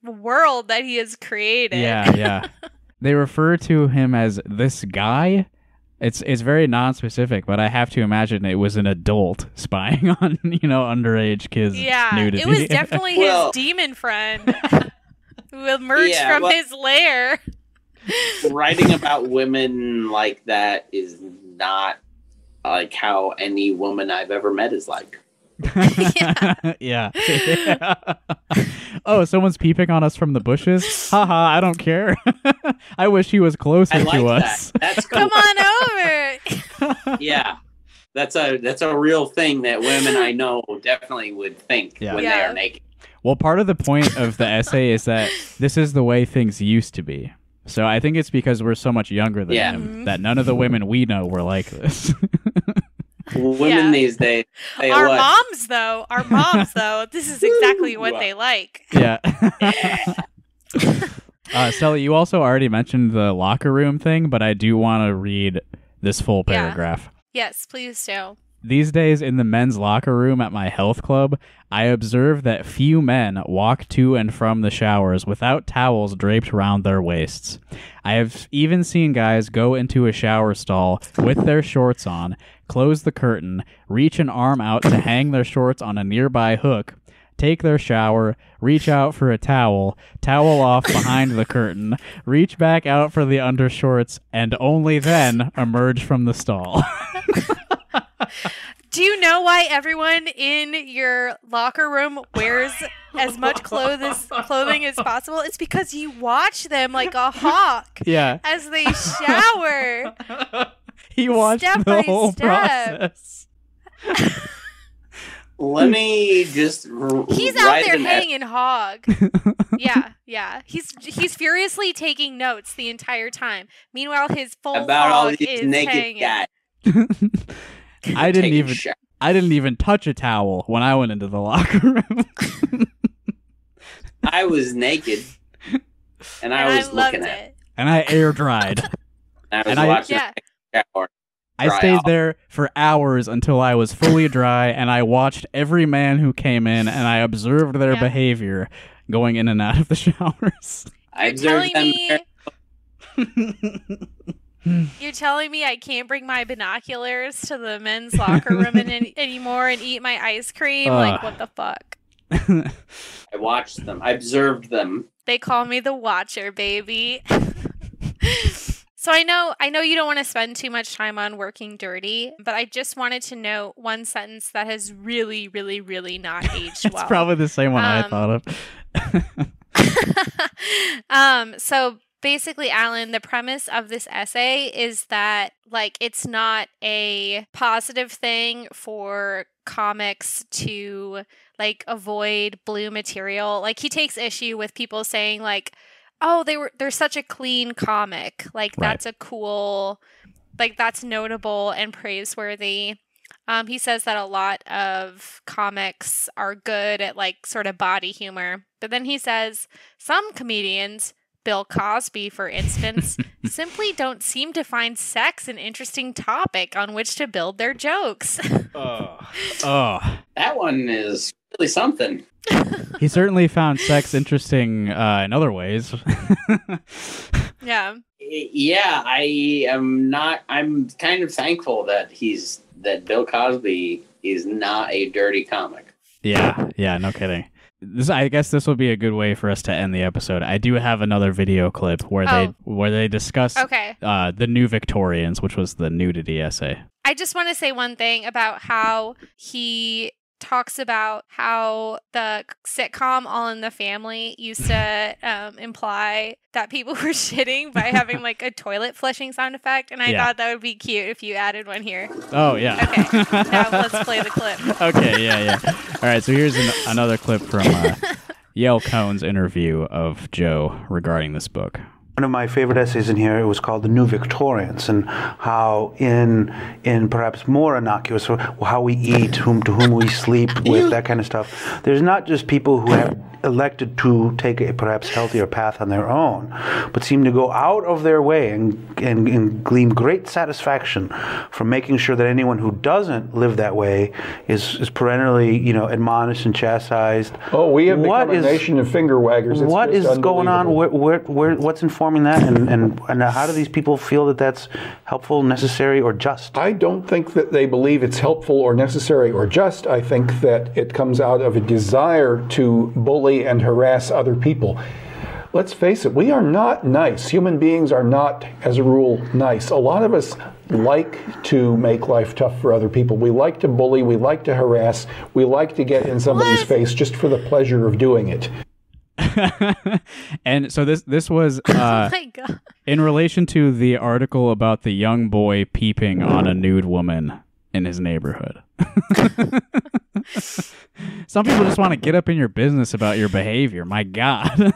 world that he has created? Yeah, yeah. they refer to him as this guy. It's it's very non-specific, but I have to imagine it was an adult spying on you know underage kids' Yeah, nudity. it was definitely Well- his demon friend who emerged Yeah, from well- his lair. Writing about women like that is not like how any woman I've ever met is like. yeah. Yeah. oh, someone's peeping on us from the bushes. Haha, I don't care. I wish he was closer I like to that. us. That's cool. Come on over. yeah that's a that's a real thing that women i know definitely would think Yeah. when they are naked Well, part of the point of the essay is that this is the way things used to be. So I think it's because we're so much younger than Yeah. him Mhm. that none of the women we know were like this. Women Yeah. these days they our what moms, though, our moms, though, this is exactly what they like. yeah. uh, Stella, you also already mentioned the locker room thing, but I do want to read this full Yeah. paragraph. Yes, please do. These days in the men's locker room at my health club, I observe that few men walk to and from the showers without towels draped around their waists. I have even seen guys go into a shower stall with their shorts on, close the curtain, reach an arm out to hang their shorts on a nearby hook, take their shower, reach out for a towel, towel off behind the curtain, reach back out for the undershorts, and only then emerge from the stall. Do you know why everyone in your locker room wears as much clothes clothing as possible? It's because you watch them like a hawk yeah. as they shower. he watched Step the by whole step. process. let me just r- He's out there an hanging hog. yeah, yeah. He's he's furiously taking notes the entire time. Meanwhile, his full about all hog these is naked hanging. guys I didn't even. I didn't even touch a towel when I went into the locker room. i was naked and i And was I looking at it it. and I air dried. i was and I- Yeah. shower I stayed off. there for hours until I was fully dry, and I watched every man who came in, and I observed their Yeah. behavior going in and out of the showers. I You're observed telling them. Me You're telling me I can't bring my binoculars to the men's locker room an- anymore and eat my ice cream? like what the fuck? I watched them. I observed them. They call me the watcher, baby. so I know I know you don't want to spend too much time on working dirty, but I just wanted to note one sentence that has really, really, really not aged It's well. It's probably the same one I Um, thought of. um, so basically, Alan, the premise of this essay is that like it's not a positive thing for comics to like avoid blue material. Like he takes issue with people saying like, "Oh, they were they're such a clean comic. Like Right. that's a cool like that's notable and praiseworthy." Um, he says that a lot of comics are good at like sort of body humor. But then he says some comedians, Bill Cosby, for instance, simply don't seem to find sex an interesting topic on which to build their jokes. oh. oh. That one is really something. He certainly found sex interesting uh, in other ways. yeah. Yeah, I am not. I'm kind of thankful that he's that Bill Cosby is not a dirty comic. yeah, yeah, no kidding. This, I guess this will be a good way for us to end the episode. I do have another video clip where Oh. they where they discuss Okay. uh, the new Victorians, which was the nudity essay. I just want to say one thing about how he talks about how the sitcom All in the Family used to um, imply that people were shitting by having like a toilet flushing sound effect, and I Yeah. thought that would be cute if you added one here. Oh yeah. Okay, now let's play the clip. okay, yeah, yeah. All right, so here's an, another clip from uh, Yale Cohn's interview of Joe regarding this book. One of my favorite essays in here it was called "The New Victorians" and how, in in perhaps more innocuous, how we eat, whom to whom we sleep with, that kind of stuff. There's not just people who have elected to take a perhaps healthier path on their own, but seem to go out of their way and, and, and glean great satisfaction from making sure that anyone who doesn't live that way is, is perennially, you know, admonished and chastised. Oh, we have What become a nation of finger waggers. It's What is going on? Where, where, where, what's informing that, and, and, and how do these people feel that that's helpful, necessary, or just? I don't think that they believe it's helpful or necessary or just. I think that it comes out of a desire to bully and harass other people. Let's face it, we are not nice. Human beings are not, as a rule, nice. A lot of us like to make life tough for other people. We like to bully, we like to harass, we like to get in somebody's What? face just for the pleasure of doing it. and so this this was uh, oh my god. in relation to the article about the young boy peeping on a nude woman in his neighborhood. Some people just want to get up in your business about your behavior. My God.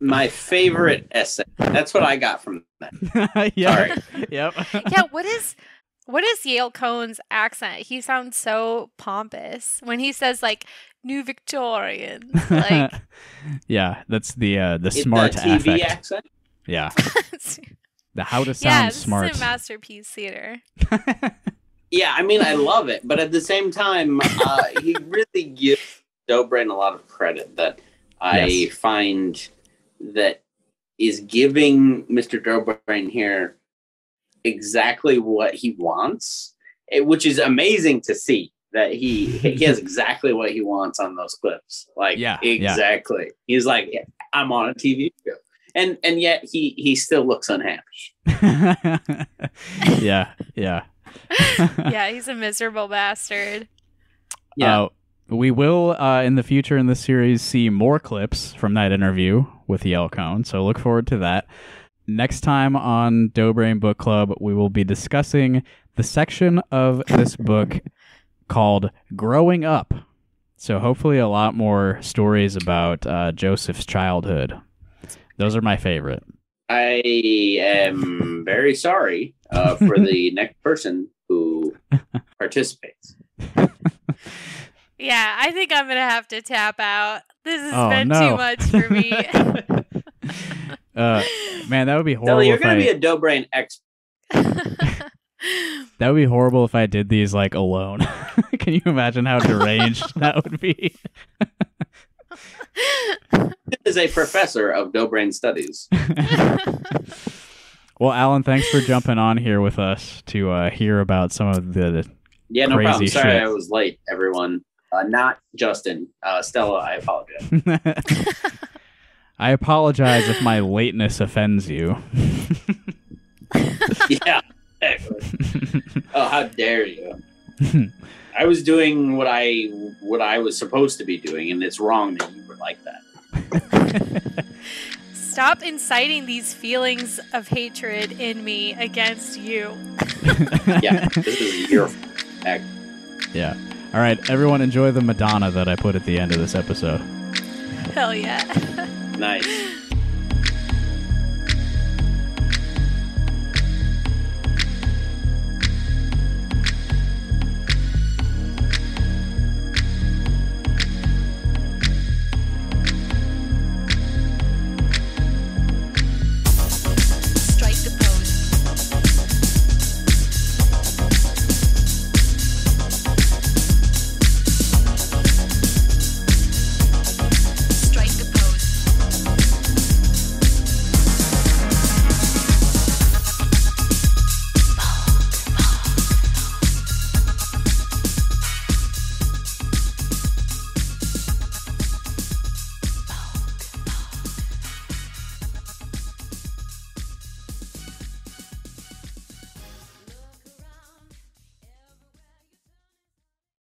My favorite essay. That's what I got from that. yeah. Yep. Yeah, what is what is Yale Cohn's accent? He sounds so pompous when he says like New Victorians. Like yeah, that's the uh, the It's smart the TV affect. accent. Yeah, the how to sound yeah, this smart. is a masterpiece theater. Yeah, I mean, I love it, but at the same time, uh, he really gives Dobrian a lot of credit that I Yes. find that is giving Mr. Dobrian here exactly what he wants, eh, which is amazing to see that he he has exactly what he wants on those clips. Like, Yeah, yeah. exactly. He's like, "Yeah, I'm on a TV show, and and yet he he still looks unhappy. yeah, yeah. yeah, he's a miserable bastard. Yeah. Uh, we will, uh, in the future in this series, see more clips from that interview with the Yale Cohn, so look forward to that. Next time on Dobrian Book Club, we will be discussing the section of this book called Growing Up. So, hopefully, a lot more stories about uh, Joseph's childhood. Those are my favorite. I am very sorry uh, for the next person who participates. Yeah, I think I'm gonna have to tap out. This has Oh, been no. too much for me. Uh, man, that would be horrible. Stella, you're gonna I, be a Dobrian expert. That would be horrible if I did these like alone. Can you imagine how deranged that would be? Is a professor of Dobrian studies. well, Alan, thanks for jumping on here with us to uh, hear about some of the. Yeah, no problem. Sorry, shit. I was late, everyone. Uh, not Justin. Uh, Stella, I apologize. I apologize if my lateness offends you. yeah. exactly. Oh, how dare you? I was doing what I what I was supposed to be doing, and it's wrong that you were like that. Stop inciting these feelings of hatred in me against you. Yeah, this is your act. yeah. All right, everyone, enjoy the Madonna that I put at the end of this episode. Hell yeah. Nice.